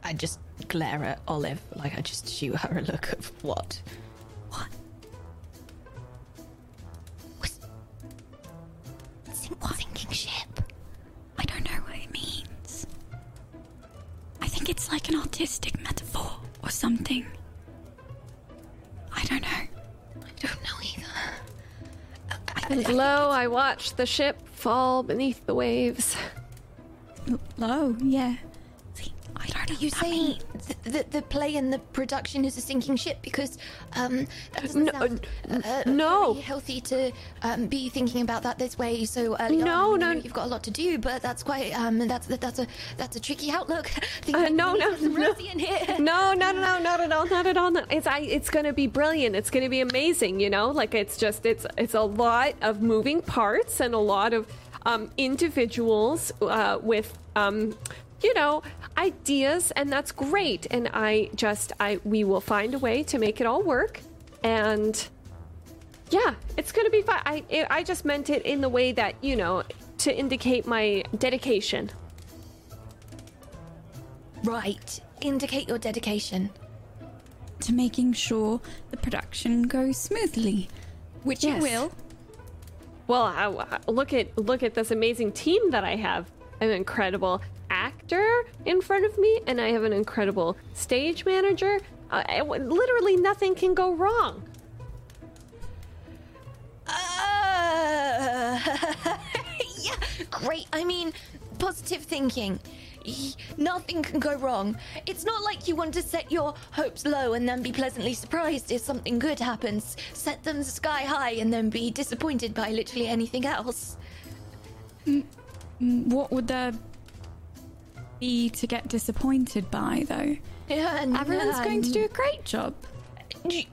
I just glare at Olive, like I just shoot her a look of what? What? Sink, sinking ship. I don't know what it means. I think it's like an artistic metaphor or something. And lo, I watched the ship fall beneath the waves. Lo, yeah. See, I don't know. You what that say the the play and the production is a sinking ship because um No, sound uh, no. healthy to um, be thinking about that this way so early No, on. no. You've got a lot to do, but that's quite um that's that's a that's a tricky outlook. Uh, no, no, no. Rosie in here. No, no, no, no, not at all, not at all. Not. It's I. It's gonna be brilliant. It's gonna be amazing. You know, like it's just it's it's a lot of moving parts and a lot of um, individuals uh, with um, you know ideas, and that's great. And I just I we will find a way to make it all work, and Yeah, it's gonna be fine. I it, I just meant it in the way that you know to indicate my dedication. Right. Indicate your dedication. To making sure the production goes smoothly, which Yes. it will. Well, I, I- look at look at this amazing team that I have. I'm incredible actor in front of me, and I have an incredible stage manager. Uh, I- literally, nothing can go wrong. Uh, yeah, great. I mean, positive thinking. Nothing can go wrong. It's not like you want to set your hopes low and then be pleasantly surprised if something good happens. Set them sky high and then be disappointed by literally anything else. What would there be to get disappointed by, though? Yeah, and, Everyone's going to do a great job.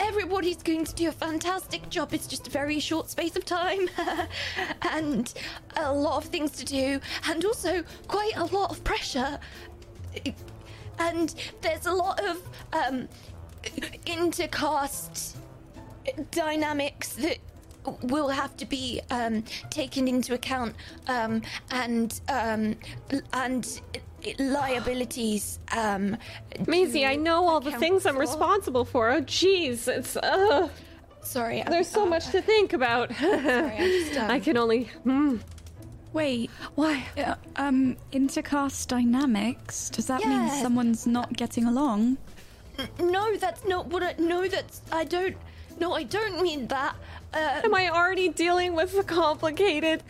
Everybody's going to do a fantastic job. It's just a very short space of time, and a lot of things to do, and also quite a lot of pressure. And there's a lot of um, intercast dynamics that will have to be um, taken into account, um, and um, and liabilities. Um, Maisie, I know all the account things I'm responsible for. Oh, jeez, it's uh, Sorry, I'm- there's so uh, much to think about. Sorry, I just um, I can only. Hmm. Wait, Why? uh, um, intercast dynamics. Does that mean someone's not getting along? No, that's not what I. No, that's. I don't. No, I don't mean that. Uh, Am I already dealing with the complicated,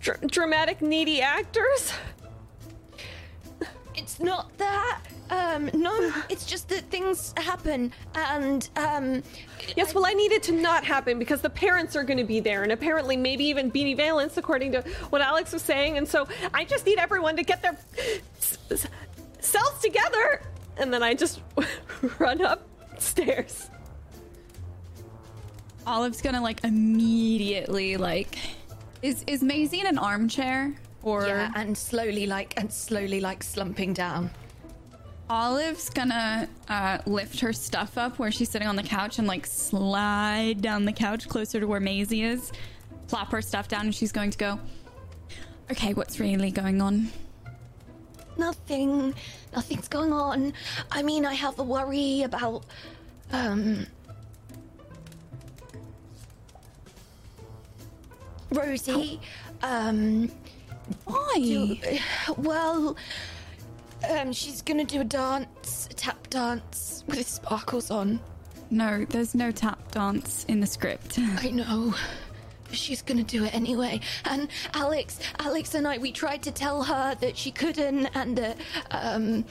dr- dramatic, needy actors? it's not that. Um, no, it's just that things happen, and um. Yes, well, I need it to not happen because the parents are going to be there, and apparently, maybe even Beanie Valence, according to what Alex was saying. And so, I just need everyone to get their s- s- selves together, and then I just run upstairs. Olive's gonna like immediately like. Is is Maisie in an armchair or Yeah, and slowly, like, and slowly, like, slumping down. Olive's gonna uh, lift her stuff up where she's sitting on the couch and like slide down the couch closer to where Maisie is, plop her stuff down, and she's going to go. Okay, what's really going on? Nothing. Nothing's going on. I mean, I have a worry about. Um. Rosie. Um. Why? Well, um, she's gonna do a dance, a tap dance with sparkles on. No, there's no tap dance in the script. I know. but She's gonna do it anyway. And Alex, Alex and I, we tried to tell her that she couldn't, and that, um,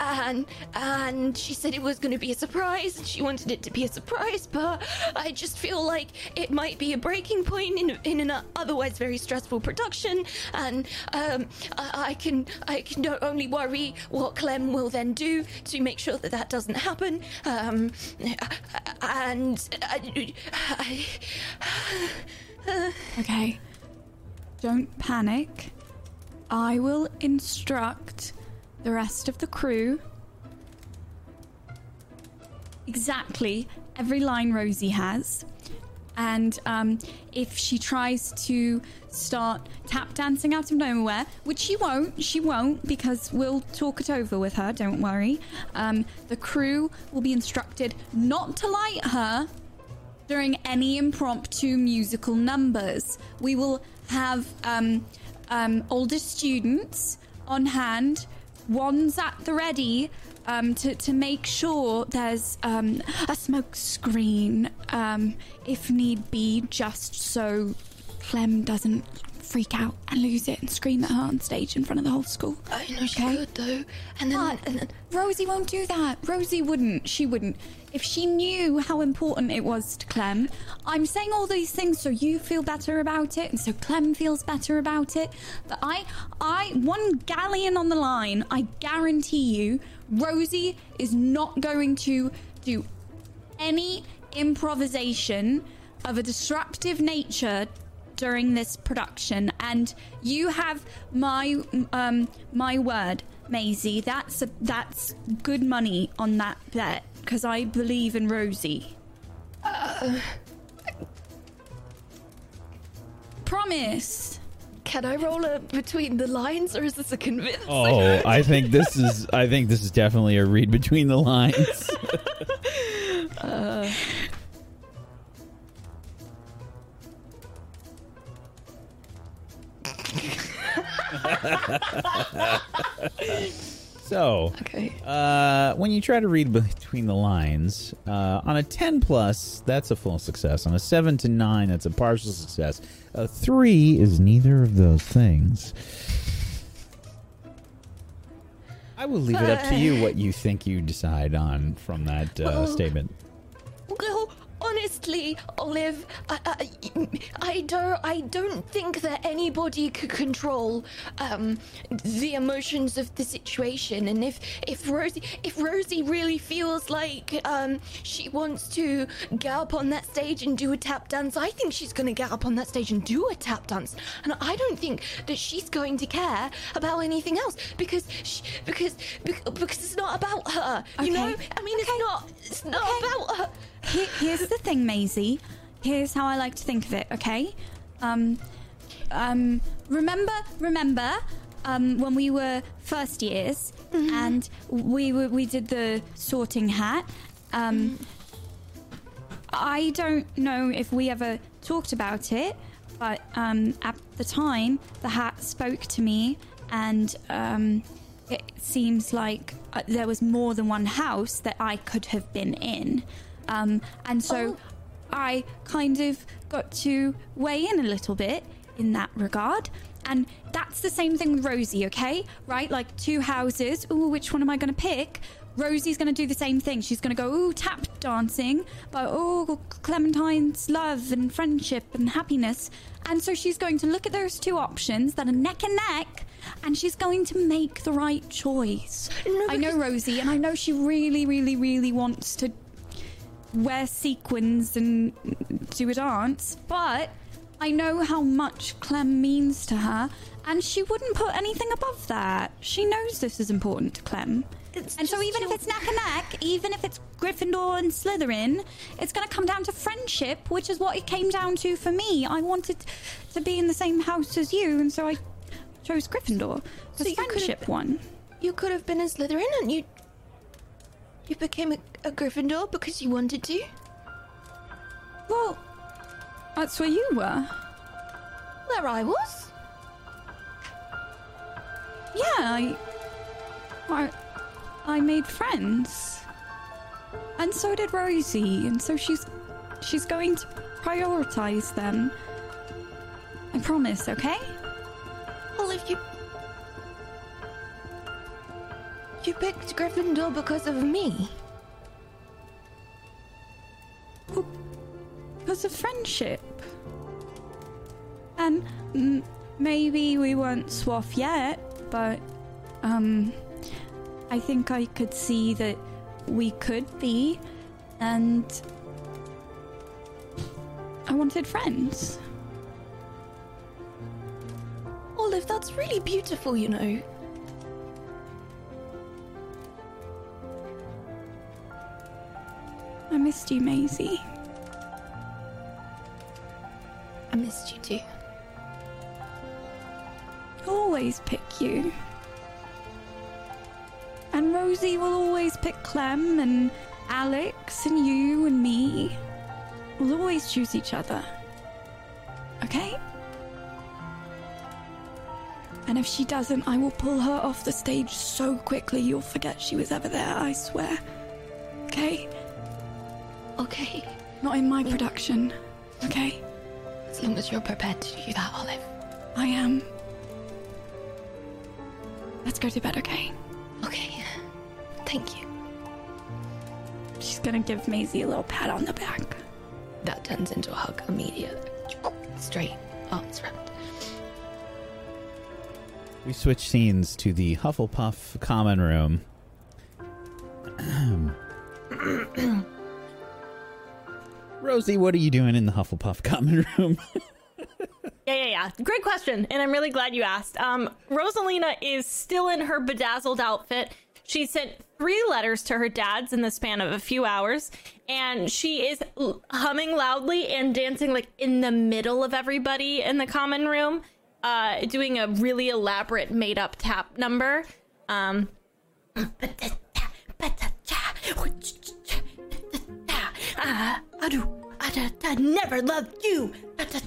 and and she said it was going to be a surprise, and she wanted it to be a surprise. But I just feel like it might be a breaking point in in an otherwise very stressful production, and um, I, I can I can not only worry what Clem will then do to make sure that that doesn't happen, um, and I, I, Okay. Don't panic. I will instruct the rest of the crew exactly every line Rosie has. And um, if she tries to start tap dancing out of nowhere, which she won't, she won't, because we'll talk it over with her, don't worry. Um, the crew will be instructed not to light her during any impromptu musical numbers. We will have um, um, older students on hand, wands at the ready. Um, to, to make sure there's um, a smoke screen, um, if need be, just so Clem doesn't freak out and lose it and scream at her on stage in front of the whole school. I know she Okay. could though, and then, But and then Rosie won't do that. Rosie wouldn't. She wouldn't. If she knew how important it was to Clem, I'm saying all these things so you feel better about it and so Clem feels better about it. But I, I, one galleon on the line, I guarantee you, Rosie is not going to do any improvisation of a disruptive nature during this production and you have my um my word Maisie that's a, that's good money on that bet because I believe in Rosie Promise. Can I roll a between the lines, or is this a convince? Oh, I think this is. I think this is definitely a read between the lines. so, Okay. uh, when you try to read between the lines, uh, on a 10 plus, that's a full success. On a 7 to 9, that's a partial success. A 3 is neither of those things. I will leave it up to you what you think you decide on from that uh, statement. Well, honestly, Olive, I, I, I don't, I don't think that anybody could control um, the emotions of the situation. And if, if Rosie, if Rosie really feels like um, she wants to get up on that stage and do a tap dance, I think she's going to get up on that stage and do a tap dance. And I don't think that she's going to care about anything else because, she, because, bec- because it's not about her. You Okay. know, I mean, it's not, it's not Okay. about her. Here, here's the thing, Maisie. Here's how I like to think of it. Okay. Um. Um. Remember. Remember. Um. When we were first years, and we were, we did the sorting hat. Um. I don't know if we ever talked about it, but um, at the time, the hat spoke to me, and um, it seems like uh, there was more than one house that I could have been in. Um, and so I kind of got to weigh in a little bit in that regard. And that's the same thing with Rosie, okay? Right? Like two houses. Ooh, which one am I going to pick? Rosie's going to do the same thing. She's going to go, ooh, tap dancing, but oh, Clementine's love and friendship and happiness. And so she's going to look at those two options that are neck and neck, and she's going to make the right choice. No, I know Rosie, and I know she really, really, really wants to wear sequins and do a dance, but I know how much Clem means to her, and she wouldn't put anything above that. She knows this is important to Clem. It's and so even if it's neck and neck, even if it's Gryffindor and Slytherin, it's going to come down to friendship, which is what it came down to for me. I wanted to be in the same house as you, and so I chose Gryffindor. The So you friendship been- one. You could have been a Slytherin, and you you became a, a Gryffindor because you wanted to. Well, that's where you were. There I was. Yeah, I, I, I made friends, and so did Rosie, and so she's, she's going to prioritize them. I promise, okay? Well, if you you picked Gryffindor because of me. Because of friendship. And maybe we weren't swaff yet, but um, I think I could see that we could be, and I wanted friends. Olive, that's really beautiful, you know. I missed you, Maisie. I missed you too. I'll always pick you. And Rosie will always pick Clem and Alex and you and me. We'll always choose each other. Okay? And if she doesn't, I will pull her off the stage so quickly you'll forget she was ever there, I swear. Okay? Okay, Not in my production. Okay? as long as you're prepared to do that, Olive. I am. Let's go to bed, okay? Okay. Thank you. She's gonna give Maisie a little pat on the back. That turns into a hug immediately. Straight arms wrapped. We switch scenes to the Hufflepuff common room. Rosie, what are you doing in the Hufflepuff common room? Yeah, yeah, yeah. Great question, and I'm really glad you asked. Um, Rosalina is still in her bedazzled outfit. She sent three letters to her dads in the span of a few hours, and she is l- humming loudly and dancing like in the middle of everybody in the common room, uh, doing a really elaborate made up tap number. Um, Never loved you. and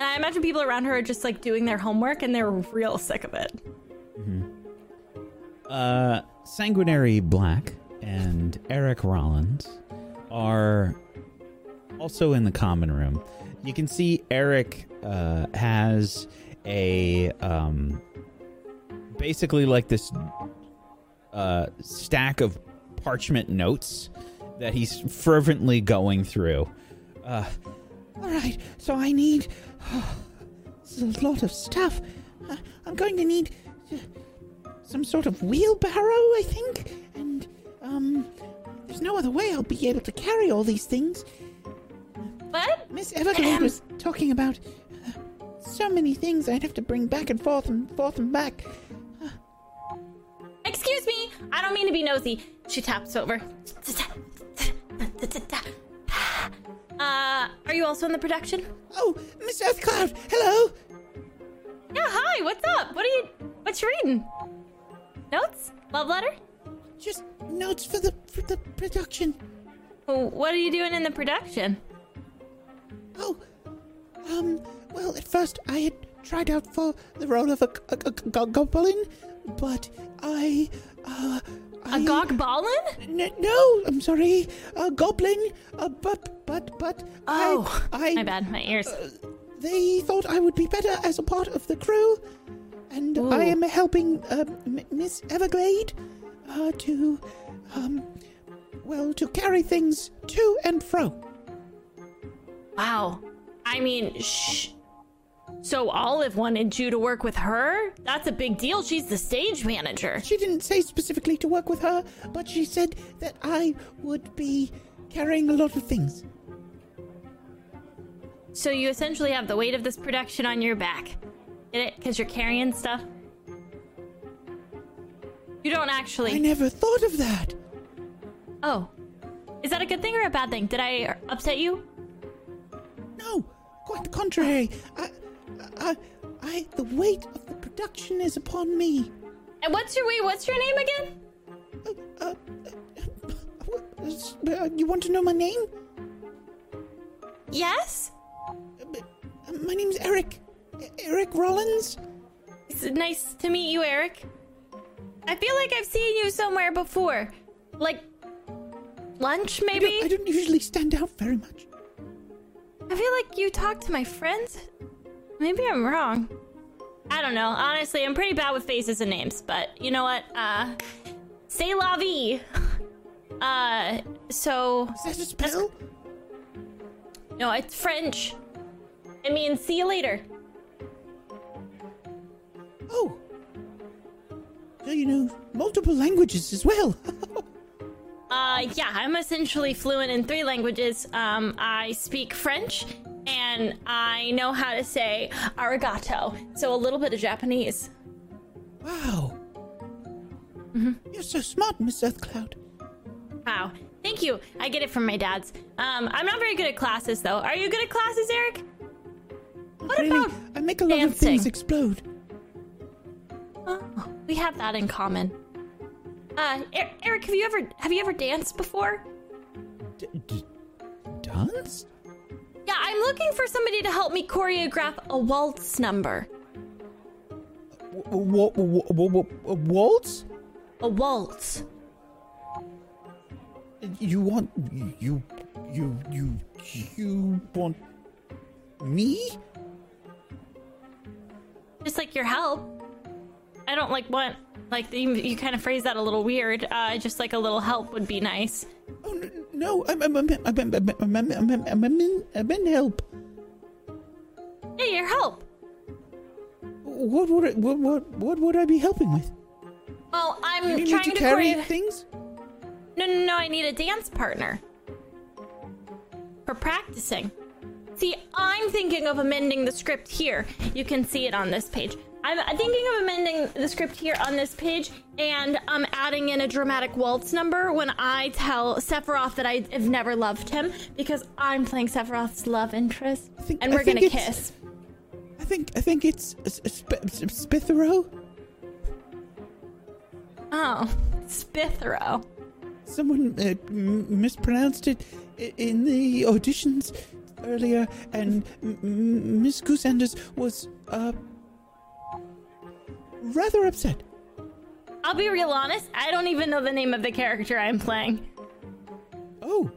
I imagine people around her are just like doing their homework and they're real sick of it. Uh, Sanguinary Black and Eric Rollins are also in the common room. You can see Eric uh, has a um, basically like this uh, stack of parchment notes that he's fervently going through. Uh, All right, so I need. this is a lot of stuff. Uh, I'm going to need uh, some sort of wheelbarrow, I think, and um, there's no other way I'll be able to carry all these things. What? Miss Everglade was talking about uh, so many things I'd have to bring back and forth and forth and back. Excuse me, I don't mean to be nosy. She taps over. Uh, are you also in the production? Oh, Miss Earthcloud, hello. Yeah, hi, what's up? What are you, what you reading? Notes? Love letter? Just notes for the for the production. Well, What are you doing in the production? Oh, um, well, at first I had tried out for the role of a, a, a go- goblin, but I, uh, A I, gog ballin? N- no, I'm sorry, a goblin, uh, but, but, but, Oh, I, I, My bad, my ears. they thought I would be better as a part of the crew, and Ooh. I am helping uh, M- Miss Everglade uh, to, um, well, to carry things to and fro. Wow. I mean, shh. So Olive wanted you to work with her? That's a big deal. She's the stage manager. She didn't say specifically to work with her, but she said that I would be carrying a lot of things. So you essentially have the weight of this production on your back. Get it? Because you're carrying stuff? You don't actually. I never thought of that. Oh. Is that a good thing or a bad thing? Did I upset you? No, quite the contrary. I, I, I, the weight of the production is upon me. And what's your wait, what's your name again? Uh, uh, uh, uh, you want to know my name? Yes? Uh, my name's Eric. Eric Rollins. It's nice to meet you, Eric. I feel like I've seen you somewhere before. Like lunch, I maybe? don't, I don't usually stand out very much. I feel like you talk to my friends. Maybe I'm wrong. I don't know. Honestly, I'm pretty bad with faces and names, but you know what? Uh, say la vie. Uh, so Is that a spell? no, it's French. It means see you later. Oh. So you know multiple languages as well. Uh, yeah, I'm essentially fluent in three languages. Um, I speak French, and I know how to say arigato, so a little bit of Japanese. wow. Mm-hmm. You're so smart, Miss Earthcloud. Wow. Thank you. I get it from my dad's. Um, I'm not very good at classes, though. Are you good at classes, Eric? What really, about I make a lot of things explode. Oh, we have that in common. Uh, Er- Eric, have you ever have you ever danced before? D- d- dance? Yeah, I'm looking for somebody to help me choreograph a waltz number. W- w- w- w- waltz? A waltz. You want you you you you want me? Just like your help. I don't like want like you, you kind of phrase that a little weird. Uh, just like a little help would be nice. Oh, no, I'm I'm I'm I'm I, meant help. Yeah, your help. What would I, what, what, what would I be helping with? Well, I'm you trying to, to carry create... things. No, no, no! I need a dance partner for practicing. See, I'm thinking of amending the script here. You can see it on this page. I'm thinking of amending the script here on this page and um adding in a dramatic waltz number when I tell Sephiroth that I have never loved him because I'm playing Sephiroth's love interest think- and we're gonna kiss. I think I think it's a, a sp- sp- Spithero. Oh, Spithero. Someone uh, m- mispronounced it in the auditions earlier, and Miss Goosanders was uh rather upset. I'll be real honest, I don't even know the name of the character I'm playing. Oh,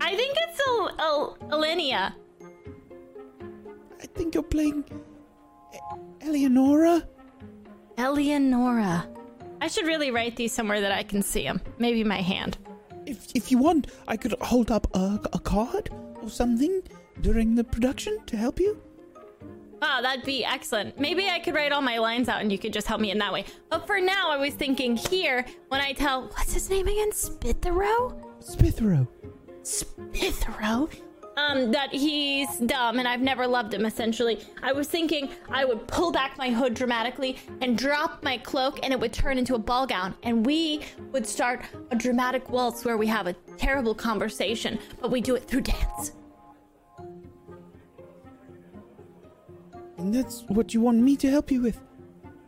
I think it's El- El- Elenia. I think you're playing E- Eleonora. Eleonora. I should really write these somewhere that I can see them. Maybe my hand. If if you want, I could hold up a, a card or something during the production to help you. Wow, that'd be excellent. Maybe I could write all my lines out and you could just help me in that way. But for now, I was thinking here when I tell what's his name again, Spithero, Spithero. Spithero, um, that he's dumb and I've never loved him. Essentially, I was thinking I would pull back my hood dramatically and drop my cloak, and it would turn into a ball gown, and we would start a dramatic waltz where we have a terrible conversation, but we do it through dance. And that's what you want me to help you with.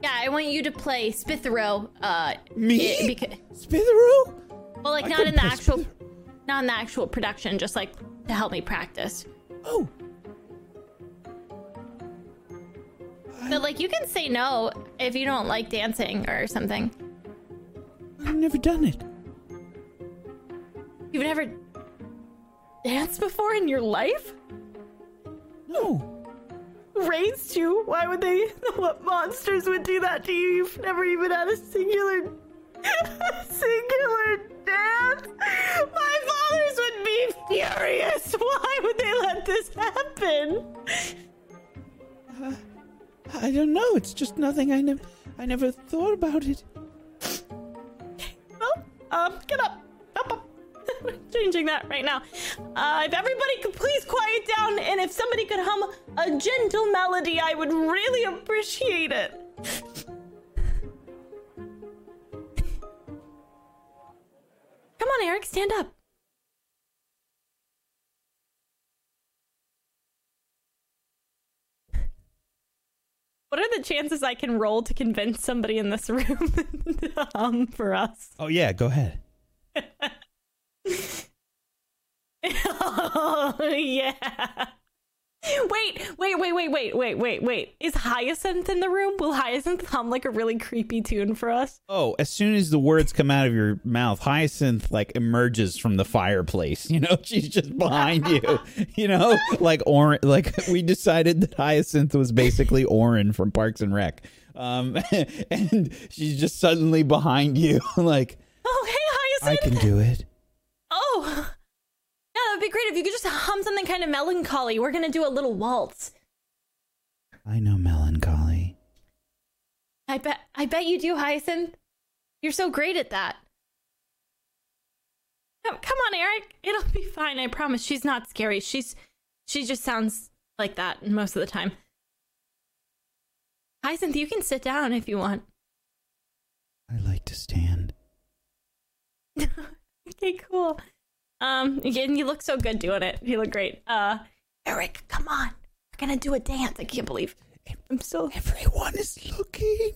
Yeah, I want you to play Spithero. Uh, Me? i- beca- Spithero? well, like I not in the actual, Spithero. not in the actual production, just like to help me practice. Oh, But like, you can say no if you don't like dancing or something. I've never done it. You've never danced before in your life? No. Raised you? Why would they? What monsters would do that to you? You've never even had a singular, singular dance. My fathers would be furious. Why would they let this happen? I don't know. It's just nothing. I never, I never thought about it. Well, um, get up. Up, up. Changing that right now. Uh, if everybody could please quiet down, and if somebody could hum a gentle melody, I would really appreciate it. Come on, Eric, stand up. What are the chances I can roll to convince somebody in this room to hum for us? Oh yeah, go ahead. oh yeah. Wait, wait, wait, wait, wait, wait, wait, wait. Is Hyacinth in the room? Will Hyacinth hum like a really creepy tune for us? Oh, as soon as the words come out of your mouth, Hyacinth like emerges from the fireplace. You know, she's just behind you. You know, like Orin. Like we decided that Hyacinth was basically Orin from Parks and Rec. Um, and she's just suddenly behind you. like Oh, hey, Hyacinth. I can do it. Oh, yeah, that'd be great if you could just hum something kind of melancholy. We're gonna do a little waltz. I know melancholy. I bet, I bet you do, Hyacinth. You're so great at that. Oh, come on, Eric. It'll be fine. I promise. She's not scary. She's, she just sounds like that most of the time. Hyacinth, you can sit down if you want. I like to stand. Okay, cool. Um, and you look so good doing it. You look great. Uh, Eric, come on. We're gonna do a dance. I can't believe. I'm so. Everyone is looking.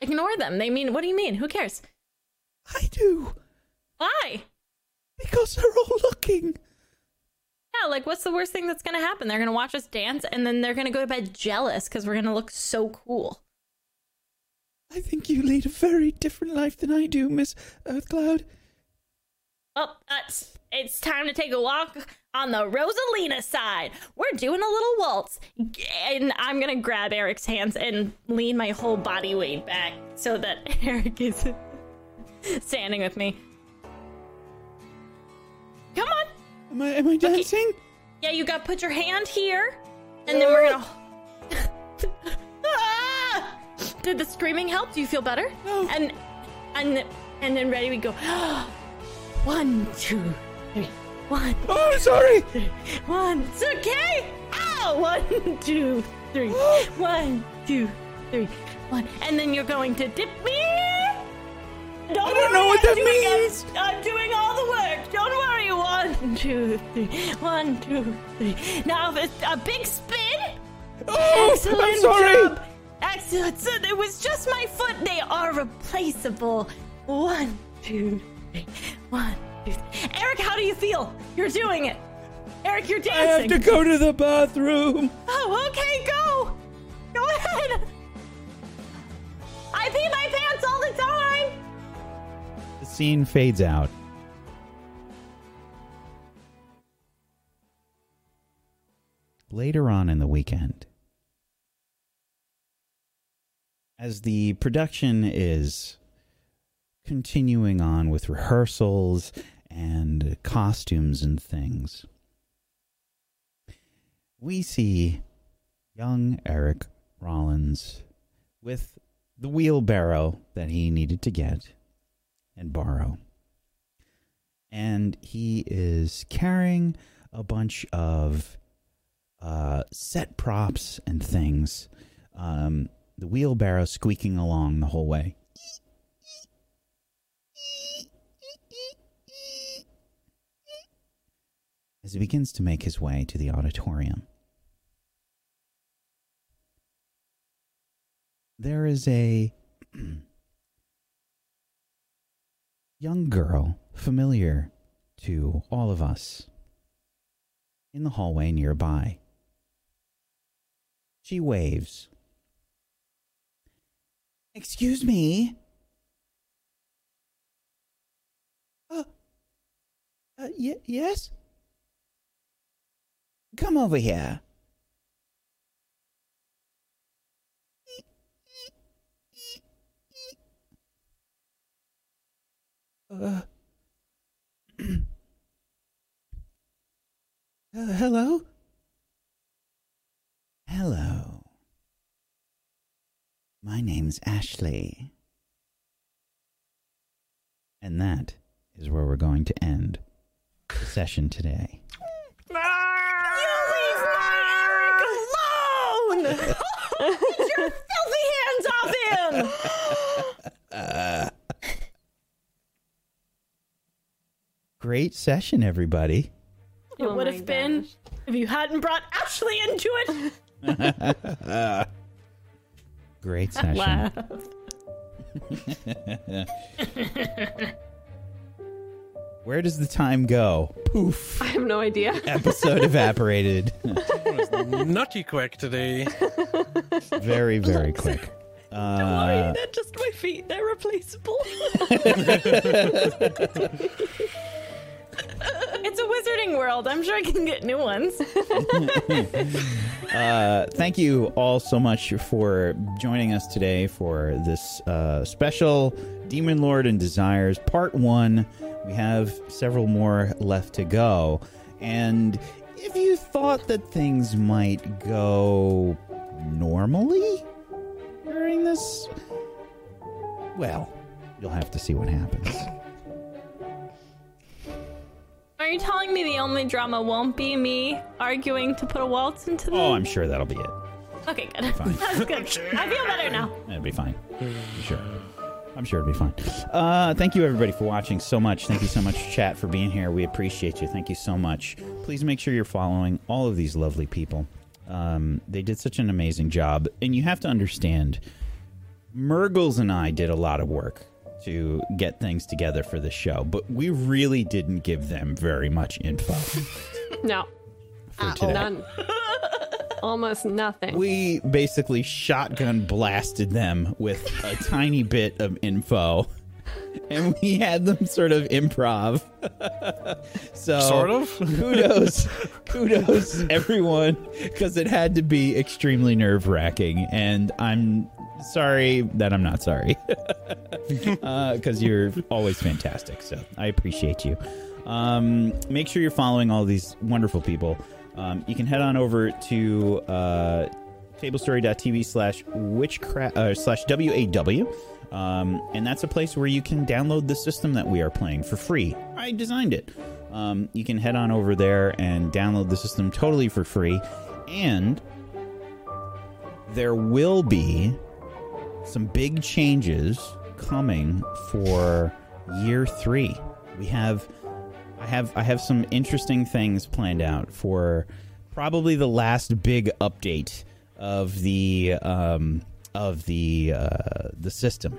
Ignore them. They mean, what do you mean? Who cares? I do Why? because they're all looking. Yeah, like what's the worst thing that's gonna happen? They're gonna watch us dance and then they're gonna go to bed jealous because we're gonna look so cool. I think you lead a very different life than I do, Miss Earthcloud. Well, it's it's time to take a walk on the Rosalina side. We're doing a little waltz, and I'm gonna grab Eric's hands and lean my whole body weight back so that Eric is standing with me. Come on, Am I am I dancing? yeah, you got to put your hand here, and then we're gonna. Ah! Did the screaming help? Do you feel better? No. And and and then ready we go. One, two, three. One, Oh, sorry. Three, one. It's okay. Ow! One, two, three. One, two, three, one. And then you're going to dip me. Don't I don't know what that I'm doing means. I'm doing all the work. Don't worry. One, two, three. One, two, three. Now a, a big spin. Oh, Excellent I'm sorry. job. Excellent. So it was just my foot. They are replaceable. One, two, three. One, two, three. Eric, how do you feel? You're doing it. Eric, you're dancing. I have to go to the bathroom. Oh, okay, go. Go ahead. I pee my pants all the time. The scene fades out. Later on in the weekend, as the production is continuing on with rehearsals and costumes and things, we see young Eric Rollins with the wheelbarrow that he needed to get and borrow. And he is carrying a bunch of uh, set props and things. Um, the wheelbarrow squeaking along the whole way. As he begins to make his way to the auditorium, there is a young girl familiar to all of us in the hallway nearby. She waves. Excuse me. Uh, uh y- yes? Come over here. Uh, uh, hello? Hello. My name's Ashley. And that is where we're going to end the session today. You leave my Eric alone. Get your filthy hands off him. Great session, everybody. Oh it Oh would my have been if you hadn't brought Ashley into it. Great session. Laugh. Where does the time go? Poof. I have no idea. Episode evaporated. Nutty quick today. very, very quick. Uh, They're just my feet. They're replaceable. It's a wizarding world. I'm sure I can get new ones. uh, thank you all so much for joining us today for this uh, special Demon Lord and Desires Part 1. We have several more left to go. And if you thought that things might go normally during this, well, you'll have to see what happens. Are you telling me the only drama won't be me arguing to put a waltz into the? Oh, I'm sure that'll be it. Okay, good. Fine. That's good. I feel better now. It'll be fine. I'm sure. I'm sure it'll be fine. Uh, thank you, everybody, for watching so much. Thank you so much, chat, for being here. We appreciate you. Thank you so much. Please make sure you're following all of these lovely people. Um, they did such an amazing job. And you have to understand, Mergles and I did a lot of work to get things together for the show, but we really didn't give them very much info No, for today. none. Almost nothing. We basically shotgun blasted them with a tiny bit of info, and we had them sort of improv. so Sort of? kudos, kudos everyone, because it had to be extremely nerve wracking, and I'm sorry that I'm not sorry, because you're always fantastic. So I appreciate you. Um, make sure you're following all these wonderful people. Um, you can head on over to uh, tablestory.tv slash witchcraft uh, slash waw um, and that's a place where you can download the system that we are playing for free i designed it um, you can head on over there and download the system totally for free and there will be some big changes coming for year three. We have, I have, I have some interesting things planned out for probably the last big update of the um, of the uh, the system.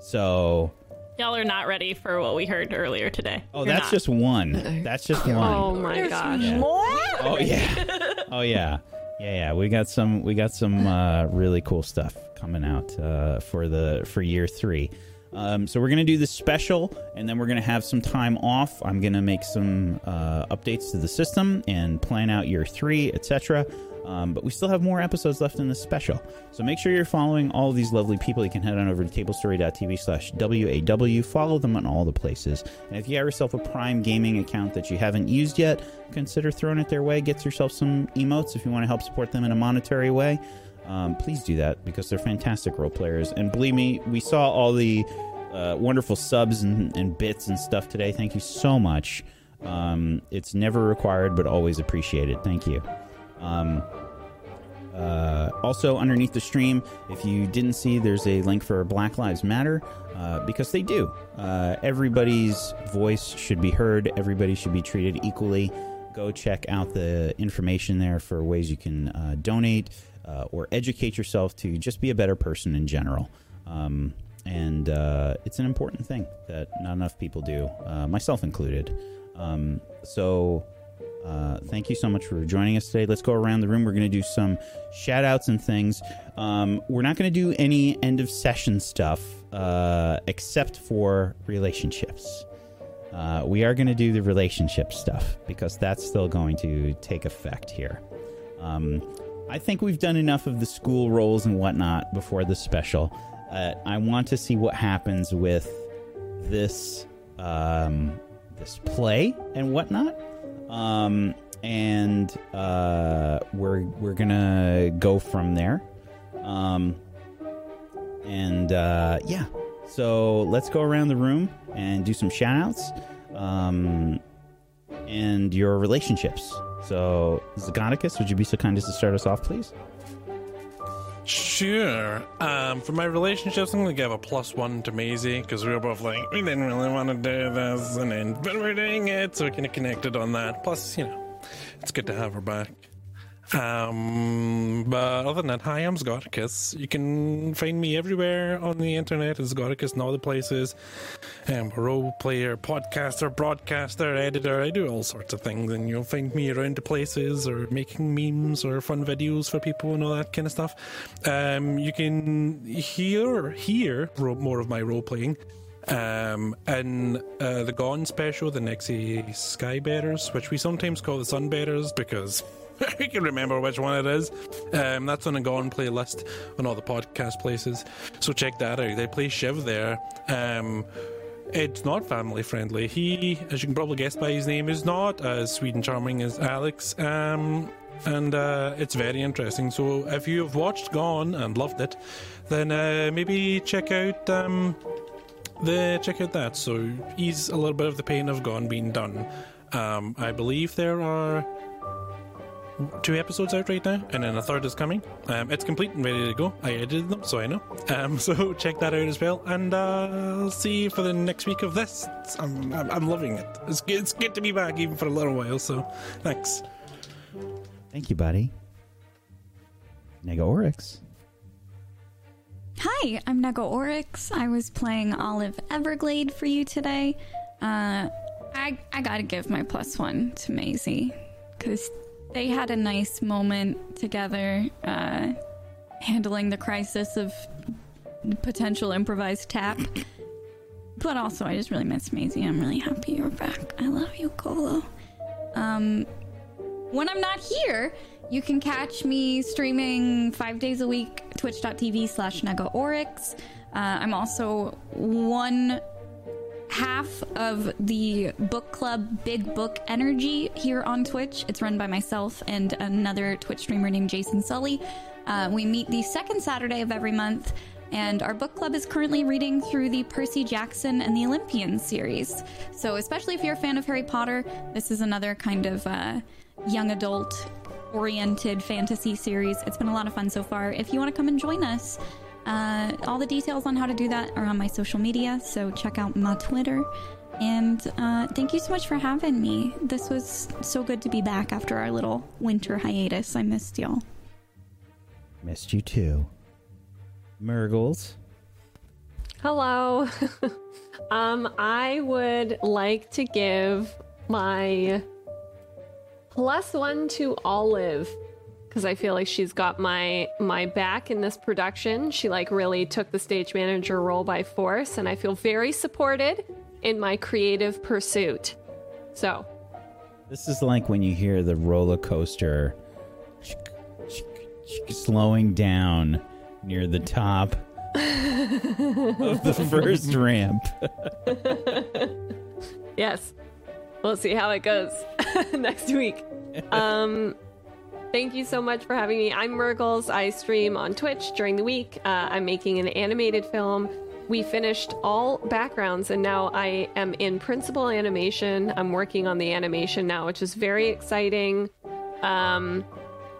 So, Y'all are not ready for what we heard earlier today. oh, You're that's not. just one. That's just one. Oh my gosh. Yeah. Oh yeah. Oh yeah. Yeah, yeah. We got some we got some uh, really cool stuff coming out uh, for the for year 3. Um, so we're gonna do the special, and then we're gonna have some time off. I'm gonna make some uh, updates to the system and plan out year three, etc. Um, but we still have more episodes left in this special. So make sure you're following all these lovely people. You can head on over to tablestory.tv slash WAW. Follow them on all the places. And if you have yourself a Prime Gaming account that you haven't used yet, consider throwing it their way. Get yourself some emotes if you want to help support them in a monetary way. Um, please do that because they're fantastic role players. And believe me, we saw all the uh, wonderful subs and, and bits and stuff today. Thank you so much. Um, it's never required, but always appreciated. Thank you. Um, uh, also, underneath the stream, if you didn't see, there's a link for Black Lives Matter uh, because they do. Uh, everybody's voice should be heard, everybody should be treated equally. Go check out the information there for ways you can uh, donate uh, or educate yourself to just be a better person in general. Um, and uh, it's an important thing that not enough people do, myself included. Um, so, uh, thank you so much for joining us today. Let's go around the room. We're going to do some shout outs and things. Um, we're not going to do any end of session stuff uh, except for relationships. Uh, we are going to do the relationship stuff because that's still going to take effect here. Um, I think we've done enough of the school roles and whatnot before the special. Uh, I want to see what happens with this um, this play and whatnot. Um, and uh, we're we're gonna go from there. Um, and uh, yeah, so let's go around the room and do some shout outs um, and your relationships. So, Zagonicus, would you be so kind as to start us off, please? Sure. Um, for my relationships, I'm gonna give a plus one to Maisie because we were both like, we didn't really want to do this, and then but we're doing it, so we kind of connected on that. Plus, you know, it's good to have her back. Um, but other than that, hi, I'm Scoticus. You can find me everywhere on the internet as Scoticus and all the places. I'm a role player, podcaster, broadcaster, editor. I do all sorts of things, and you'll find me around the places or making memes or fun videos for people and all that kind of stuff. Um, you can hear hear more of my role playing. Um, in uh, the Gone special, the Nexie Skybearers, which we sometimes call the Sunbearers because I can remember which one it is. Um, that's on a Gone playlist on all the podcast places. So check that out. They play Shiv there. Um, it's not family friendly. He, as you can probably guess by his name, is not as sweet and charming as Alex. Um, and uh, it's very interesting. So if you have watched Gone and loved it, then uh, maybe check out um, the check out that. So ease a little bit of the pain of Gone being done. Um, I believe there are two episodes out right now, and then a third is coming. Um, it's complete and ready to go. I edited them, so I know. Um, so check that out as well, and uh, I'll see you for the next week of this. I'm, I'm, I'm loving it. It's, good- it's good to be back, even for a little while. So thanks. Thank you, buddy. Nega Oryx. Hi, I'm Nega Oryx. I was playing Olive Everglade for you today. Uh, I I gotta give my plus one to Maisie because they had a nice moment together, uh, handling the crisis of potential improvised tap. But also, I just really miss Maisie. I'm really happy you're back. I love you, Colo. Um, when I'm not here, you can catch me streaming five days a week, twitch.tv slash. Uh, I'm also one half of the book club Big Book Energy here on Twitch. It's run by myself and another Twitch streamer named Jason Sully. Uh, we meet the second Saturday of every month, and our book club is currently reading through the Percy Jackson and the Olympians series. So, especially if you're a fan of Harry Potter, this is another kind of uh, young adult oriented fantasy series. It's been a lot of fun so far. If you want to come and join us, uh, all the details on how to do that are on my social media, so check out my Twitter. And uh, thank you so much for having me. This was so good to be back after our little winter hiatus. I missed y'all. Missed you too. Murgles. Hello. um, I would like to give my plus one to Olive because I feel like she's got my my back in this production. She like really took the stage manager role by force, and I feel very supported in my creative pursuit. So, This is like when you hear the roller coaster slowing down near the top of the first ramp. yes, we'll see how it goes next week. Um, thank you so much for having me. I'm Murgles. I stream on Twitch during the week. Uh, I'm making an animated film. We finished all backgrounds, and now I am in principal animation. I'm working on the animation now, which is very exciting. Um,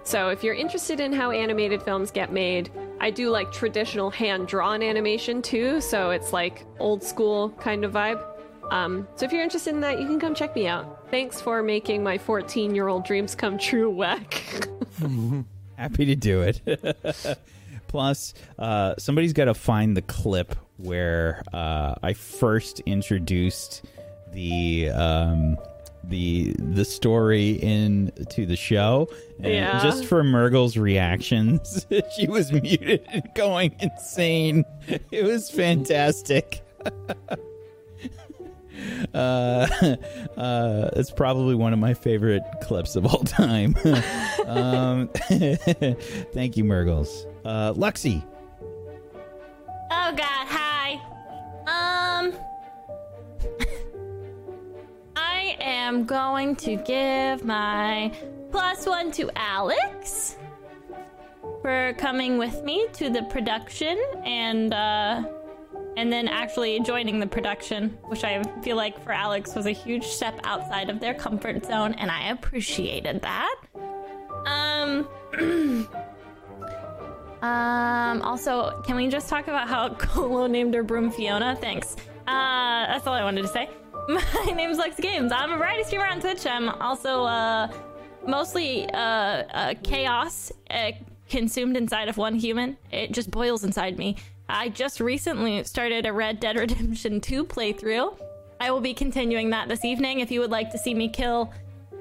so if you're interested in how animated films get made, I do like traditional hand drawn animation too. So it's like old school kind of vibe. Um, so if you're interested in that, you can come check me out. Thanks for making my 14 year old dreams come true, Vic. Happy to do it. Plus, uh, somebody's got to find the clip where uh, I first introduced the um, the the story in to the show. And Yeah. Just for Murgle's reactions, she was muted and going insane. It was fantastic. Uh, uh, it's probably one of my favorite clips of all time. um, thank you, Murgles. Uh, Luxie. Oh god, hi. Um I am going to give my plus one to Alex for coming with me to the production and uh and then actually joining the production, which I feel like for Alex was a huge step outside of their comfort zone, and I appreciated that. Um Um, also, can we just talk about how Colo named her broom Fiona? Thanks. Uh, that's all I wanted to say. My name's Lex Games. I'm a variety streamer on Twitch. I'm also, uh, mostly, uh, uh chaos uh, consumed inside of one human. It just boils inside me. I just recently started a Red Dead Redemption 2 playthrough. I will be continuing that this evening if you would like to see me kill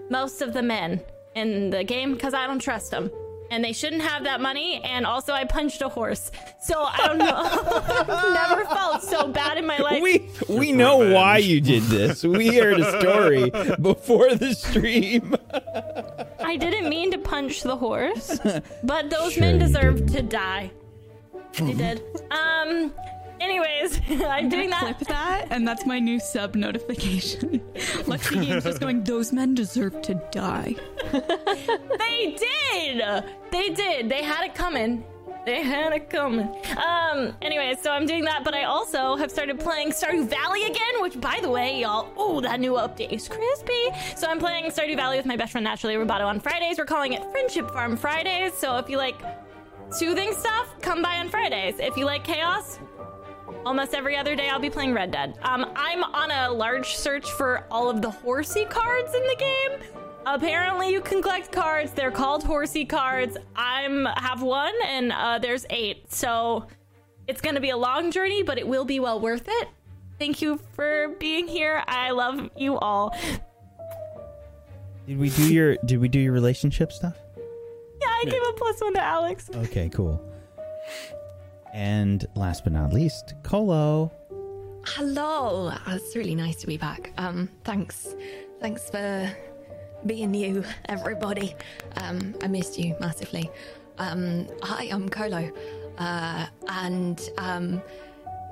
most of the men in the game because I don't trust them. And they shouldn't have that money. And also, I punched a horse. So I don't know. I've never felt so bad in my life. We we know why you did this. We heard a story before the stream. I didn't mean to punch the horse, but those Sure men deserve to die. They did. Um. Anyways, I'm doing that. Clip that, and that's my new sub notification. Lexi Games just going, those men deserve to die. They did. They did. They had it coming. They had it coming. Um. Anyway, so I'm doing that, but I also have started playing Stardew Valley again. Which, by the way, y'all, oh, that new update is crispy. So I'm playing Stardew Valley with my best friend Naturally Roboto on Fridays. We're calling it Friendship Farm Fridays. So if you like soothing stuff, come by on Fridays. If you like chaos, almost every other day I'll be playing Red Dead. Um, I'm on a large search for all of the horsey cards in the game. Apparently, you can collect cards. They're called horsey cards. I'm have one, and uh, there's eight. So it's gonna be a long journey, but it will be well worth it. Thank you for being here. I love you all. Did we do your Did we do your relationship stuff? Yeah, I gave a plus one to Alex. Okay, cool. And last but not least, Colo. Hello. Uh, It's really nice to be back. Um, thanks, thanks for being you, everybody. Um, I missed you massively. Um, hi, I'm Colo, uh, and um,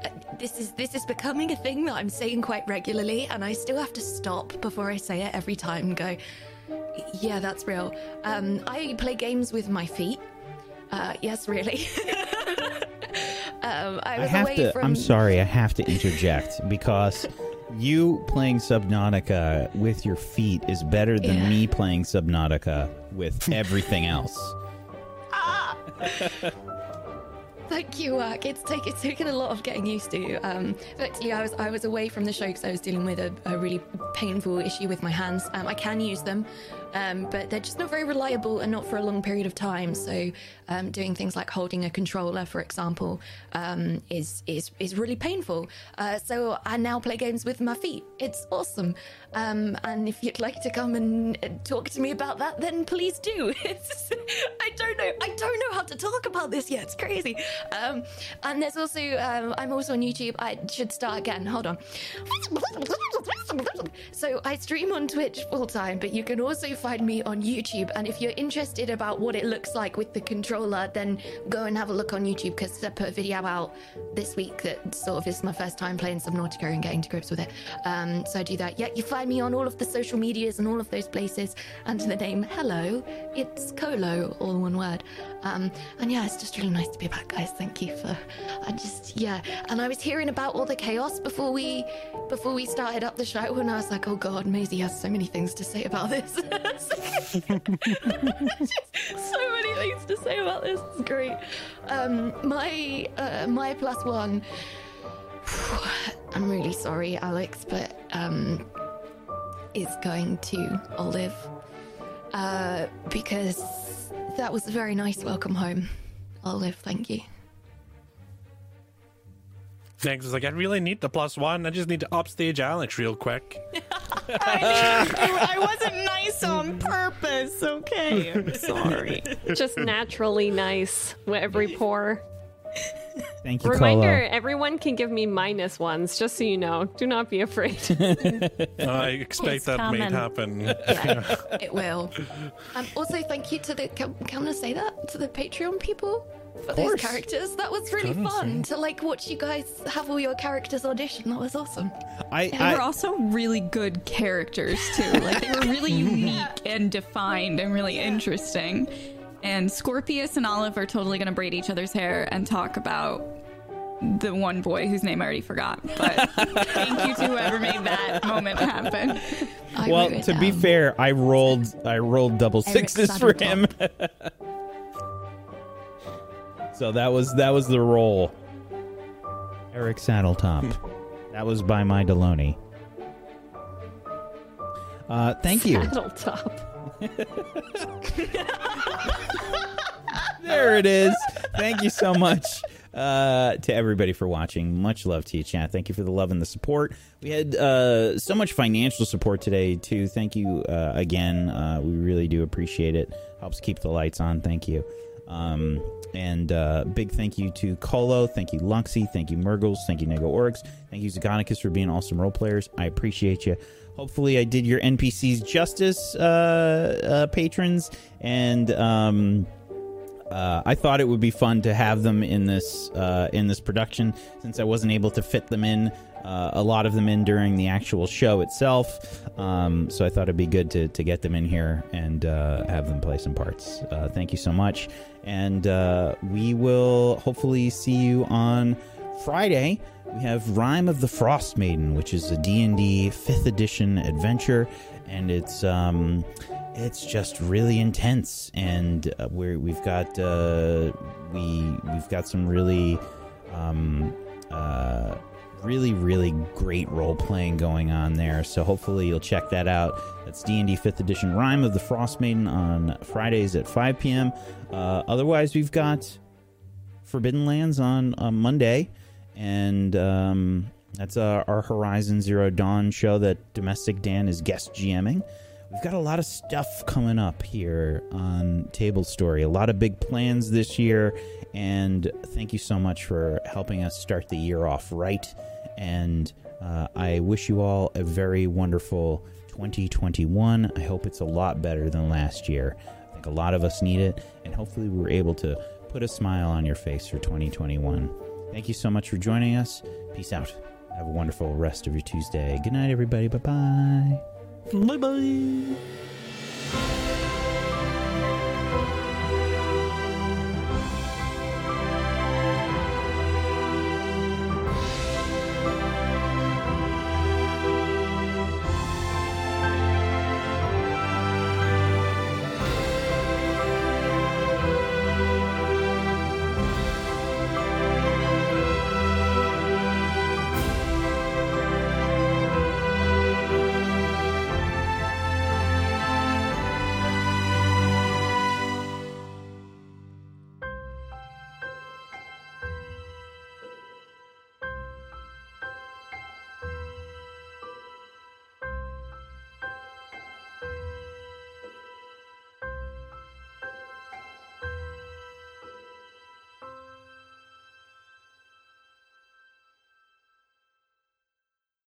uh, this is this is becoming a thing that I'm saying quite regularly, and I still have to stop before I say it every time. and Go, yeah, that's real. Um, I play games with my feet. Uh, yes, really. um, I I have to. from. I'm sorry. I have to interject because You playing Subnautica with your feet is better than Yeah. me playing Subnautica with everything else. Thank you, work. It's taken it's taken a lot of getting used to. Um, effectively, I was I was away from the show because I was dealing with a, a really painful issue with my hands. Um, I can use them, um, but they're just not very reliable and not for a long period of time. So, um, doing things like holding a controller, for example, um, is is is really painful. Uh, so I now play games with my feet. It's awesome. Um, and if you'd like to come and uh, talk to me about that, then please do. It's, I don't know. I don't know how to talk about this yet. It's crazy. Um, and there's also um, I'm also on YouTube. I should start again. Hold on. So I stream on Twitch full time, but you can also find me on YouTube. And if you're interested about what it looks like with the controller, then go and have a look on YouTube because I put a video out this week that sort of is my first time playing Subnautica and getting to grips with it. Um, so I do that. Yeah, you find me on all of the social medias and all of those places under the name Hello. It's Colo, all one word. Um, and yeah, it's just really nice to be back, guys. Thank you for. I just yeah. And I was hearing about all the chaos before we before we started up the show, and I was like, oh god, Maisie has so many things to say about this. so many things to say about this. It's great. Um, my uh, my plus one. I'm really sorry, Alex, but um, is going to Olive uh, because that was a very nice welcome home. Olive, thank you. Next is like, I really need the plus one. I just need to upstage Alex real quick. I I, wasn't nice on purpose, okay? I'm sorry. Just naturally nice with every pour. Thank you, Reminder: Colo. everyone can give me minus ones, just so you know. Do not be afraid. I expect It's that may coming. happen. Yeah, it will. Um, also, thank you to the. Can, can I say that to the Patreon people for those course. characters? That was really fun to like watch you guys have all your characters audition. That was awesome. I, They were also really good characters too. Like they were really mm-hmm. unique and defined and really interesting. And Scorpius and Olive are totally going to braid each other's hair and talk about the one boy whose name I already forgot. But thank you to whoever made that moment happen. I well, wrote it to be fair, I rolled I rolled double Eric sixes for him. so that was that was the role. Eric Saddletop. that was by my Deloney. Uh, thank you. Saddle top. there it is. Thank you so much uh, to everybody for watching. Much love to you, chat. Thank you for the love and the support. We had uh, so much financial support today, too. Thank you uh, again. Uh, we really do appreciate it. Helps keep the lights on. Thank you. Um, and uh, big thank you to Colo. Thank you, Luxy. Thank you, Murgles. Thank you, Nega Oryx. Thank you, Zagonicus, for being awesome role players. I appreciate you. Hopefully, I did your NPCs justice, uh, uh, patrons. And. Um, uh, I thought it would be fun to have them in this uh, in this production since I wasn't able to fit them in uh, a lot of them in during the actual show itself. Um, so I thought it'd be good to, to get them in here and uh, have them play some parts. Uh, thank you so much, and uh, we will hopefully see you on Friday. We have Rime of the Frost Maiden, which is a D&D 5th edition adventure, and it's um, it's just really intense. And uh, we're, we've got uh, we we've got some really um, uh, really really great role playing going on there. So hopefully you'll check that out. That's d&d 5th edition rime of the frost maiden on fridays at 5 p.m uh, otherwise we've got forbidden lands on, on monday and um, that's uh, our horizon zero dawn show that domestic dan is guest gming We've got a lot of stuff coming up here on Table Story. A lot of big plans this year, and thank you so much for helping us start the year off right. And uh, I wish you all a very wonderful 2021. I hope it's a lot better than last year. A lot of us need it, and hopefully, we're able to put a smile on your face for 2021. Thank you so much for joining us. Peace out. Have a wonderful rest of your Tuesday. Good night, everybody. Bye bye. bye bye.